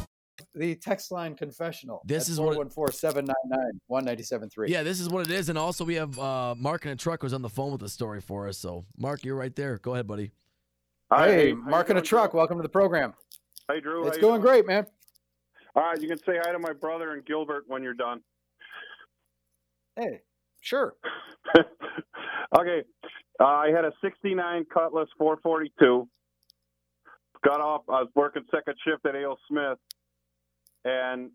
the text line confessional. This is what 414-799-1973. Yeah, this is what it is. And also we have uh, Mark in a truck who's on the phone with the story for us. So Mark, you're right there. Go ahead, buddy. Hey, Mark in a truck. Welcome to the program. Hey, Drew. It's going great, man. All right, you can say hi to my brother and Gilbert when you're done. Hey, sure. okay, uh, I had a '69 Cutlass 442. Got off. I was working second shift at A.O. Smith, and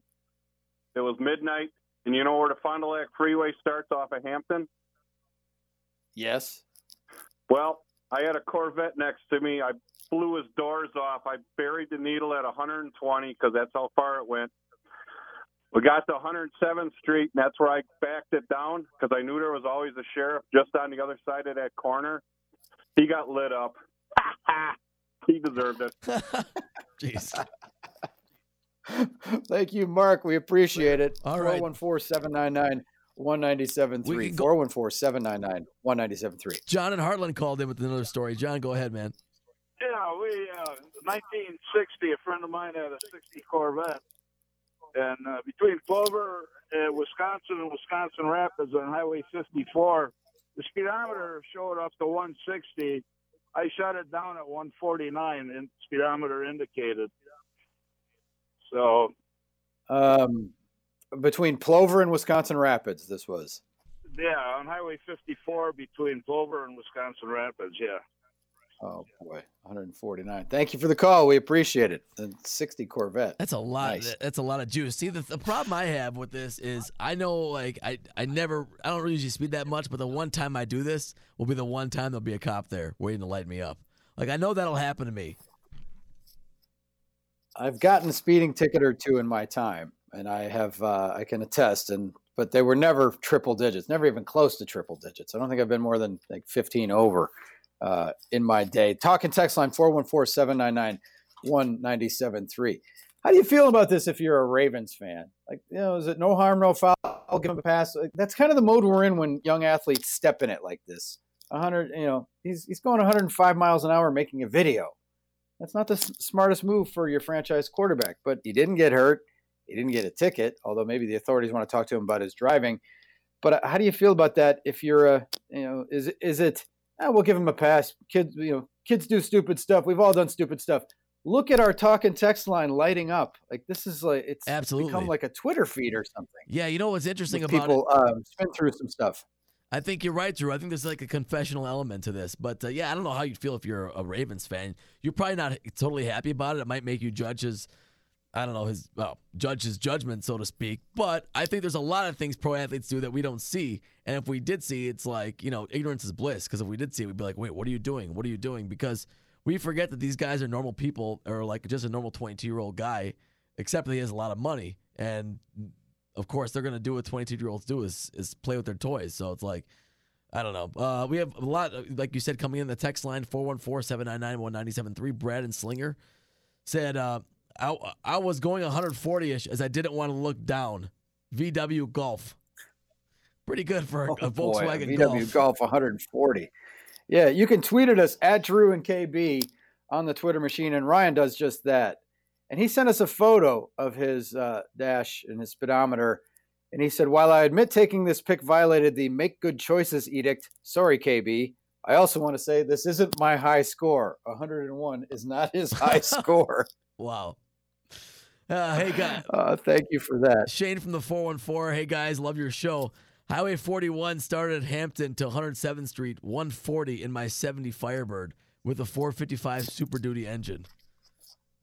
it was midnight. And you know where the Fond du Lac Freeway starts off of Hampton? Yes. Well, I had a Corvette next to me. I blew his doors off. I buried the needle at 120 because that's how far it went. We got to 107th Street, and that's where I backed it down because I knew there was always a sheriff just on the other side of that corner. He got lit up. he deserved it. Jeez. Thank you, Mark. We appreciate it. All right. 414 799 1973. 414 799 1973. John and Hartland called in with another story. John, go ahead, man. Yeah, we uh, 1960. A friend of mine had a 60 Corvette, and uh, between Plover, uh, Wisconsin, and Wisconsin Rapids on Highway 54, the speedometer showed up to 160. I shut it down at 149, and speedometer indicated. So, um, between Plover and Wisconsin Rapids, this was. Yeah, on Highway 54 between Plover and Wisconsin Rapids. Yeah. Oh boy, 149. Thank you for the call. We appreciate it. The 60 Corvette. That's a lot. Nice. That's a lot of juice. See, the, the problem I have with this is I know, like, I, I never, I don't usually speed that much, but the one time I do this will be the one time there'll be a cop there waiting to light me up. Like, I know that'll happen to me. I've gotten a speeding ticket or two in my time, and I have uh, I can attest. And but they were never triple digits, never even close to triple digits. I don't think I've been more than like 15 over uh, in my day. Talking text line 414 799 1973. How do you feel about this if you're a Ravens fan? Like, you know, is it no harm, no foul? I'll give him a pass. Like, that's kind of the mode we're in when young athletes step in it like this. 100, you know, he's, he's going 105 miles an hour making a video. That's not the s- smartest move for your franchise quarterback, but he didn't get hurt. He didn't get a ticket, although maybe the authorities want to talk to him about his driving. But uh, how do you feel about that? If you're a, you know, is it, is it? eh, we'll give him a pass. Kids, you know, kids do stupid stuff. We've all done stupid stuff. Look at our talk and text line lighting up. Like this is like it's Absolutely. become like a Twitter feed or something. Yeah, you know what's interesting about people it? um, spin through some stuff. I think you're right, Drew. I think there's like a confessional element to this. But uh, yeah, I don't know how you'd feel if you're a Ravens fan. You're probably not totally happy about it. It might make you judge his, I don't know, his, well, judge his judgment, so to speak. But I think there's a lot of things pro athletes do that we don't see. And if we did see, it's like, you know, ignorance is bliss. Because if we did see it, we'd be like, wait, what are you doing? What are you doing? Because we forget that these guys are normal people or like just a normal 22 year old guy, except that he has a lot of money. And of course, they're going to do what 22 year olds do is, is play with their toys. So it's like, I don't know. Uh, we have a lot, like you said, coming in the text line 414 799 1973. Brad and Slinger said, uh, I, I was going 140 ish as I didn't want to look down. VW Golf. Pretty good for a, a Oh, boy, Volkswagen VW Golf. Golf 140. Yeah, you can tweet at us at Drew and KB on the Twitter machine, and Ryan does just that. And he sent us a photo of his uh, dash and his speedometer. And he said, While I admit taking this pick violated the make good choices edict, sorry, KB, I also want to say this isn't my high score. 101 is not his high score. Wow. Uh, hey, guys. Uh, thank you for that. Shane from the 414. Hey, guys, love your show. Highway 41 started at Hampton to 107th Street, 140 in my 70 Firebird with a 455 Super Duty engine.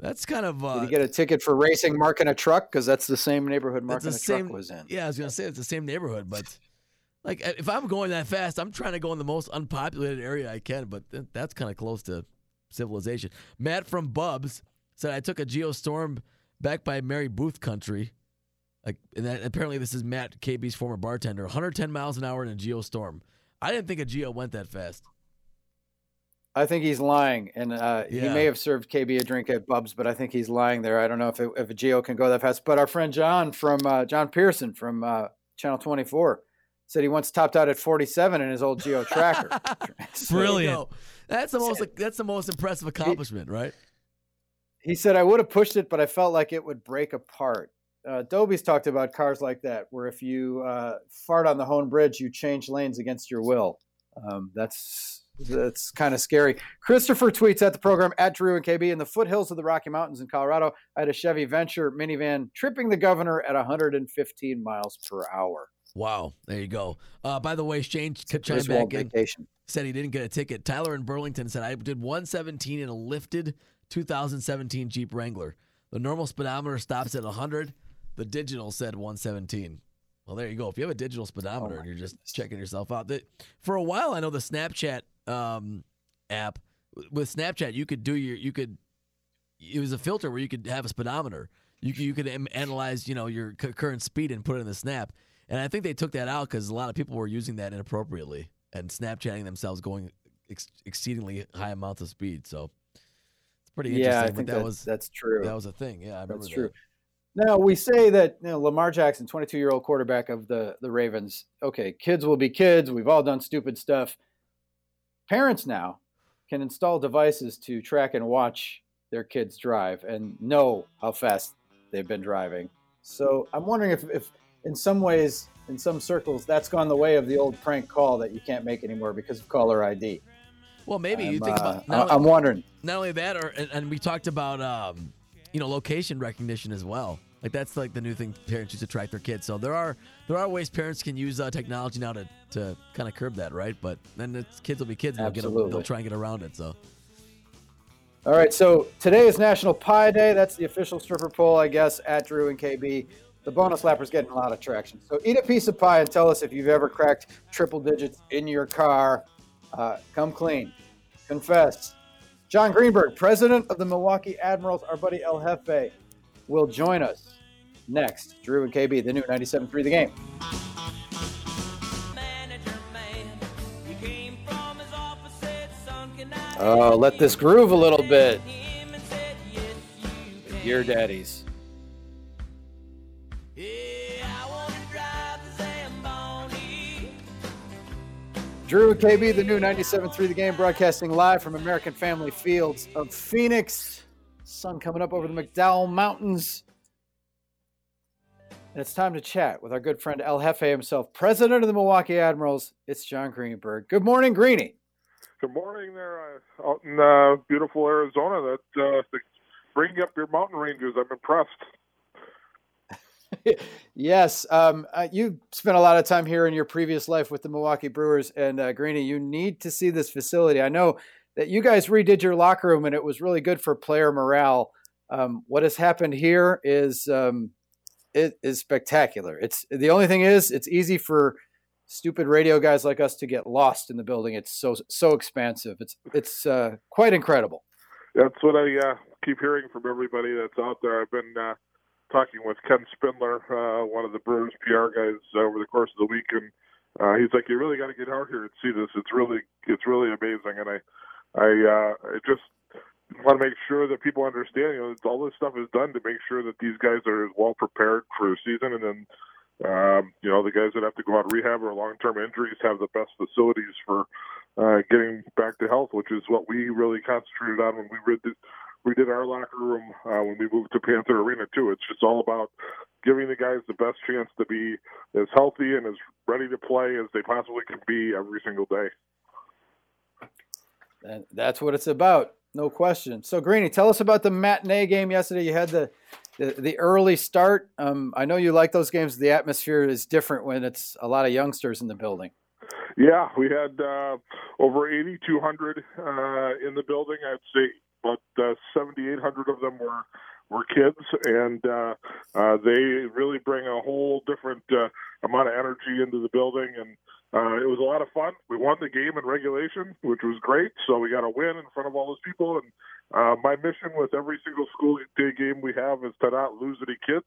That's kind of uh, Did you get a ticket for racing Mark in a truck? Because that's the same neighborhood Mark in a same. truck was in. Yeah, I was gonna say it's the same neighborhood, but like if I'm going that fast, I'm trying to go in the most unpopulated area I can. But th- that's kind of close to civilization. Matt from Bubs said I took a Geostorm back by Mary Booth country. Like, and that, apparently this is Matt KB's former bartender. 110 miles an hour in a Geostorm. I didn't think a Geo went that fast. I think he's lying, and uh, he may have served KB a drink at Bub's, but I think he's lying there. I don't know if it, if a Geo can go that fast. But our friend John from uh, John Pearson from uh, Channel 24 said he once topped out at 47 in his old Geo Tracker. So- There. That's the most. That's the most impressive accomplishment, right? He said, I would have pushed it, but I felt like it would break apart. Uh, Dobie's talked about cars like that, where if you uh, fart on the Hoan Bridge, you change lanes against your will. Um, that's that's kind of scary. Christopher tweets at the program at Drew and KB in the foothills of the Rocky Mountains in Colorado. I had a Chevy Venture minivan tripping the governor at 115 miles per hour. Wow, there you go. Uh, by the way, Shane chimed back in. vacation. Said he didn't get a ticket. Tyler in Burlington said I did 117 in a lifted 2017 Jeep Wrangler. The normal speedometer stops at 100. The digital said 117. Well, there you go. If you have a digital speedometer and you're just checking yourself out, that for a while I know the Snapchat um, app with Snapchat you could do your you could it was a filter where you could have a speedometer. You could, you could analyze you know your cu- current speed and put it in the snap. And I think they took that out because a lot of people were using that inappropriately and Snapchatting themselves going ex- exceedingly high amounts of speed. So it's pretty interesting. Yeah, I think that that- was that's true. That was a thing. Yeah, I remember That's that. true. Now we say that you know, Lamar Jackson, 22 year old quarterback of the the Ravens. Okay, kids will be kids. We've all done stupid stuff. Parents now can install devices to track and watch their kids drive and know how fast they've been driving. So I'm wondering if, if in some ways, in some circles, that's gone the way of the old prank call that you can't make anymore because of caller ID. Well, maybe you I'm, think uh, about. not I'm only- wondering. Not only that, or and, and we talked about um, you know location recognition as well. Like that's like the new thing parents use to track their kids. So there are there are ways parents can use uh, technology now to, to kind of curb that, right? But then it's, kids will be kids. And they'll, get they'll try and get around it. So All right, so today is National Pie Day. That's the official stripper poll, I guess, at Drew and KB. The bonus lapper's getting a lot of traction. So eat a piece of pie and tell us if you've ever cracked triple digits in your car. Uh, come clean. Confess. John Greenberg, president of the Milwaukee Admirals, our buddy El Jefe, will join us next. Drew and KB, the new 97.3 The Game. He came from his opposite, son Oh, let this groove a little bit. Your daddies. Drew and KB, the new 97.3 The Game, broadcasting live from American Family Fields of Phoenix. Sun coming up over the McDowell Mountains. And it's time to chat with our good friend El Jefe himself, president of the Milwaukee Admirals. It's John Greenberg. Good morning, Greeny. Good morning there uh, out in uh, beautiful Arizona. That uh, bringing up your mountain ranges, I'm impressed. yes, um, uh, you spent a lot of time here in your previous life with the Milwaukee Brewers, and uh, Greeny, you need to see this facility. I know that you guys redid your locker room, and it was really good for player morale. Um, what has happened here is um, it is spectacular. It's the only thing is it's easy for stupid radio guys like us to get lost in the building. It's so so expansive. It's it's uh, quite incredible. That's what I uh, keep hearing from everybody that's out there. I've been uh, talking with Ken Spindler, uh, one of the Brewers PR guys, over the course of the week, and uh, he's like, "You really got to get out here and see this. It's really it's really amazing." And I I uh, just want to make sure that people understand. You know, all this stuff is done to make sure that these guys are as well prepared for the season, and then um, you know the guys that have to go on rehab or long-term injuries have the best facilities for uh, getting back to health, which is what we really concentrated on when we redid our locker room uh, when we moved to Panther Arena too. It's just all about giving the guys the best chance to be as healthy and as ready to play as they possibly can be every single day. And that's what it's about, no question. So, Greeny, tell us about the matinee game yesterday. You had the the, the early start. Um, I know you like those games. The atmosphere is different when it's a lot of youngsters in the building. Yeah, we had uh, over 8,200 uh, in the building. I'd say about uh, 7,800 of them were were kids, and uh, uh, they really bring a whole different uh, amount of energy into the building. And uh, it was a lot of fun. We won the game in regulation, which was great. So we got a win in front of all those people. And uh, my mission with every single school day game we have is to not lose any kids.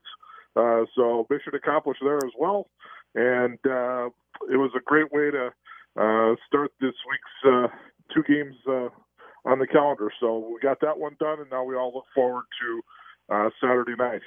Uh, so mission accomplished there as well. And uh, it was a great way to uh, start this week's uh, two games uh, on the calendar. So we got that one done, and now we all look forward to uh, Saturday night.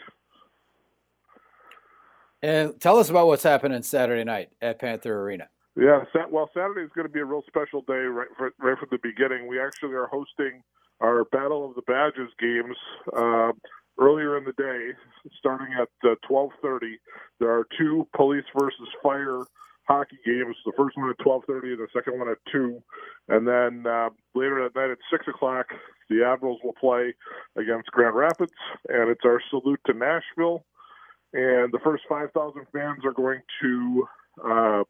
And tell us about what's happening Saturday night at Panther Arena. Yeah, well, Saturday is going to be a real special day right, right from the beginning. We actually are hosting our Battle of the Badges games uh, earlier in the day, starting at uh, 12:30. There are two police versus fire hockey games. The first one at 12:30, and the second one at two. And then uh, later that night at six o'clock, the Admirals will play against Grand Rapids, and it's our salute to Nashville. And the first 5,000 fans are going to uh,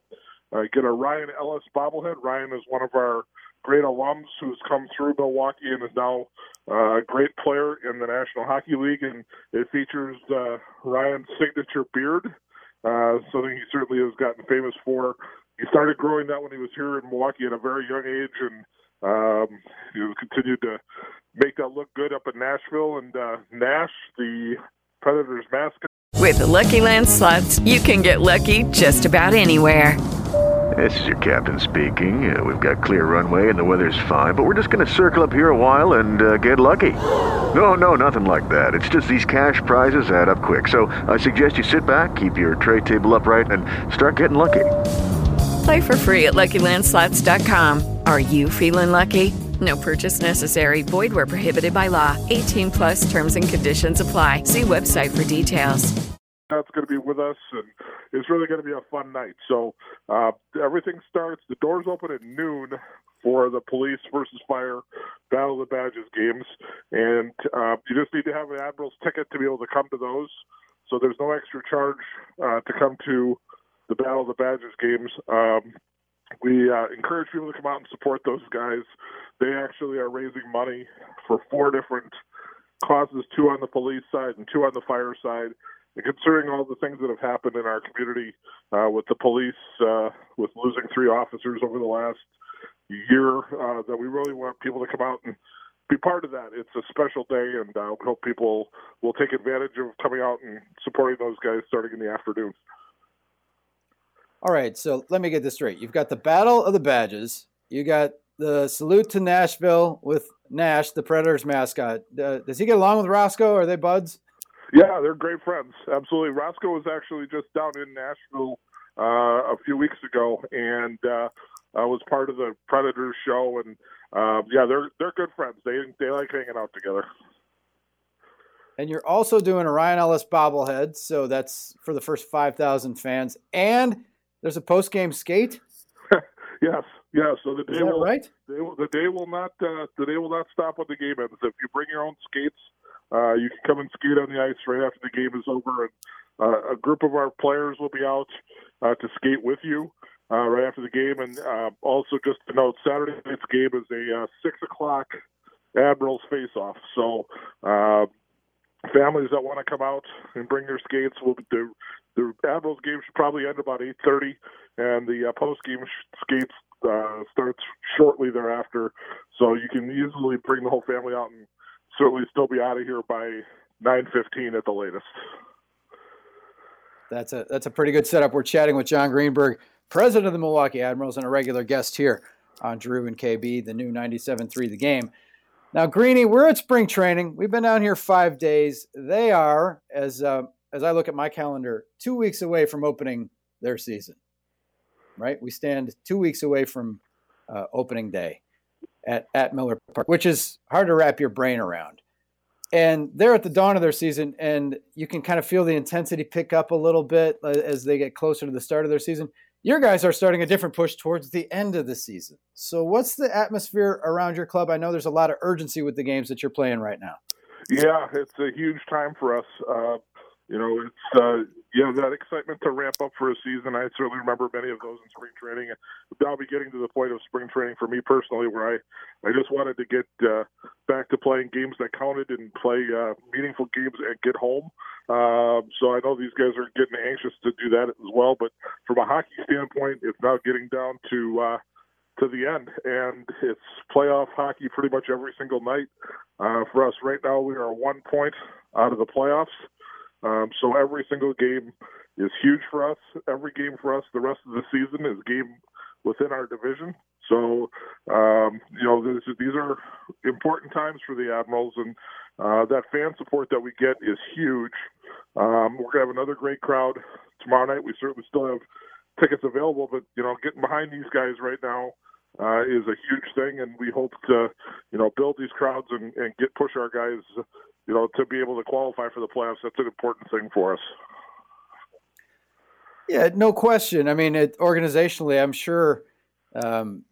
uh, get a Ryan Ellis bobblehead. Ryan is one of our great alums who's come through Milwaukee and is now uh, a great player in the National Hockey League, and it features uh, Ryan's signature beard, uh, something he certainly has gotten famous for. He started growing that when he was here in Milwaukee at a very young age, and um, he continued to make that look good up in Nashville. And uh, Nash, the Predators mascot. With Lucky Land slots, you can get lucky just about anywhere. This is your captain speaking. Uh, we've got clear runway and the weather's fine, but we're just going to circle up here a while and uh, get lucky. No, no, nothing like that. It's just these cash prizes add up quick. So I suggest you sit back, keep your tray table upright, and start getting lucky. Play for free at LuckyLandSlots.com. Are you feeling lucky? No purchase necessary. Void where prohibited by law. 18 plus terms and conditions apply. See website for details. That's going to be with us, and it's really going to be a fun night. So uh, everything starts. The doors open at noon for the police versus fire battle of the badges games, and uh, you just need to have an admiral's ticket to be able to come to those. So there's no extra charge uh, to come to the battle of the badges games. Um, we uh, encourage people to come out and support those guys. They actually are raising money for four different causes: two on the police side and two on the fire side and considering all the things that have happened in our community uh, with the police, uh, with losing three officers over the last year, uh, that we really want people to come out and be part of that. It's a special day, and I hope people will take advantage of coming out and supporting those guys starting in the afternoon. All right, so let me get this straight. You've got the Battle of the Badges. You got the salute to Nashville with Nash, the Predators mascot. Uh, does he get along with Roscoe? Are they buds? Yeah, they're great friends. Absolutely. Roscoe was actually just down in Nashville uh, a few weeks ago, and uh, uh, was part of the Predators show. And uh, yeah, they're they're good friends. They they like hanging out together. And you're also doing a Ryan Ellis bobblehead, so that's for the first five thousand fans. And there's a post game skate. yes, yeah. So the day will right? they will- the day will not uh, the day will not stop when the game ends. If you bring your own skates, uh, you can come and skate on the ice right after the game is over, and uh, a group of our players will be out uh, to skate with you uh, right after the game. And uh, also, just to note, Saturday night's game is a uh, six o'clock Admirals face-off. So. Uh, families that want to come out and bring their skates will the the Admirals game should probably end about eight thirty, and the uh, post game skates uh, starts shortly thereafter. So you can easily bring the whole family out and certainly still be out of here by nine fifteen at the latest. That's a that's a pretty good setup. We're chatting with John Greenberg, president of the Milwaukee Admirals, and a regular guest here on Drew and KB, the new 97.3 The Game. Now, Greeny, we're at spring training. We've been down here five days. They are, as uh, as I look at my calendar, two weeks away from opening their season. Right, we stand two weeks away from uh, opening day at at Miller Park, which is hard to wrap your brain around. And they're at the dawn of their season and you can kind of feel the intensity pick up a little bit uh, as they get closer to the start of their season. Your guys are starting a different push towards the end of the season. So what's the atmosphere around your club? I know there's a lot of urgency with the games that you're playing right now. Yeah, it's a huge time for us. Uh, you know, it's uh, yeah that excitement to ramp up for a season. I certainly remember many of those in spring training. I'll be getting to the point of spring training for me personally, where I I just wanted to get uh, back to playing games that counted and play uh, meaningful games and get home. Um, so I know these guys are getting anxious to do that as well. But from a hockey standpoint, it's now getting down to uh, to the end, and it's playoff hockey pretty much every single night. Uh, for us right now, we are one point out of the playoffs. Um, so every single game is huge for us. Every game for us, the rest of the season is game within our division. So um, you know this, these are important times for the Admirals, and uh, that fan support that we get is huge. Um, we're gonna have another great crowd tomorrow night. We certainly still have tickets available, but you know getting behind these guys right now uh, is a huge thing, and we hope to you know build these crowds and, and get push our guys you know to be able to qualify for the playoffs. That's an important thing for us. yeah no question i mean it, organizationally i'm sure um,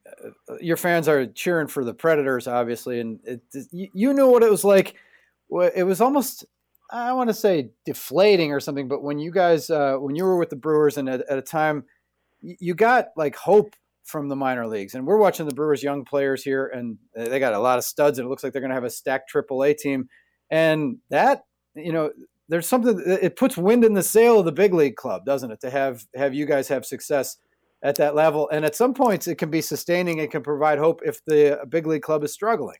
your fans are cheering for the predators obviously and it, you, you knew what it was like it was almost i want to say deflating or something but when you guys uh, when you were with the brewers and at, at a time you got like hope from the minor leagues and we're watching the brewers young players here and they got a lot of studs and it looks like they're going to have a stacked aaa team and that you know there's something it puts wind in the sail of the big league club doesn't it to have have you guys have success at that level and at some points it can be sustaining it can provide hope if the big league club is struggling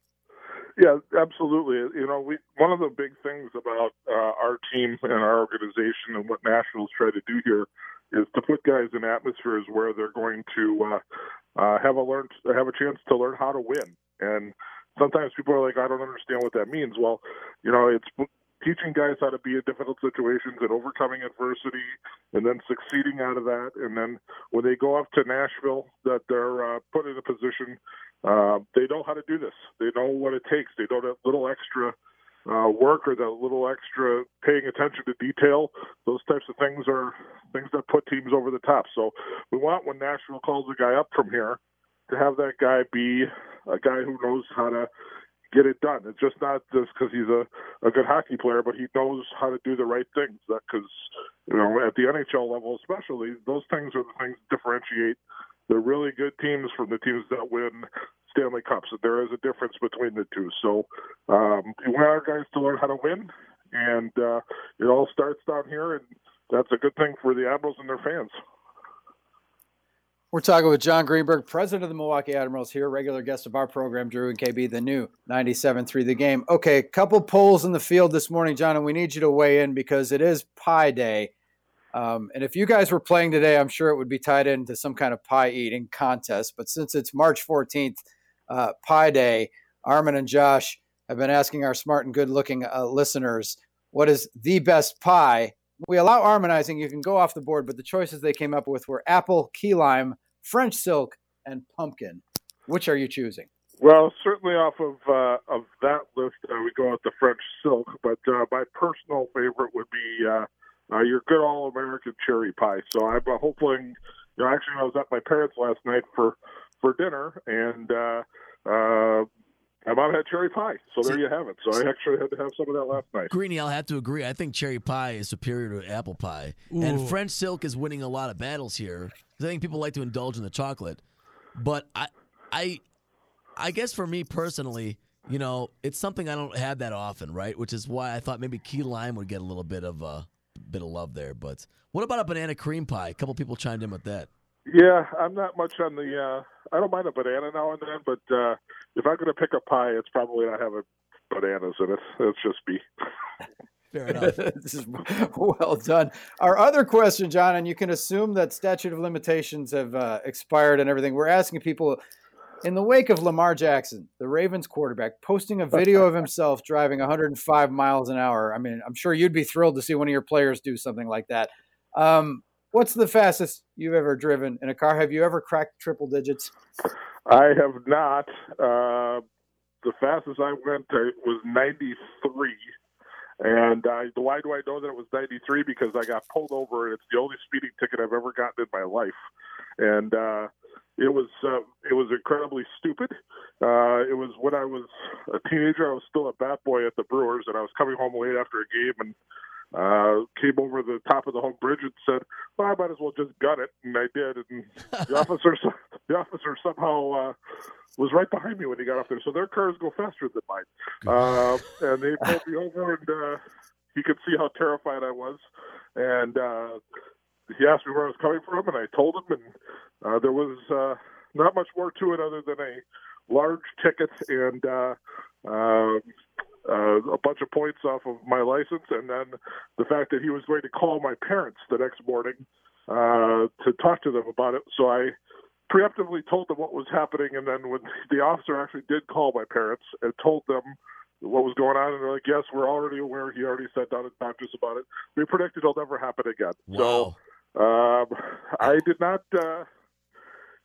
Yeah, absolutely. You know, we one of the big things about uh, our team and our organization and what Nationals try to do here is to put guys in atmospheres where they're going to uh, uh, have a learn have a chance to learn how to win. And sometimes people are like, I don't understand what that means. Well, you know, it's teaching guys how to be in difficult situations and overcoming adversity and then succeeding out of that. And then when they go up to Nashville, that they're uh, put in a position, uh, they know how to do this. They know what it takes. They know that little extra uh, work or that little extra paying attention to detail. Those types of things are things that put teams over the top. So we want when Nashville calls a guy up from here to have that guy be a guy who knows how to get it done. It's just not just because he's a, a good hockey player, but he knows how to do the right things. Because you know, at the NHL level, especially, those things are the things that differentiate the really good teams from the teams that win Stanley Cups. There is a difference between the two. So um, we want our guys to learn how to win, and uh, it all starts down here, and that's a good thing for the Admirals and their fans. We're talking with John Greenberg, president of the Milwaukee Admirals here, regular guest of our program, Drew and KB, the new 97.3 The Game. Okay, couple polls in the field this morning, John, and we need you to weigh in because it is Pie Day. Um, and if you guys were playing today, I'm sure it would be tied into some kind of pie eating contest. But since it's March 14th, uh, Pie Day. Armin and Josh have been asking our smart and good looking uh, listeners what is the best pie. We allow harmonizing. You can go off the board, but the choices they came up with were apple, key lime, French silk, and pumpkin. Which are you choosing? Well, certainly off of uh, of that list, uh, we go with the French silk. But uh, my personal favorite would be uh, uh, your good all American cherry pie. So I'm uh, hoping. You know, actually, I was at my parents last night for for dinner, and uh, uh, my mom had cherry pie. So there you have it. So I actually had to have some of that last night. Greeny, I'll have to agree. I think cherry pie is superior to apple pie, Ooh. and French silk is winning a lot of battles here. I think people like to indulge in the chocolate, but I, I, I guess for me personally, you know, it's something I don't have that often, right? Which is why I thought maybe key lime would get a little bit of a bit of love there. But what about a banana cream pie? A couple people chimed in with that. Yeah, I'm not much on the. Uh, I don't mind a banana now and then, but uh, if I'm going to pick a pie, it's probably not having bananas in it. It's just me. Fair enough. this is well done. Our other question, John, and you can assume that statute of limitations have uh, expired and everything. We're asking people in the wake of Lamar Jackson, the Ravens quarterback, posting a video of himself driving 105 miles an hour. I mean, I'm sure you'd be thrilled to see one of your players do something like that. Um, what's the fastest you've ever driven in a car? Have you ever cracked triple digits? I have not. Uh, the fastest I went uh, was 93. And why do I know that it was 93? Because I got pulled over, and it's the only speeding ticket I've ever gotten in my life. And uh, it was uh, it was incredibly stupid. Uh, it was when I was a teenager. I was still a bat boy at the Brewers, and I was coming home late after a game, and uh, came over the top of the Hoan Bridge and said, "Well, I might as well just gut it," and I did. And the officer, the officer somehow uh, was right behind me when he got up there. So their cars go faster than mine, uh, and they pulled me over, and uh, he could see how terrified I was, and uh, he asked me where I was coming from, and I told him, and uh, there was uh, not much more to it other than a large ticket and. Uh, uh, uh, a bunch of points off of my license, and then the fact that he was going to call my parents the next morning uh, to talk to them about it. So I preemptively told them what was happening, and then when the officer actually did call my parents and told them what was going on, and they're like, "Yes, we're already aware. He already sat down and talked to us about it. We predict it'll never happen again." Wow. So um, I did not. Uh,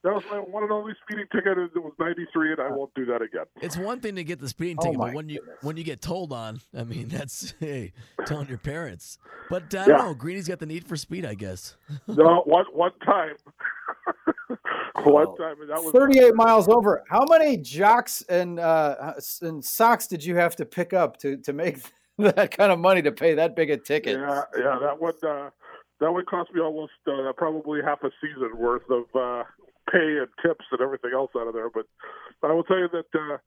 that was my one and only speeding ticket. It was 93, and I won't do that again. It's one thing to get the speeding Oh ticket, my but when you when you get told on, I mean, that's hey, telling your parents. But uh, I don't know. Greeny's got the need for speed, I guess. No, one one time. one time, and that was 38 miles over. How many jocks and uh, and socks did you have to pick up to to make that kind of money to pay that big a ticket? Yeah, yeah, that would uh, that would cost me almost uh, probably half a season worth of uh, pay and tips and everything else out of there. But I will tell you that uh,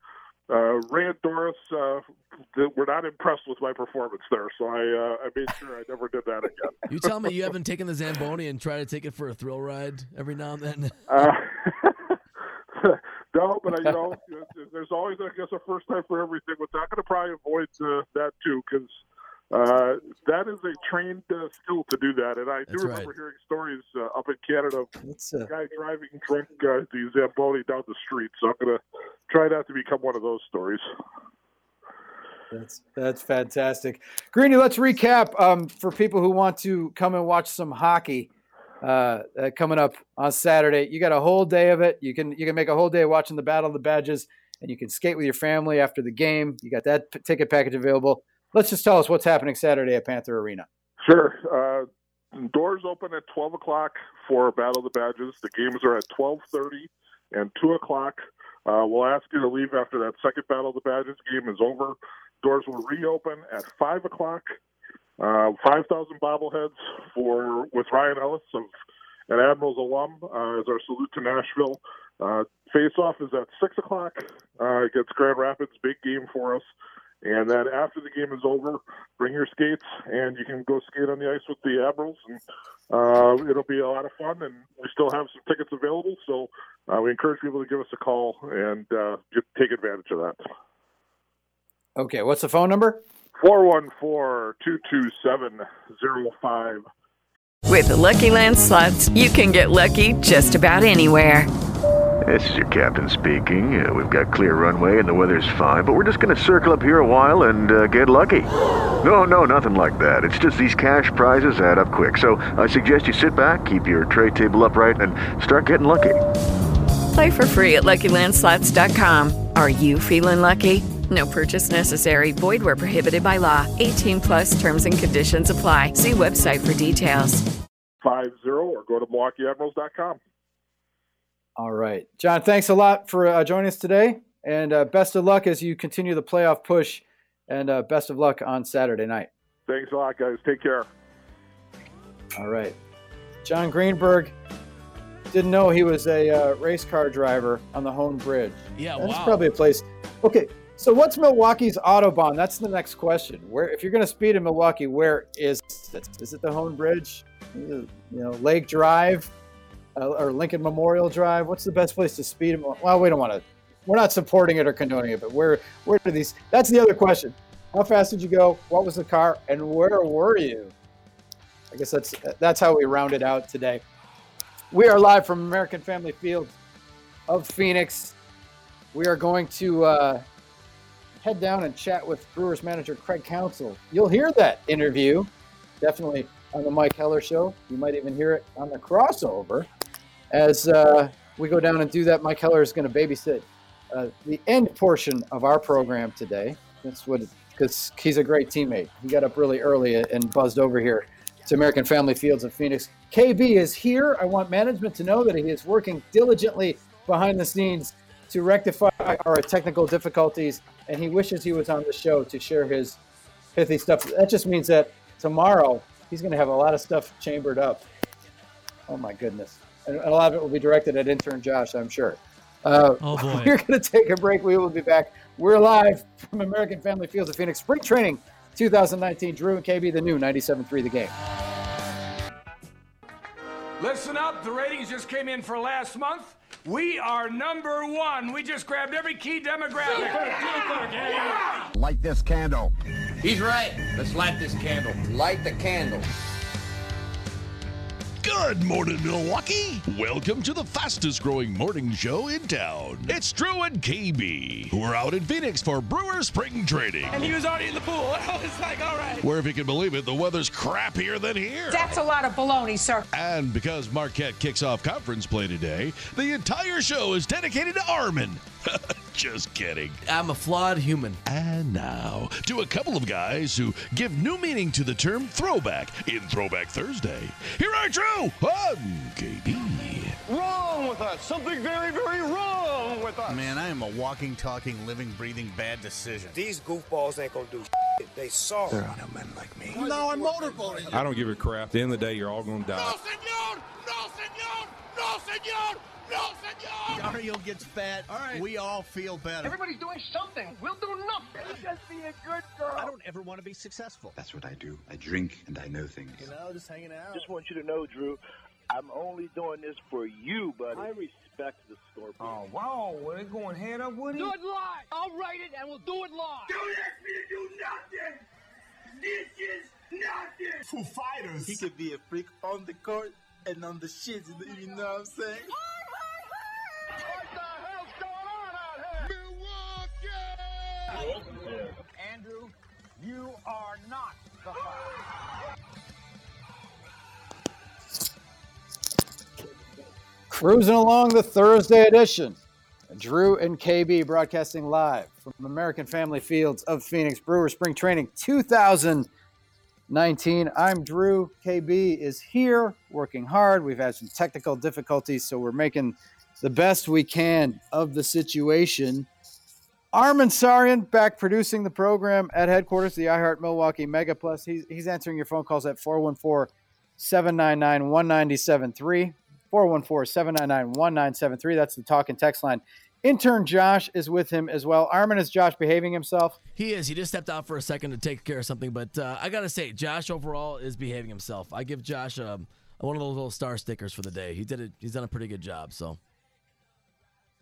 uh, Ray and Doris uh, th- were not impressed with my performance there, so I uh, I made sure I never did that again. You tell me you haven't taken the Zamboni and try to take it for a thrill ride every now and then. Uh, no, but I, you know, there's always, I guess, a first time for everything. But I'm going to probably avoid uh, that too, because uh, that is a trained uh, skill to do that. And I do remember right. hearing stories uh, up in Canada of uh, a guy driving drunk uh, the Zamboni down the street. So I'm going to try not to become one of those stories. That's that's fantastic, Greeny. Let's recap um, for people who want to come and watch some hockey uh, uh, coming up on Saturday. You got a whole day of it. You can you can make a whole day watching the Battle of the Badges, and you can skate with your family after the game. You got that p- ticket package available. Let's just tell us what's happening Saturday at Panther Arena. Sure. Uh, doors open at 12 o'clock for Battle of the Badges. The games are at 12:30 and 2 o'clock. Uh, we'll ask you to leave after that second Battle of the Badges game is over. Doors will reopen at 5 o'clock. Uh, 5,000 bobbleheads for with Ryan Ellis of an Admirals alum uh, as our salute to Nashville. Uh, face off is at 6 o'clock uh, against Grand Rapids. Big game for us. And then after the game is over, bring your skates and you can go skate on the ice with the Admirals. And uh, it'll be a lot of fun. And we still have some tickets available. So uh, we encourage people to give us a call and uh, get, take advantage of that. Okay, what's the phone number? 414 227 05. With the Lucky Land slots, you can get lucky just about anywhere. This is your captain speaking. Uh, we've got clear runway and the weather's fine, but we're just going to circle up here a while and uh, get lucky. No, no, nothing like that. It's just these cash prizes add up quick. So I suggest you sit back, keep your tray table upright, and start getting lucky. Play for free at LuckyLandSlots.com. Are you feeling lucky? No purchase necessary. Void where prohibited by law. 18 plus terms and conditions apply. See website for details. 50 or go to MilwaukeeAdmirals.com. All right. John, thanks a lot for uh, joining us today. And uh, best of luck as you continue the playoff push. And uh, best of luck on Saturday night. Thanks a lot, guys. Take care. All right. John Greenberg didn't know he was a uh, race car driver on the Hoan Bridge. Yeah, That's wow. probably a place. Okay, so what's Milwaukee's Autobahn? That's the next question. Where, if you're going to speed in Milwaukee, where is it? Is it the Hoan Bridge? You know, Lake Drive uh, or Lincoln Memorial Drive? What's the best place to speed? Mil- Well, we don't want to. We're not supporting it or condoning it, but where where do these? That's the other question. How fast did you go? What was the car? And where were you? I guess that's that's how we round it out today. We are live from American Family Field of Phoenix. We are going to uh, head down and chat with Brewers manager Craig Counsell. You'll hear that interview definitely on the Mike Heller show. You might even hear it on the crossover. As uh, we go down and do that, Mike Heller is going to babysit uh, the end portion of our program today. That's what, because he's a great teammate. He got up really early and buzzed over here to American Family Fields in Phoenix. KB is here. I want management to know that he is working diligently behind the scenes to rectify our technical difficulties, and he wishes he was on the show to share his pithy stuff. That just means that tomorrow he's going to have a lot of stuff chambered up. Oh my goodness! And a lot of it will be directed at intern Josh, I'm sure. Uh, Oh, boy. We're going to take a break. We will be back. We're live from American Family Fields of Phoenix Spring Training 2019. Drew and KB, the new 97.3 The Game. Listen up, the ratings just came in for last month. We are number one. We just grabbed every key demographic. Light this candle. He's right. Let's light this candle. Light the candle. Good morning, Milwaukee. Welcome to the fastest growing morning show in town. It's Drew and KB, who are out in Phoenix for Brewer Spring Training. And he was already in the pool. I was like, all right. Where, if you can believe it, the weather's crappier than here. That's a lot of baloney, sir. And because Marquette kicks off conference play today, the entire show is dedicated to Armin. Just kidding. I'm a flawed human. And now, to a couple of guys who give new meaning to the term throwback in Throwback Thursday. Here are Drew and KB. Wrong with us. Something very, very wrong with us. Man, I am a walking, talking, living, breathing bad decision. These goofballs ain't gonna do shit. They saw. There are no men like me. No, I'm motorboating. I don't give a crap. At the end of the day, you're all going to die. No, senor! No, senor! No, senor! No, senor! Dario gets fat. All right. We all feel better. Everybody's doing something. We'll do nothing. Just be a good girl. I don't ever want to be successful. That's what I do. I drink and I know things. You know, just hanging out. Just want you to know, Drew, I'm only doing this for you, buddy. I respect the Scorpion. Oh, wow. Well, they going head up with it? Do it live. I'll write it and we'll do it live. Don't ask me to do nothing! This is nothing! Foo Fighters. He could be a freak on the court and on the shit, you know what I'm saying? Oh, Andrew, you are not the. Cruising along the Thursday edition. Drew and KB broadcasting live from American Family Fields of Phoenix Brewer Spring Training 2019. I'm Drew. KB is here working hard. We've had some technical difficulties, so we're making the best we can of the situation. Armin Sarian back producing the program at headquarters, the iHeart Milwaukee Mega Plus. He's, he's answering your phone calls at 414 799 1973. 414 799 1973. That's the talk and text line. Intern Josh is with him as well. Armin, is Josh behaving himself? He is. He just stepped out for a second to take care of something, but uh, I gotta say, Josh overall is behaving himself. I give Josh um, one of those little star stickers for the day. He did it. He's done a pretty good job. So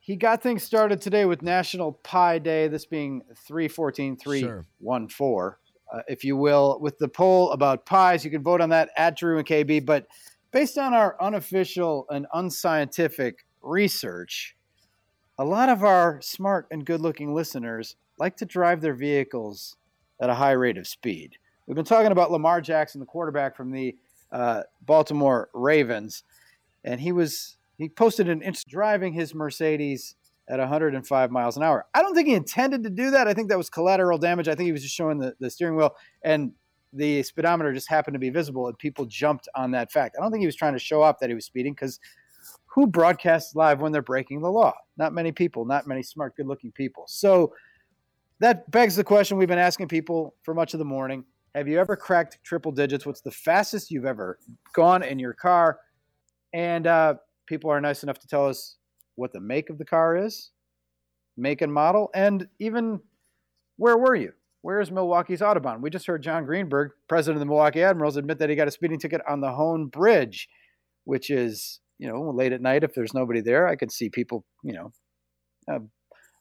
He got things started today with National Pie Day, this being 314 Sure. 314, uh, if you will, with the poll about pies. You can vote on that at Drew and KB. But based on our unofficial and unscientific research, a lot of our smart and good looking listeners like to drive their vehicles at a high rate of speed. We've been talking about Lamar Jackson, the quarterback from the uh, Baltimore Ravens, and he was he posted an inch driving his Mercedes at 105 miles an hour. I don't think he intended to do that. I think that was collateral damage. I think he was just showing the, the steering wheel and the speedometer just happened to be visible and people jumped on that fact. I don't think he was trying to show up that he was speeding because who broadcasts live when they're breaking the law? Not many people, not many smart, good looking people. So that begs the question we've been asking people for much of the morning. Have you ever cracked triple digits? What's the fastest you've ever gone in your car? And uh, people are nice enough to tell us what the make of the car is, make and model, and even where were you? Where's Milwaukee's Autobahn? We just heard John Greenberg, president of the Milwaukee Admirals, admit that he got a speeding ticket on the Hoan Bridge, which is, you know, late at night if there's nobody there. I could see people, you know, uh,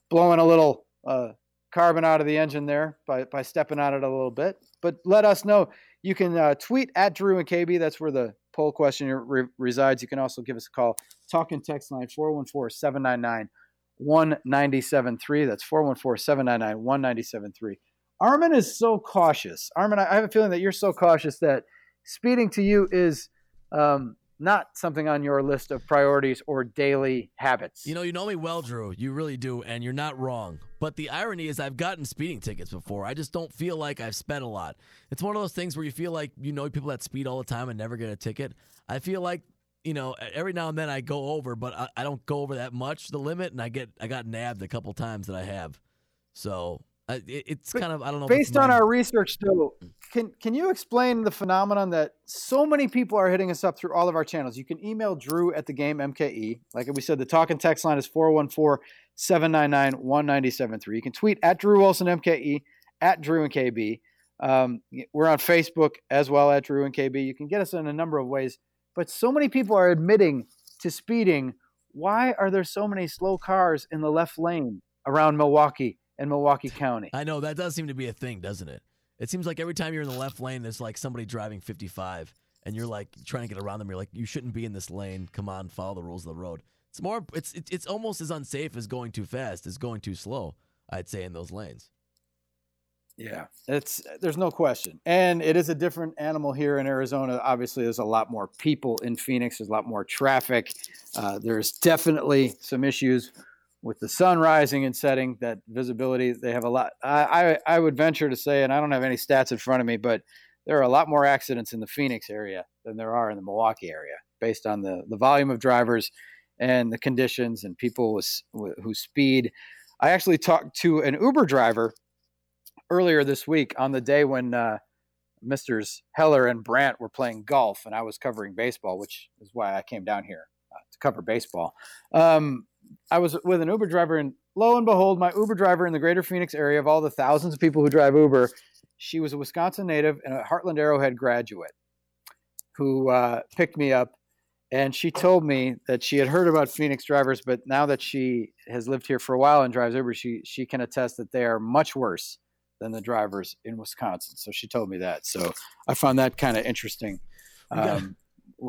blowing a little uh, carbon out of the engine there by, by stepping on it a little bit. But let us know. You can uh, tweet at Drew and KB. That's where the poll question re- resides. You can also give us a call. Talk and text line 414 799 1973. That's 414 799 1973. Armin is so cautious. Armin, I have a feeling that you're so cautious that speeding to you is um, not something on your list of priorities or daily habits. You know, you know me well, Drew. You really do, and you're not wrong. But the irony is, I've gotten speeding tickets before. I just don't feel like I've spent a lot. It's one of those things where you feel like you know people that speed all the time and never get a ticket. I feel like you know every now and then I go over, but I, I don't go over that much the limit, and I get I got nabbed a couple times that I have. So uh, it, it's kind of I don't know. Based on our research, though, can can you explain the phenomenon that so many people are hitting us up through all of our channels? You can email Drew at the game MKE. Like we said, the talk and text line is 414-799-1973. You can tweet at Drew Wilson MKE at Drew and KB. Um, we're on Facebook as well at Drew and KB. You can get us in a number of ways, but so many people are admitting to speeding. Why are there so many slow cars in the left lane around Milwaukee? In Milwaukee County. I know that does seem to be a thing, doesn't it? It seems like every time you're in the left lane, there's like somebody driving 55, and you're like trying to get around them. You're like, you shouldn't be in this lane. Come on, follow the rules of the road. It's more. It's it's, it's almost as unsafe as going too fast as going too slow. I'd say in those lanes. Yeah, it's there's no question, and it is a different animal here in Arizona. Obviously, there's a lot more people in Phoenix. There's a lot more traffic. Uh, there's definitely some issues with the sun rising and setting, that visibility, they have a lot. I, I, I would venture to say, and I don't have any stats in front of me, but there are a lot more accidents in the Phoenix area than there are in the Milwaukee area, based on the the volume of drivers and the conditions and people with, who speed. I actually talked to an Uber driver earlier this week on the day when uh, Misters Heller and Brandt were playing golf, and I was covering baseball, which is why I came down here uh, to cover baseball. Um, I was with an Uber driver, and lo and behold, my Uber driver in the greater Phoenix area, of all the thousands of people who drive Uber, she was a Wisconsin native and a Hartland Arrowhead graduate who uh, picked me up. And she told me that she had heard about Phoenix drivers, but now that she has lived here for a while and drives Uber, she, she can attest that they are much worse than the drivers in Wisconsin. So she told me that. So I found that kind of interesting. Um,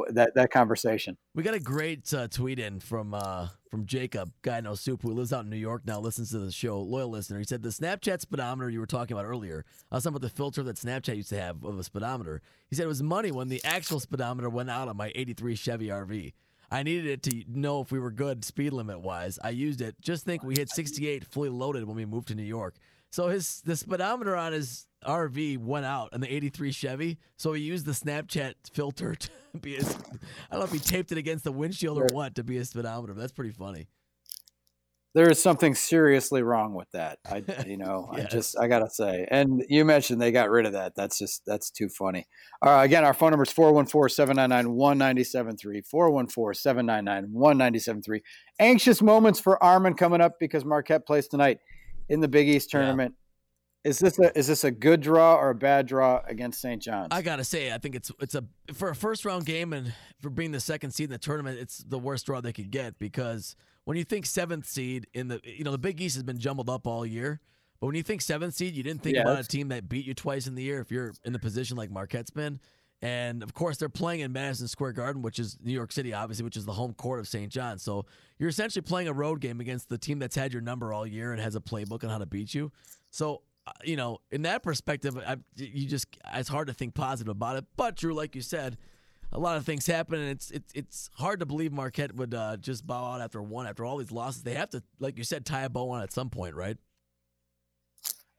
that that conversation. We got a great uh, tweet in from uh, from Jacob, guy no soup, who lives out in New York now, listens to the show, loyal listener. He said the Snapchat speedometer you were talking about earlier. I was talking about the filter that Snapchat used to have of a speedometer. He said it was money when the actual speedometer went out on my '83 Chevy RV. I needed it to know if we were good speed limit wise. I used it. Just think we hit 68 fully loaded when we moved to New York. So his the speedometer on his RV went out on the 83 Chevy, so he used the Snapchat filter to be his. I don't know if he taped it against the windshield or what to be a speedometer. That's pretty funny. There is something seriously wrong with that. I, you know, yes. I just, I gotta say. And you mentioned they got rid of that. That's just, that's too funny. Uh, again, our phone number is 414-799-1973, 414-799-1973. Anxious moments for Armin coming up because Marquette plays tonight in the Big East tournament. Yeah. Is this a is this a good draw or a bad draw against St. John's? I gotta say, I think it's it's a for a first round game and for being the second seed in the tournament, it's the worst draw they could get because when you think seventh seed in the you know the Big East has been jumbled up all year, but when you think seventh seed, you didn't think yeah, about a team that beat you twice in the year. If you're in the position like Marquette's been, And of course, they're playing in Madison Square Garden, which is New York City, obviously, which is the home court of St. John. So you're essentially playing a road game against the team that's had your number all year and has a playbook on how to beat you. So, uh, you know, in that perspective, I, you just it's hard to think positive about it. But Drew, like you said, a lot of things happen, and it's it's it's hard to believe Marquette would uh, just bow out after one after all these losses. They have to, like you said, tie a bow on at some point, right?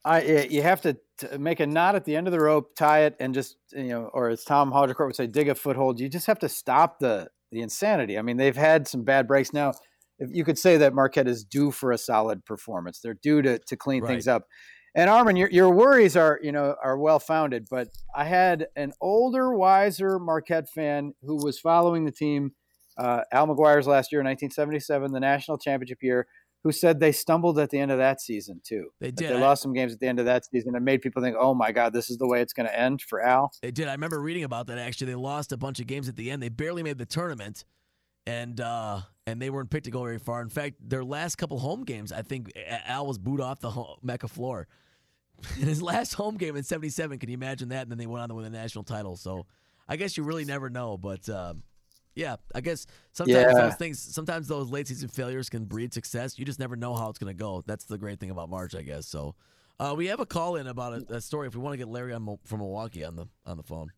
I you have to t- make a knot at the end of the rope, tie it, and just you know, or as Tom Haudricourt would say, dig a foothold. You just have to stop the the insanity. I mean, they've had some bad breaks now. If you could say that Marquette is due for a solid performance, they're due to to clean Right. things up. And Armin, your, your worries are you know are well founded, but I had an older, wiser Marquette fan who was following the team, uh, Al McGuire's last year, 1977, the national championship year, who said they stumbled at the end of that season too. They did. They lost some games at the end of that season and made people think, "Oh my God, this is the way it's going to end for Al." They did. I remember reading about that. Actually, they lost a bunch of games at the end. They barely made the tournament, and uh, and they weren't picked to go very far. In fact, their last couple home games, I think Al was booed off the ho- Mecca floor. In his last home game in '77, can you imagine that? And then they went on to win the national title. So I guess you really never know. But um, yeah, I guess sometimes Yeah. those things, sometimes those late season failures can breed success. You just never know how it's going to go. That's the great thing about March, I guess. So. Uh, we have a call in about a, a story. If we want to get Larry on, from Milwaukee on the on the phone.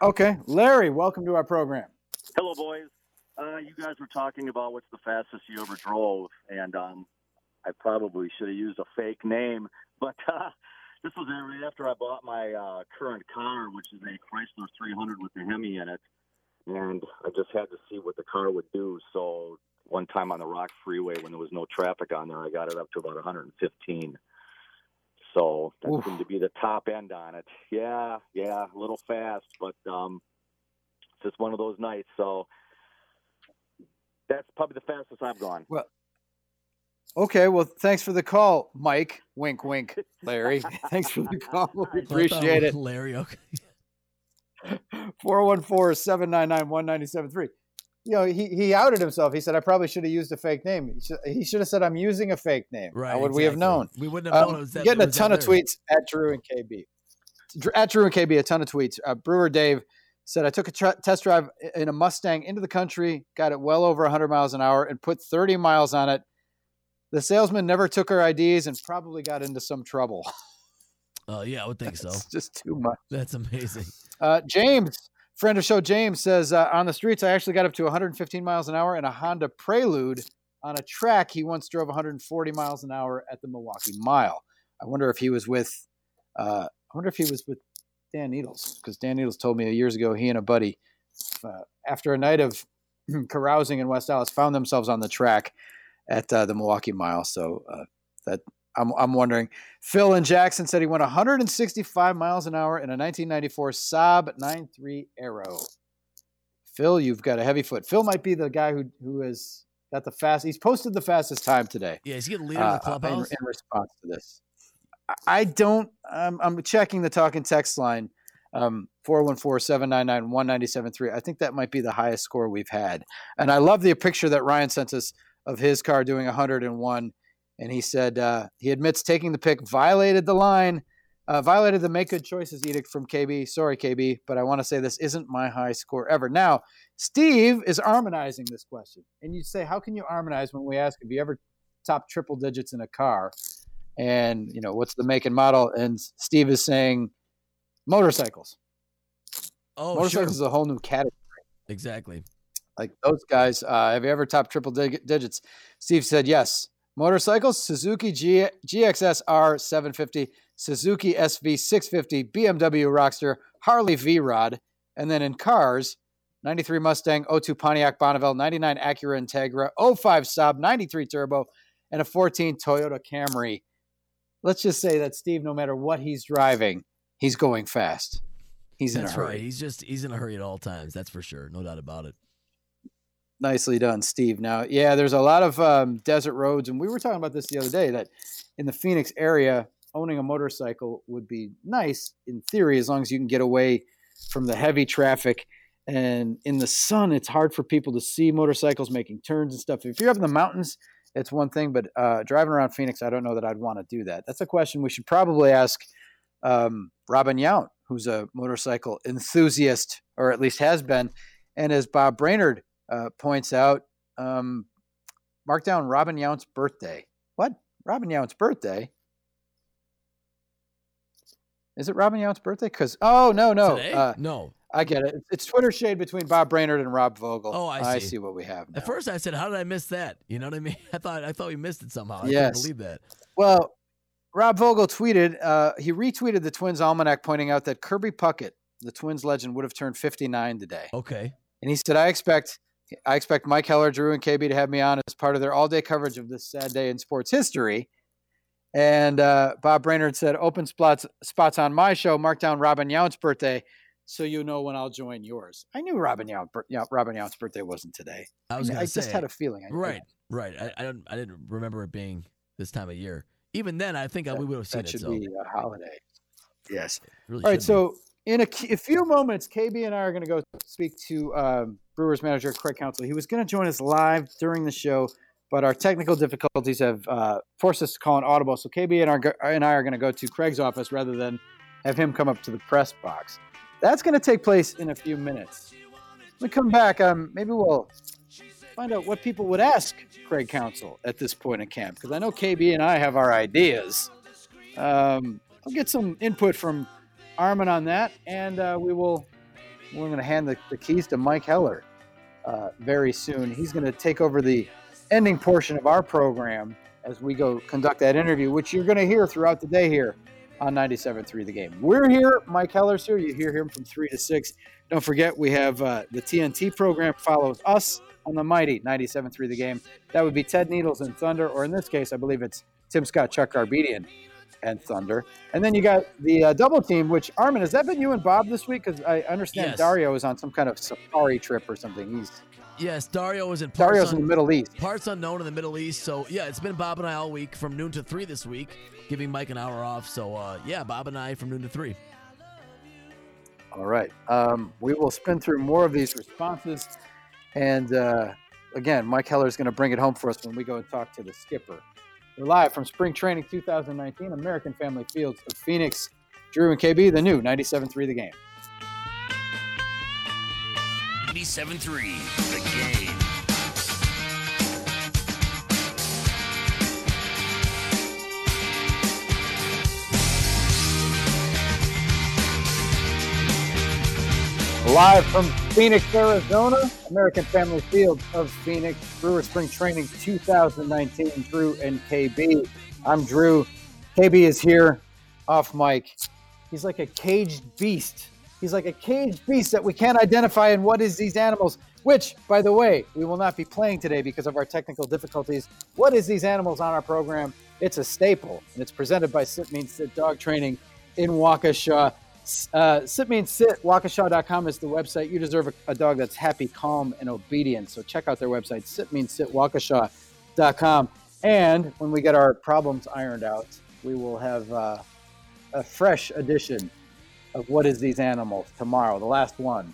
Okay, Larry, welcome to our program. Hello, boys. Uh, you guys were talking about what's the fastest you ever drove, and um, I probably should have used a fake name, but uh, this was right after I bought my uh, current car, which is a Chrysler 300 with the Hemi in it, and I just had to see what the car would do. So one time on the Rock Freeway, when there was no traffic on there, I got it up to about 115. So that Oof. seemed to be the top end on it. Yeah, yeah, a little fast, but um, it's just one of those nights. So that's probably the fastest I've gone. Well, okay. Well, thanks for the call, Mike. Wink, wink, Larry. thanks for the call. We appreciate it. Larry. Okay. 414-799-1973. You know, he, he outed himself. He said, I probably should have used a fake name. He should, he should have said, I'm using a fake name. Right, How would we have known? We wouldn't have known Um, it was that- Getting it a was that ton of tweets at Drew and KB. At Drew and KB, a ton of tweets. Uh, Brewer Dave said, I took a tr- test drive in a Mustang into the country, got it well over 100 miles an hour, and put 30 miles on it. The salesman never took our IDs and probably got into some trouble. Uh, yeah, I would think so. It's just too much. That's amazing. Uh, James, friend of show James, says uh, on the streets, I actually got up to 115 miles an hour in a Honda Prelude. On a track, he once drove 140 miles an hour at the Milwaukee Mile. I wonder if he was with, uh, I wonder if he was with Dan Needles because Dan Needles told me years ago he and a buddy, uh, after a night of carousing in West Allis, found themselves on the track at uh, the Milwaukee Mile. So uh, that I'm, I'm wondering. Phil and Jackson said he went 165 miles an hour in a 1994 Saab 93 Aero. Phil, you've got a heavy foot. Phil might be the guy who who has got the fast. He's posted the fastest time today. Yeah, is he the leader of the uh, in- clubhouse? in, response to this. I- don't. I'm, I'm checking the talking text line. Um, 414-799-1973. I think that might be the highest score we've had. And I love the picture that Ryan sent us of his car doing 101. And he said uh, he admits taking the pick violated the line, uh, violated the make good choices edict from KB. Sorry, KB, but I want to say this isn't my high score ever. Now, Steve is harmonizing this question. And you say, how can you harmonize when we ask, have you ever top triple digits in a car? And, you know, what's the make and model? And Steve is saying motorcycles. Oh, motorcycles sure. is a whole new category. Exactly. Like those guys, uh, have you ever top triple dig- digits? Steve said yes. Motorcycles: Suzuki G- GSX-R 750, Suzuki SV 650, BMW Rockster, Harley V Rod, and then in cars, 93 Mustang, 02 Pontiac Bonneville, 99 Acura Integra, 05 Saab, 93 Turbo, and a 14 Toyota Camry. Let's just say that Steve, no matter what he's driving, he's going fast. He's in That's a hurry. right. He's just he's in a hurry at all times. That's for sure. No doubt about it. Nicely done, Steve. Now, yeah, there's a lot of um, desert roads, and we were talking about this the other day that in the Phoenix area, owning a motorcycle would be nice in theory as long as you can get away from the heavy traffic. And in the sun, it's hard for people to see motorcycles making turns and stuff. If you're up in the mountains, it's one thing, but uh, driving around Phoenix, I don't know that I'd want to do that. That's a question we should probably ask um, Robin Yount, who's a motorcycle enthusiast, or at least has been. And as Bob Brainerd uh, points out, um, mark down Robin Yount's birthday. What? Robin Yount's birthday? Is it Robin Yount's birthday? Because oh no no uh, no. I get it. It's Twitter shade between Bob Brainerd and Rob Vogel. Oh, I see. I see what we have now. At first, I said, "How did I miss that?" You know what I mean? I thought I thought we missed it somehow. I Yes. couldn't believe that. Well, Rob Vogel tweeted, uh, he retweeted the Twins almanac, pointing out that Kirby Puckett, the Twins legend, would have turned 59 today. Okay. And he said, I expect. I expect Mike Heller, Drew, and KB to have me on as part of their all-day coverage of this sad day in sports history. And uh, Bob Brainerd said, "Open spots spots on my show. Mark down Robin Yount's birthday, so you know when I'll join yours." I knew Robin Yount, Robin Yount's birthday wasn't today. I was I, I just had a feeling. I- Right, right. I, I don't. I didn't remember it being this time of year. Even then, I think I we would have seen that it. should So be a holiday. Yes. really All right, should so in a few moments, KB and I are going to go speak to um, Brewers manager Craig Counsell. He was going to join us live during the show, but our technical difficulties have uh, forced us to call an audible. So KB and, our, and I are going to go to Craig's office rather than have him come up to the press box. That's going to take place in a few minutes. When we come back, um, maybe we'll find out what people would ask Craig Counsell at this point in camp, because I know KB and I have our ideas. Um, I'll get some input from Armin on that, and uh, we will. We're going to hand the, the keys to Mike Heller uh, very soon. He's going to take over the ending portion of our program as we go conduct that interview, which you're going to hear throughout the day here on 97.3 The Game. We're here. Mike Heller's here. You hear him from 3 to 6. Don't forget, we have uh, the TNT program follows us on the mighty 97.3 The Game. That would be Ted Needles and Thunder, or in this case, I believe it's Tim Scott, Chuck Garbedian, and Thunder. And then you got the uh, double team, which, Armin, has that been you and Bob this week? Because I understand Yes. Dario is on some kind of safari trip or something. He's Yes, Dario was in parts Dario's in un- the Middle East. Parts unknown in the Middle East. So yeah, it's been Bob and I all week from noon to three this week, giving Mike an hour off. So uh, yeah, Bob and I from noon to three. All right. Um, we will spin through more of these responses. And uh, again, Mike Heller is going to bring it home for us when we go and talk to the skipper. We're live from Spring Training 2019, American Family Fields of Phoenix. Drew and KB, the new 97.3 The Game. 97.3 The Game. Live from Phoenix, Arizona, American Family Field of Phoenix, Brewer Spring Training 2019. Drew and KB. I'm Drew. KB is here off mic. He's like a caged beast. He's like a caged beast that we can't identify. And what is these animals? Which, by the way, we will not be playing today because of our technical difficulties. What is these animals on our program? It's a staple, and it's presented by Sit Means Sit Dog Training in Waukesha. Uh, Sit Means Sit, Waukesha.com is the website. You deserve a, a dog that's happy, calm, and obedient. So check out their website, Sit Means Sit, Waukesha.com. And when we get our problems ironed out, we will have uh, a fresh edition of What is These Animals tomorrow, the last one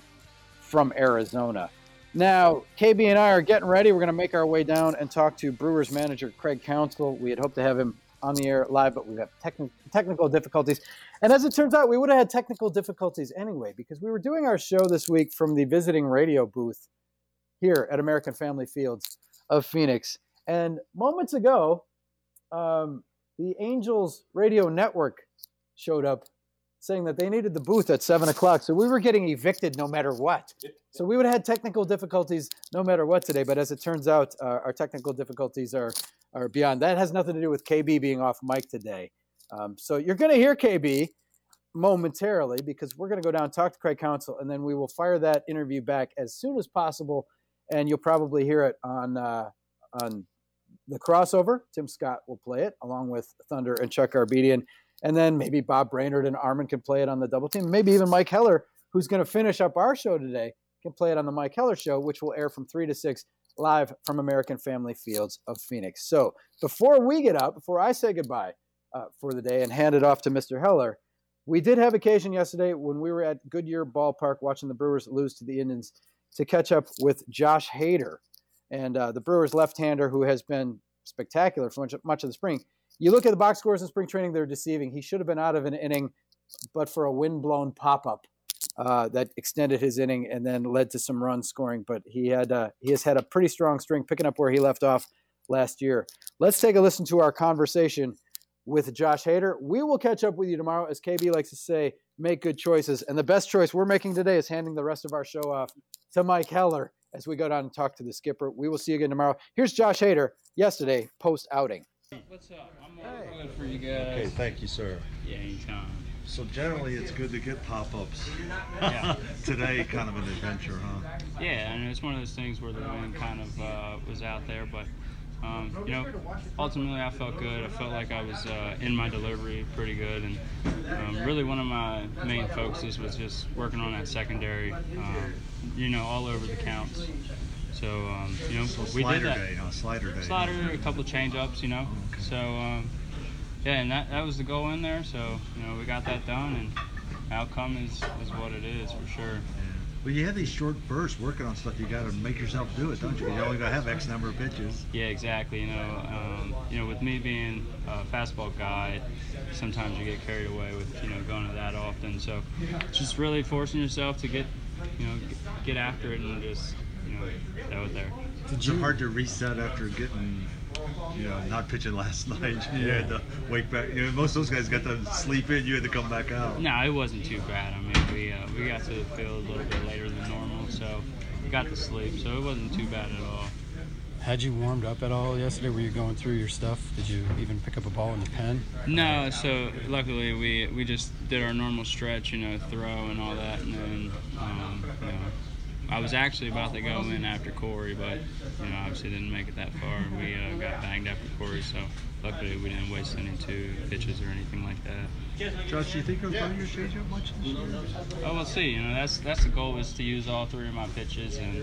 from Arizona. Now, KB and I are getting ready. We're going to make our way down and talk to Brewers manager Craig Counsell. We had hoped to have him on the air live, but we've got techni- technical difficulties. And as it turns out, we would have had technical difficulties anyway because we were doing our show this week from the visiting radio booth here at American Family Fields of Phoenix. And moments ago, um, the Angels Radio Network showed up saying that they needed the booth at seven o'clock. So we were getting evicted no matter what. So we would have had technical difficulties no matter what today. But as it turns out, uh, our technical difficulties are are beyond. That has nothing to do with KB being off mic today. Um, so you're going to hear KB momentarily because we're going to go down talk to Craig Counsell, and then we will fire that interview back as soon as possible. And you'll probably hear it on uh, on the crossover. Tim Scott will play it along with Thunder and Chuck Garbedian. And then maybe Bob Brainerd and Armin can play it on the double team. Maybe even Mike Heller, who's going to finish up our show today, can play it on the Mike Heller show, which will air from 3 to 6 live from American Family Fields of Phoenix. So before we get out, before I say goodbye uh, for the day and hand it off to Mr. Heller, we did have occasion yesterday when we were at Goodyear Ballpark watching the Brewers lose to the Indians to catch up with Josh Hader and uh, the Brewers left-hander who has been spectacular for much, much of the spring. You look at the box scores in spring training; they're deceiving. He should have been out of an inning but for a wind-blown pop-up uh, that extended his inning and then led to some run scoring. But he had uh, he has had a pretty strong string, picking up where he left off last year. Let's take a listen to our conversation with Josh Hader. We will catch up with you tomorrow, as KB likes to say. Make good choices, and the best choice we're making today is handing the rest of our show off to Mike Heller as we go down and talk to the skipper. We will see you again tomorrow. Here's Josh Hader yesterday post outing. What's up? I'm all good for you guys. Okay, thank you, sir. Yeah, anytime. So generally, it's good to get pop-ups. Yeah. Today, kind of an adventure, huh? Yeah, and it's one of those things where the wind kind of uh, was out there, but um, you know, ultimately I felt good. I felt like I was uh, in my delivery pretty good, and um, really one of my main focuses was just working on that secondary. Um, you know, all over the counts. So um, you know, So we did that. day, huh? Slider day. Slider, a couple of change ups, you know. So um, yeah, and that, that was the goal in there. So you know, we got that done, and outcome is, is what it is for sure. Well, you have these short bursts working on stuff. You got to make yourself do it, don't you? You only got to have X number of pitches. Yeah, exactly. You know, um, you know, with me being a fastball guy, sometimes you get carried away with you know going to that often. So, just really forcing yourself to get, you know, get after it and just you know there. It's hard to reset after getting, you know, not pitching last night. You had to wake back. You know, most of those guys got to sleep in. You had to come back out. No, it wasn't too bad. I mean, we uh, we got to the field a little bit later than normal, so we got to sleep. So it wasn't too bad at all. Had you warmed up at all yesterday? Were you going through your stuff? Did you even pick up a ball in the pen? No, so luckily we we just did our normal stretch, you know, throw and all that, and then um, you know, I was actually about to go in after Corey, but you know, obviously didn't make it that far. We uh, got banged after Corey, so luckily we didn't waste any two pitches or anything like that. Josh, do you think you'll throw your changeup much this year? Oh, we'll see. You know, that's that's the goal is to use all three of my pitches and.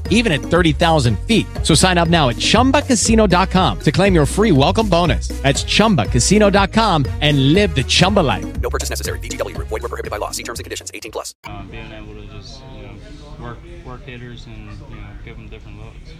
even at 30,000 feet. So sign up now at chumbacasino.com to claim your free welcome bonus. That's chumbacasino.com and live the Chumba life. No purchase necessary. VGW Group. Void were prohibited by law. See terms and conditions. 18 plus. uh, being able to just you know work work hitters and you know give them different looks.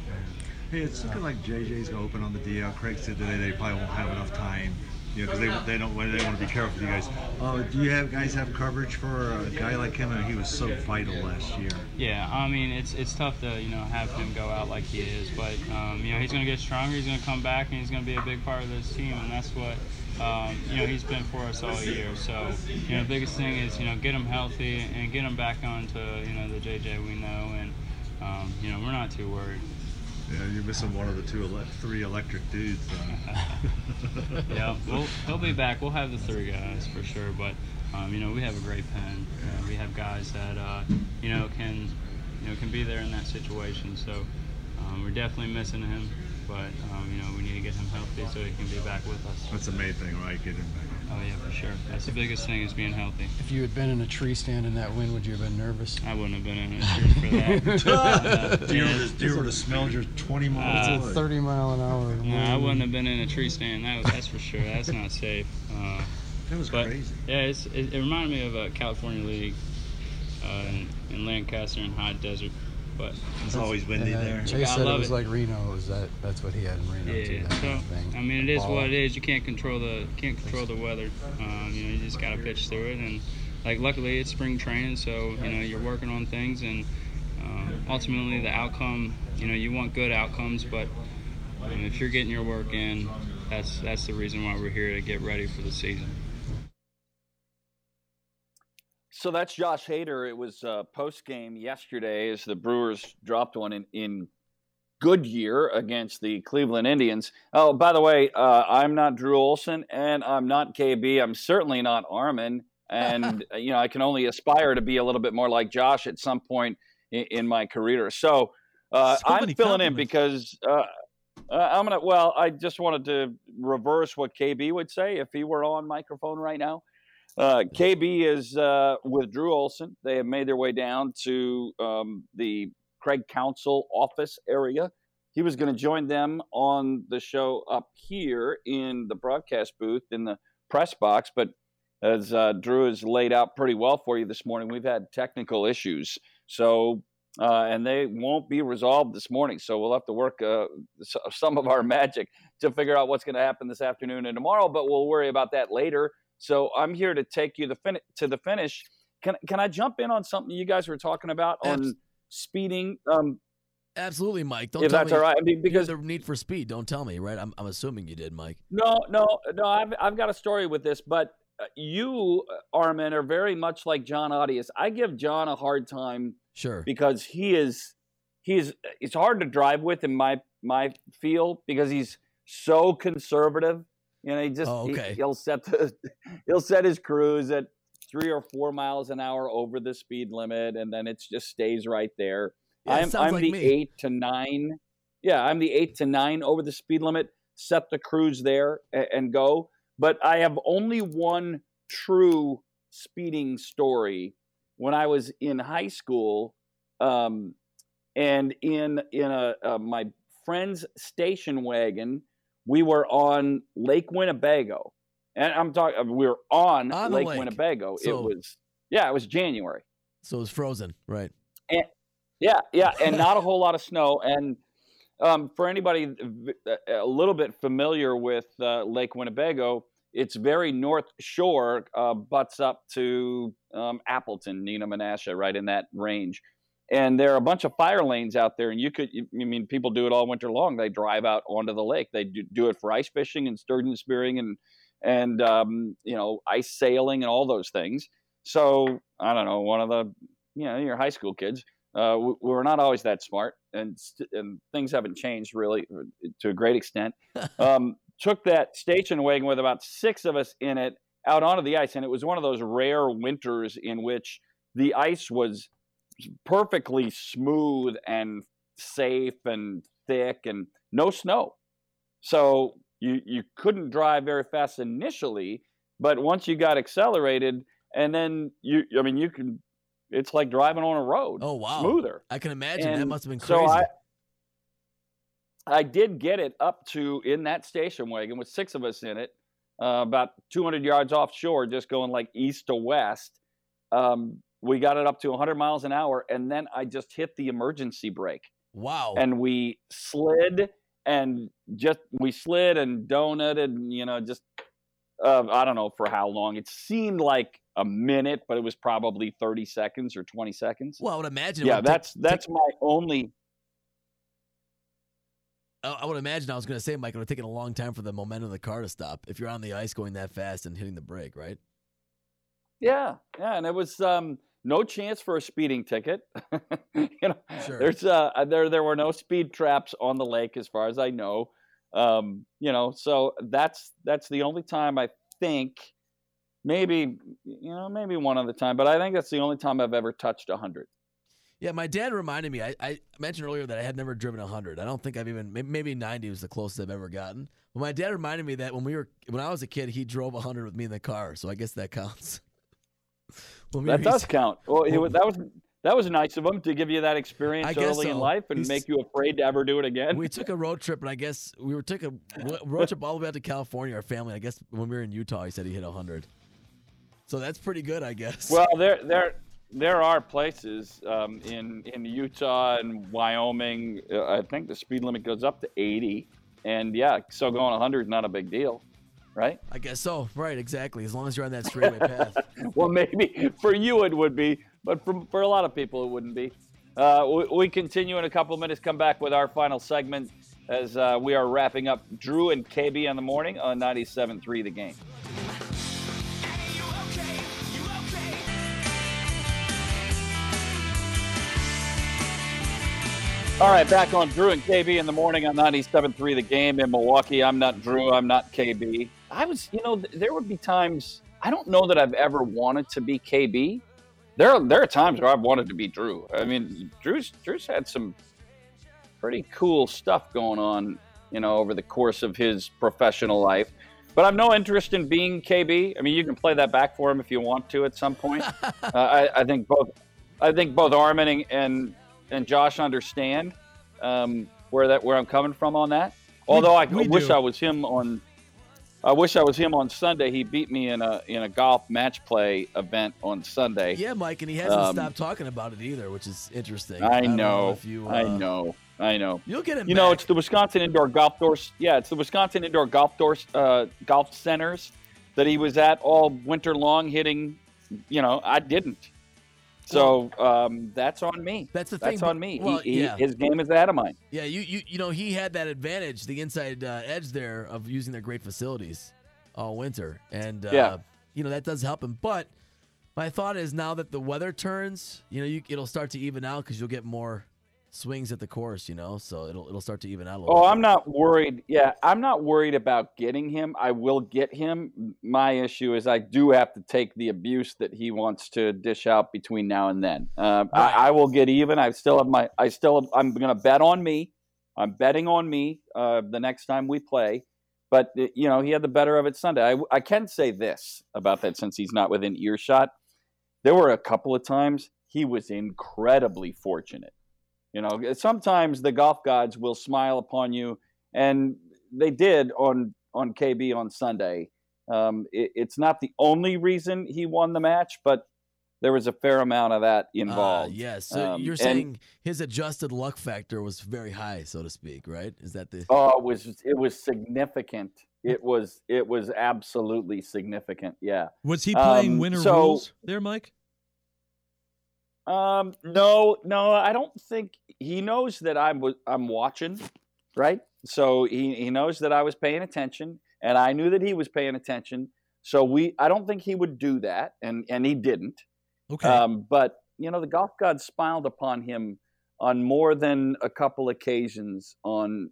Hey, it's looking like JJ's going to open on the DL. Craig said today they probably won't have enough time. Know, because they, they don't they want to be careful with you guys. Uh, do you have guys have coverage for a guy like him? I mean, he was so vital last year. Yeah, I mean it's it's tough to you know have him go out like he is, but um, you know he's going to get stronger. He's going to come back and he's going to be a big part of this team, and that's what. Um, you know he's been for us all year, so you know the biggest thing is you know get him healthy and get him back onto you know the JJ we know, and um, you know we're not too worried. Yeah, you're missing one of the two, ele- three electric dudes. Yeah, we'll, he'll be back. We'll have the three guys for sure. But um, you know, we have a great pen. Uh, we have guys that uh, you know can you know can be there in that situation. So um, we're definitely missing him. But um, you know, we need to get him healthy so he can be back with us. That's the main thing, right? Get him back. Oh yeah, for sure. That's the biggest thing is being healthy. If you had been in a tree stand in that wind, would you have been nervous? I wouldn't have been in a tree for that. Uh, Do you yeah, ever- do you smelled your 20 miles Uh, 30 mile an hour. No, I wouldn't have been in a tree stand. That was, that's for sure. That's not safe. Uh, that was but, crazy. Yeah, it's, it, it reminded me of a California League uh, in, in Lancaster and High Desert. But It's always windy there And, uh, I Chase said it love was like Reno. That that's what he had in Reno too? Yeah, That so kind of thing. I mean, it is Ball. what it is. You can't control the can't control the weather. Um, you know, you just gotta pitch through it. And like, luckily, it's spring training, so you know you're working on things, and um, ultimately the outcome. You know, you want good outcomes, but um, if you're getting your work in, that's that's the reason why we're here to get ready for the season. So that's Josh Hader. It was uh, post game yesterday as the Brewers dropped one in, in Goodyear against the Cleveland Indians. Oh, by the way, uh, I'm not Drew Olson and I'm not KB. I'm certainly not Armin. And, uh, you know, I can only aspire to be a little bit more like Josh at some point in, in my career. So, uh, So I'm filling in because uh, uh, I'm going to, well, I just wanted to reverse what KB would say if he were on microphone right now. Uh, KB is uh, with Drew Olson. They have made their way down to um, the Craig Counsell office area he was going to join them on the show up here in the broadcast booth in the press box, but as uh, Drew has laid out pretty well for you this morning, we've had technical issues. So, uh, and they won't be resolved this morning. So we'll have to work uh, some of our magic to figure out what's going to happen this afternoon and tomorrow. But we'll worry about that later. So I'm here to take you the fin- to the finish. Can can I jump in on something you guys were talking about on speeding? Um, Absolutely, Mike. Don't If tell that's me all right. I mean, because- the need for speed. Don't tell me, right? I'm, I'm assuming you did, Mike. No, no, no. I've I've got a story with this, but uh, you, uh, Armin, are very much like John Audius. I give John a hard time, Sure. because he is he is. It's hard to drive with in my my feel because he's so conservative. You know, he just Oh, he- okay. he'll set the he'll set his cruise at three or four miles an hour over the speed limit, and then it just stays right there. Yeah, I'm I'm like the me. eight to nine. Yeah, I'm the eight to nine over the speed limit. Set the cruise there and, and go. But I have only one true speeding story. When I was in high school, um, and in in a, uh, my friend's station wagon, we were on Lake Winnebago, and I'm talking. We were on, On Lake, lake. Winnebago. So- it was yeah, it was January. So it was frozen, right? And, yeah, yeah, and not a whole lot of snow. And um, for anybody a little bit familiar with uh, Lake Winnebago, it's very north shore, uh, butts up to um, Appleton, Neenah Menasha, right in that range. And there are a bunch of fire lanes out there, and you could i mean, people do it all winter long. They drive out onto the lake. They do, do it for ice fishing and sturgeon spearing and and um, you know ice sailing and all those things. So I don't know, one of the you know your high school kids. Uh, we, we're not always that smart, and st- and things haven't changed really uh, to a great extent. um, took that station wagon with about six of us in it out onto the ice, and it was one of those rare winters in which the ice was perfectly smooth and safe and thick and no snow. So you you couldn't drive very fast initially, but once you got accelerated, and then you I mean you can it's like driving on a road. Oh wow, smoother. I can imagine that must have been so crazy. I, I did get it up to in that station wagon with six of us in it, uh, about 200 yards offshore, just going like east to west. Um, we got it up to 100 miles an hour, and then I just hit the emergency brake. Wow. And we slid and just we slid and donuted, and you know, just uh, I don't know for how long. It seemed like a minute, but it was probably 30 seconds or 20 seconds. well, I would imagine. yeah, would take- that's that's my only. I would imagine. I was going to say, Mike, it would have taken a long time for the momentum of the car to stop if you're on the ice going that fast and hitting the brake, right? Yeah, yeah, and it was um, no chance for a speeding ticket. you know, Sure. there's uh, there there were no speed traps on the lake as far as I know. Um, you know, so that's that's the only time I think, maybe you know, maybe one other time, but I think that's the only time I've ever touched a hundred. Yeah, my dad reminded me. I, I mentioned earlier that I had never driven 100. I don't think I've even maybe 90 was the closest I've ever gotten. But my dad reminded me that when we were when I was a kid, he drove 100 with me in the car. So I guess that counts. When we That does count. Well, wa- that was that was nice of him to give you that experience early in life and He's- make you afraid to ever do it again. we took a road trip, and I guess we were took a road trip all the way out to California. Our family. I guess when we were in Utah, he said he hit 100. So that's pretty good, I guess. Well, there there there are places um, in in Utah and Wyoming. Uh, I think the speed limit goes up to 80, and yeah, so going 100 is not a big deal, right? I guess so. Right, exactly. As long as you're on that straightaway path. well, maybe for you it would be, but for, for a lot of people it wouldn't be. Uh, we, we continue in a couple of minutes. Come back with our final segment as uh, we are wrapping up Drew and KB in the morning on 97.3 The Game. All right, back on Drew and KB in the morning on 97.3 The Game in Milwaukee. I'm not Drew. I'm not KB. I was, you know, th- there would be times, I don't know that I've ever wanted to be KB. There are, there are times where I've wanted to be Drew. I mean, Drew's, Drew's had some pretty cool stuff going on, you know, over the course of his professional life. But I've no interest in being KB. I mean, you can play that back for him if you want to at some point. uh, I, I think both, I think both Armin and, and and Josh understand. Um, where that where I'm coming from on that? Although I we wish do. I was him on. I wish I was him on Sunday. He beat me in a in a golf match play event on Sunday. Yeah, Mike, and he hasn't Um, stopped talking about it either, which is interesting. I don't know. if you, I uh, know. I know. You'll get him You know, it's the Wisconsin Indoor Golf Course. Yeah, it's the Wisconsin Indoor Golf Course uh, golf centers that he was at all winter long, hitting. You know, I didn't. So um, that's on me. That's the thing, That's on me. well, he, he, yeah. His game is out of mine. Yeah, you, you you know he had that advantage, the inside uh, edge there of using their great facilities all winter, and uh, Yeah. you know that does help him. But my thought is now that the weather turns, you know, you, it'll start to even out because you'll get more swings at the course, you know, so it'll it'll start to even out a little. Oh, bit. I'm not worried. Yeah, I'm not worried about getting him. I will get him. My issue is I do have to take the abuse that he wants to dish out between now and then. Um, I, I will get even. I still have my. I still. I'm going to bet on me. I'm betting on me uh, the next time we play. But uh, you know, he had the better of it Sunday. I, I can say this about that since he's not within earshot. There were a couple of times he was incredibly fortunate. You know, sometimes the golf gods will smile upon you, and they did on on KB on Sunday. Um, it, it's not the only reason he won the match, but there was a fair amount of that Uh, involved. yes, so Um, you're and- saying his adjusted luck factor was very high, so to speak, right? Is that the? Oh, it was it was significant. It was it was absolutely significant. Yeah. Was he playing Um, winner so- rules there, Mike? Um, no, no, I don't think he knows that I'm I'm watching, right? So he he knows that I was paying attention, and I knew that he was paying attention. So we, I don't think he would do that, and and he didn't. Okay. Um, but you know, the golf gods smiled upon him on more than a couple occasions on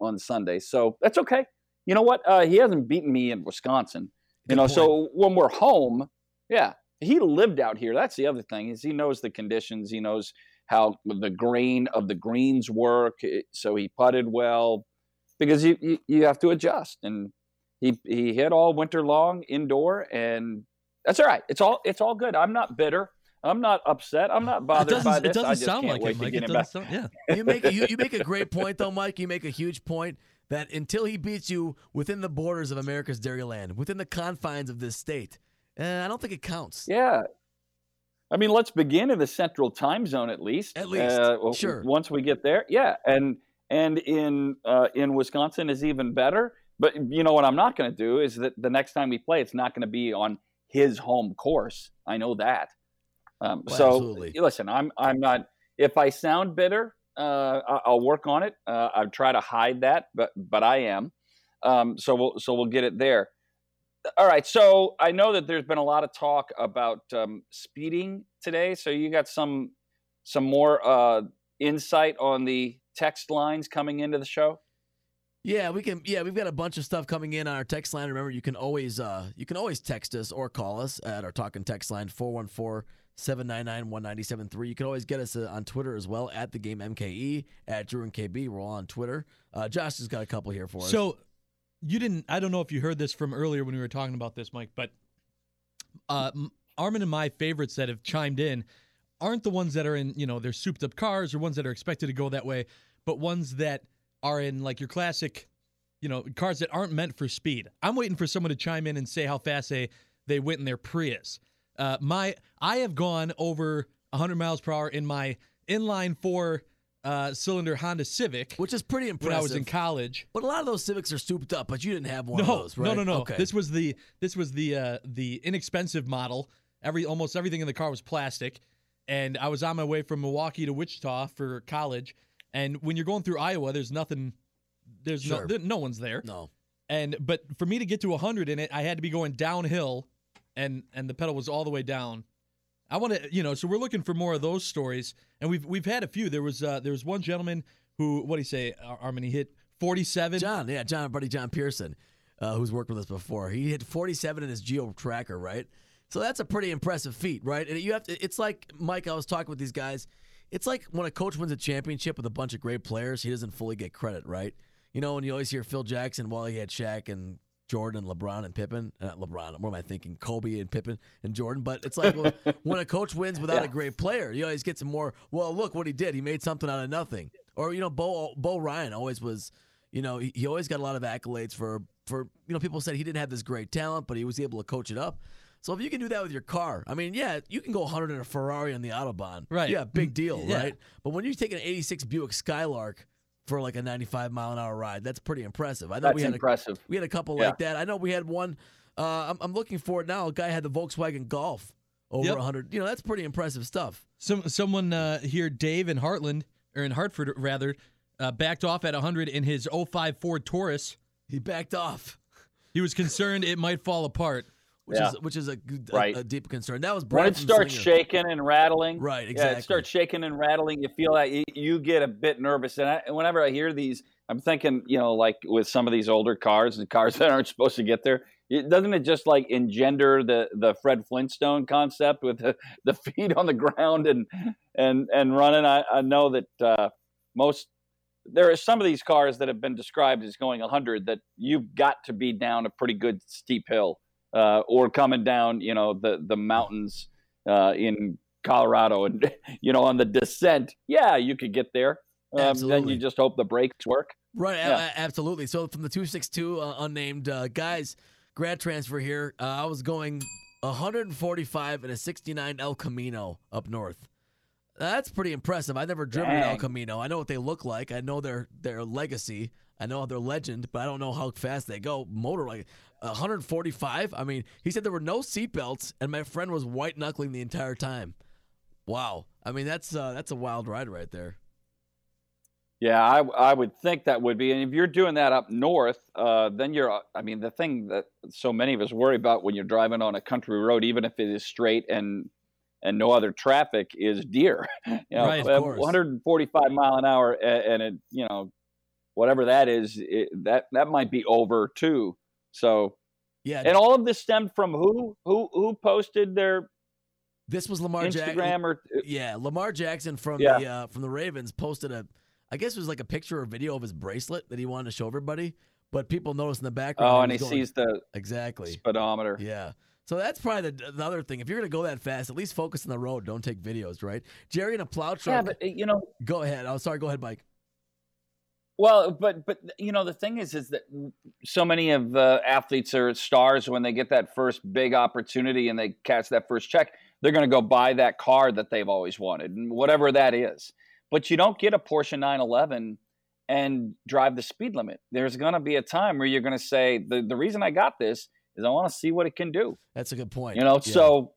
on Sunday. So that's okay. You know what? Uh, he hasn't beaten me in Wisconsin. You know, so when we're home, yeah, he lived out here. That's the other thing is he knows the conditions. He knows how the grain of the greens work. Eh, so he putted well because you you, you have to adjust. And he he hit all winter long indoor, and that's all right. It's all it's all good. I'm not bitter. I'm not upset. I'm not bothered by this. it doesn't just sound can't like wait it, Mike. It doesn't sound- yeah. You make a, you, you make a great point though, Mike. You make a huge point that until he beats you within the borders of America's Dairyland, within the confines of this state, uh, I don't think it counts. Yeah. I mean, let's begin in the central time zone at least. At least, Uh, sure. Once we get there, yeah, and and in uh, in Wisconsin is even better. But you know what I'm not going to do is that the next time we play, it's not going to be on his home course. I know that. Um, Well, so absolutely. listen, I'm I'm not. If I sound bitter, uh, I'll work on it. Uh, I try to hide that, but but I am. Um, so we'll so we'll get it there. All right. So I know that there's been a lot of talk about um, speeding today. So you got some some more uh, insight on the text lines coming into the show. Yeah, we can. Yeah, we've got a bunch of stuff coming in on our text line. Remember, you can always uh, you can always text us or call us at our talking text line 414-799-1973. You can always get us uh, on Twitter as well at the game MKE at Drew and KB. We're all on Twitter. Uh, Josh has got a couple here for us. So you didn't. I don't know if you heard this from earlier when we were talking about this, Mike, but uh, Armin and my favorites that have chimed in aren't the ones that are in you know their souped up cars or ones that are expected to go that way, but ones that are in like your classic, you know, cars that aren't meant for speed. I'm waiting for someone to chime in and say how fast they they went in their Prius. Uh, my I have gone over 100 miles per hour in my inline four uh, cylinder Honda Civic, which is pretty impressive. When I was in college, but a lot of those Civics are souped up, but you didn't have one no, of those, right? No, no, no. Okay. This was the this was the uh, the inexpensive model. Every almost everything in the car was plastic, and I was on my way from Milwaukee to Wichita for college. And when you're going through Iowa, there's nothing. There's Sure. no there, no one's there. No. And but for me to get to 100 in it, I had to be going downhill, and and the pedal was all the way down. I want to, you know, so we're looking for more of those stories, and we've we've had a few. There was uh, there was one gentleman who, what do you say, Ar- Armin? He hit 47. John, yeah, John, buddy John Pearson, uh, who's worked with us before. He hit 47 in his Geo Tracker, right? So that's a pretty impressive feat, right? And you have to. It's like Mike. I was talking with these guys. It's like when a coach wins a championship with a bunch of great players, he doesn't fully get credit, right? You know, and you always hear Phil Jackson, well, he had Shaq and Jordan, LeBron, and Pippen. Uh, Not LeBron. What am I thinking? Kobe and Pippen and Jordan. But it's like well, when a coach wins without Yeah. a great player, you always get some more. Well, look what he did. He made something out of nothing. Or you know, Bo Bo Ryan always was. You know, he, he always got a lot of accolades for for you know people said he didn't have this great talent, but he was able to coach it up. So if you can do that with your car, I mean, yeah, you can go 100 in a Ferrari on the autobahn, Right. Yeah, big deal, Yeah. right? But when you take an 86 Buick Skylark for like a 95 mile an hour ride, that's pretty impressive. I know That's we had impressive. A, we had a couple Yeah. like that. I know we had one. Uh, I'm, I'm looking for it now. A guy had the Volkswagen Golf over Yep. 100. You know, that's pretty impressive stuff. Some someone uh, here, Dave in Hartland or in Hartford rather, uh, backed off at 100 in his 05 Ford Taurus. He backed off. He was concerned it might fall apart. Which Yeah. is which is a, a- Right. a deep concern. That was when Brad it starts Slinger. shaking and rattling, Right, Yeah, exactly. it starts shaking and rattling. You feel that you, you get a bit nervous, and, I, and whenever I hear these, I'm thinking, you know, like with some of these older cars and cars that aren't supposed to get there, it, doesn't it just like engender the the Fred Flintstone concept with the, the feet on the ground and and and running? I, I know that uh, most there are some of these cars that have been described as going 100 that you've got to be down a pretty good steep hill uh, or coming down, you know, the the mountains uh, in Colorado, and you know, on the descent, yeah, you could get there. Um, then you just hope the brakes work. Right, Yeah. a- absolutely. So from the 262 uh, unnamed uh, guys, grad transfer here, uh, I was going 145 in a 69 El Camino up north. That's pretty impressive. I've never driven an El Camino. I know what they look like. I know their their legacy. I know their legend, but I don't know how fast they go. Motor like 145. I mean, he said there were no seatbelts, and my friend was white knuckling the entire time. Wow. I mean, that's uh, that's a wild ride right there. Yeah, I, I would think that would be. And if you're doing that up north, uh, then you're, I mean, the thing that so many of us worry about when you're driving on a country road, even if it is straight and and no other traffic, is deer. You know, Right, of uh, course. 145 mile an hour, a- and it, you know, whatever that is, it, that that might be over too. So, Yeah. and all of this stemmed from who who who posted their This was Lamar Jackson. Or Yeah, Lamar Jackson from Yeah. the uh, from the Ravens posted a, I guess it was like a picture or video of his bracelet that he wanted to show everybody. But people noticed in the background. oh, and he going- sees the exactly. speedometer. Yeah. So that's probably the, the other thing. If you're gonna go that fast, at least focus on the road. Don't take videos, right? Jerry in a plow truck. Yeah, but uh, you know, go ahead. Oh, sorry. Go ahead, Mike. Well, but but you know the thing is is that so many of uh, athletes are stars when they get that first big opportunity and they catch that first check, they're going to go buy that car that they've always wanted, and whatever that is. But you don't get a Porsche 911 and drive the speed limit. There's going to be a time where you're going to say the the reason I got this is I want to see what it can do. That's a good point. You know, Yeah. so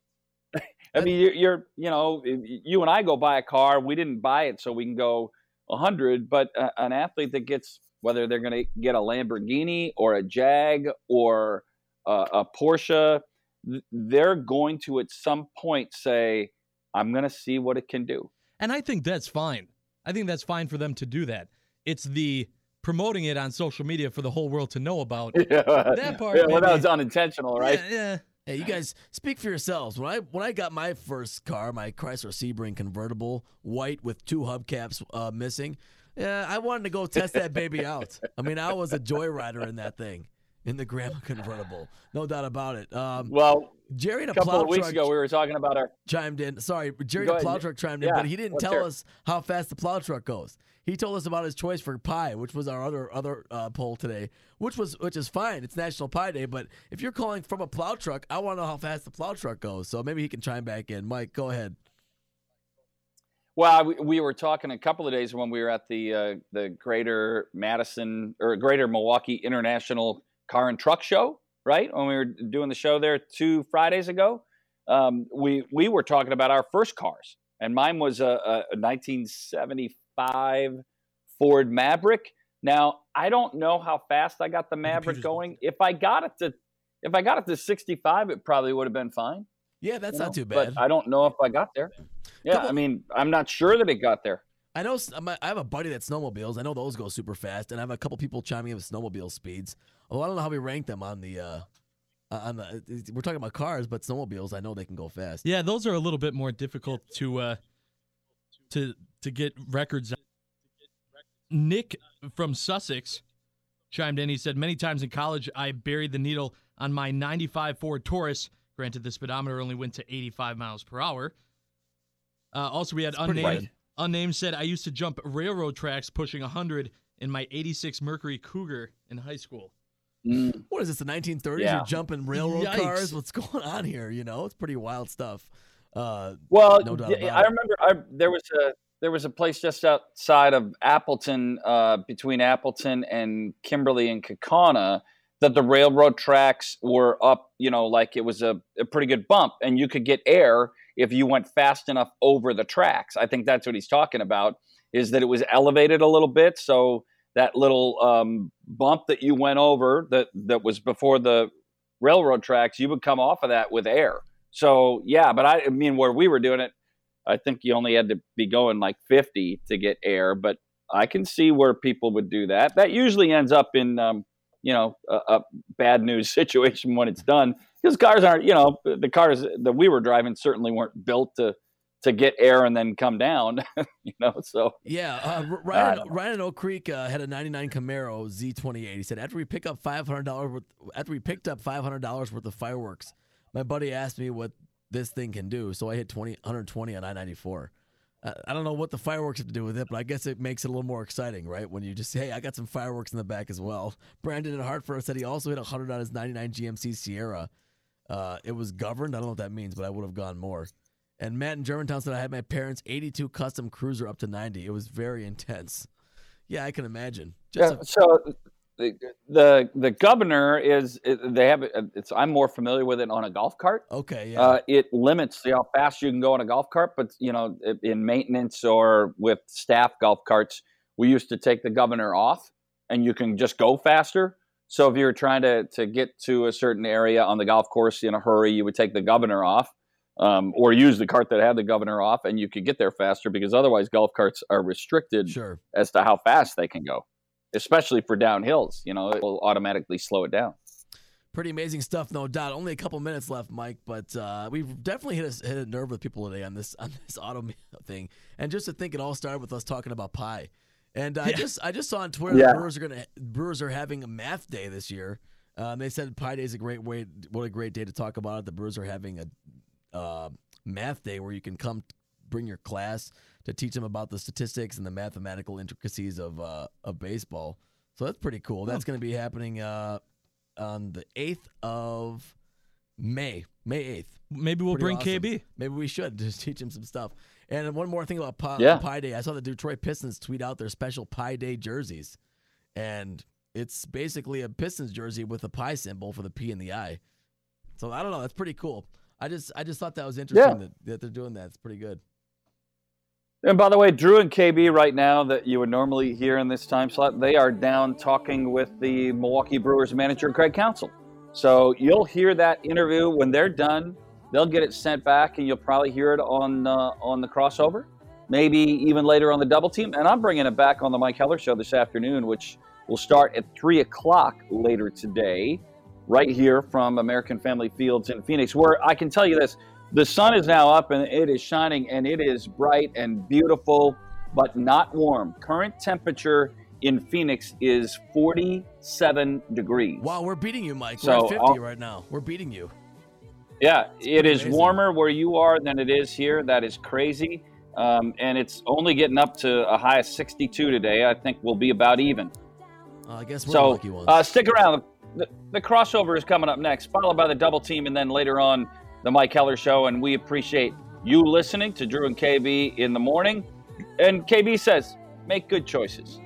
I mean, you're, you're, you know, you and I go buy a car. We didn't buy it so we can go 100, but an athlete that gets whether they're going to get a Lamborghini or a Jag or uh, a Porsche, th- they're going to at some point say, "I'm going to see what it can do." And I think that's fine. I think that's fine for them to do that. It's the promoting it on social media for the whole world to know about. Yeah. That part. Yeah, well, that was unintentional, right? Yeah, yeah. Hey, you guys speak for yourselves. When I when I got my first car, my Chrysler Sebring convertible, white with two hubcaps uh, missing, yeah, I wanted to go test that baby out. I mean, I was a joyrider in that thing, in the grandma convertible, no doubt about it. Um, Well, Jerry a a couple of weeks ago, we were talking about our chimed in. Sorry, Jerry the plow truck chimed in, Yeah, but he didn't tell hear us how fast the plow truck goes. He told us about his choice for pie, which was our other other uh, poll today, which was which is fine. It's National Pie Day, but if you're calling from a plow truck, I want to know how fast the plow truck goes. So maybe he can chime back in. Mike, go ahead. Well, we, we were talking a couple of days when we were at the uh, the Greater Madison or Greater Milwaukee International Car and Truck Show, right? When we were doing the show there two Fridays ago, um, we we were talking about our first cars, and mine was a, a, a 1975 Ford Maverick. Now I don't know how fast I got the Maverick going. If I got it to if I got it to 65, it probably would have been fine. Yeah, that's not know, too bad. But I don't know if I got there. Yeah, Couple- I mean, I'm not sure that it got there. I know s- I'm a- I have a buddy that snowmobiles. I know those go super fast, and I have a couple people chiming in with snowmobile speeds. Although I don't know how we rank them on the. Uh, uh, on the, we're talking about cars, but snowmobiles, I know they can go fast. Yeah, those are a little bit more difficult to uh, to to get records. Nick from Sussex chimed in. He said, Many times in college, I buried the needle on my 95 Ford Taurus. Granted, the speedometer only went to 85 miles per hour. Uh, also, we had pretty unnamed. good. Unnamed said, I used to jump railroad tracks pushing 100 in my 86 Mercury Cougar in high school. What is this, the 1930s? Yeah. You're jumping railroad Yikes. cars? What's going on here? You know, it's pretty wild stuff. Uh, Well, no doubt I remember I, there was a there was a place just outside of Appleton, uh, between Appleton and Kimberly and Kaukauna, that the railroad tracks were up. You know, like it was a, a pretty good bump, and you could get air if you went fast enough over the tracks. I think that's what he's talking about. Is that it was elevated a little bit, so that little um, bump that you went over that that was before the railroad tracks, you would come off of that with air. So yeah, but I, I mean, where we were doing it, I think you only had to be going like 50 to get air. But I can see where people would do that. That usually ends up in, um, you know, a, a bad news situation when it's done because cars aren't, you know, the cars that we were driving certainly weren't built to to get air and then come down, you know. So Yeah, uh, Ryan, Ryan in Oak Creek uh, had a '99 Camaro Z28. He said after we pick up five hundred dollars worth, after we picked up five hundred dollars worth of fireworks, my buddy asked me what this thing can do, so I hit 20, 120 on I-94. Uh, I don't know what the fireworks have to do with it, but I guess it makes it a little more exciting, right? When you just say, "Hey, I got some fireworks in the back as well." Brandon in Hartford said he also hit 100 on his '99 GMC Sierra. Uh, it was governed. I don't know what that means, but I would have gone more. And Matt in Germantown said I had my parents' 82 custom cruiser up to 90. It was very intense. Yeah, I can imagine. Just yeah, a- so the, the the governor is they have it- it's I'm more familiar with it on a golf cart. Okay, yeah. Uh, it limits how fast you can go on a golf cart, but you know, in maintenance or with staff golf carts, we used to take the governor off, and you can just go faster. So if you're trying to to get to a certain area on the golf course in a hurry, you would take the governor off, um, or use the cart that had the governor off, and you could get there faster because otherwise golf carts are restricted Sure. as to how fast they can go, especially for downhills. You know, it will automatically slow it down. Pretty amazing stuff, no doubt. Only a couple minutes left, Mike, but uh, we've definitely hit a, hit a nerve with people today on this on this auto thing. And just to think, it all started with us talking about pie. And I Yeah. just I just saw on Twitter Yeah. Brewers are gonna Brewers are having a math day this year. Um, they said Pie Day is a great way. What a great day to talk about it. The Brewers are having a uh, math day where you can come bring your class to teach them about the statistics and the mathematical intricacies of uh, of baseball. So that's pretty cool. That's going to be happening uh, on the eighth of May. May eighth. Maybe we'll bring KB. Maybe we should just teach him some stuff. And one more thing about Pi, Yeah. Pi Day. I saw the Detroit Pistons tweet out their special Pi Day jerseys, and it's basically a Pistons jersey with a pie symbol for the P and the I. So I don't know. That's pretty cool. I just I just thought that was interesting that, that they're doing that. It's pretty good. And by the way, Drew and KB right now that you would normally hear in this time slot, they are down talking with the Milwaukee Brewers manager Craig Counsell. So you'll hear that interview when they're done. They'll get it sent back, and you'll probably hear it on uh, on the crossover, maybe even later on the double team. And I'm bringing it back on the Mike Heller show this afternoon, which will start at three o'clock later today, right here from American Family Fields in Phoenix. Where I can tell you this: the sun is now up and it is shining, and it is bright and beautiful, but not warm. Current temperature in Phoenix is 47 degrees. Wow, we're beating you, Mike. So, we're at 50 I'll- right now. We're beating you. Yeah, it is amazing. warmer where you are than it is here. That is crazy. Um, and it's only getting up to a high of 62 today. I think we'll be about even. Uh, I guess we're So lucky ones. uh, stick around. The, crossover is coming up next, followed by the double team, and then later on the Mike Heller show. And we appreciate you listening to Drew and KB in the morning. And KB says, make good choices.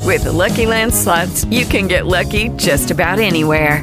With the Lucky Land slots, you can get lucky just about anywhere.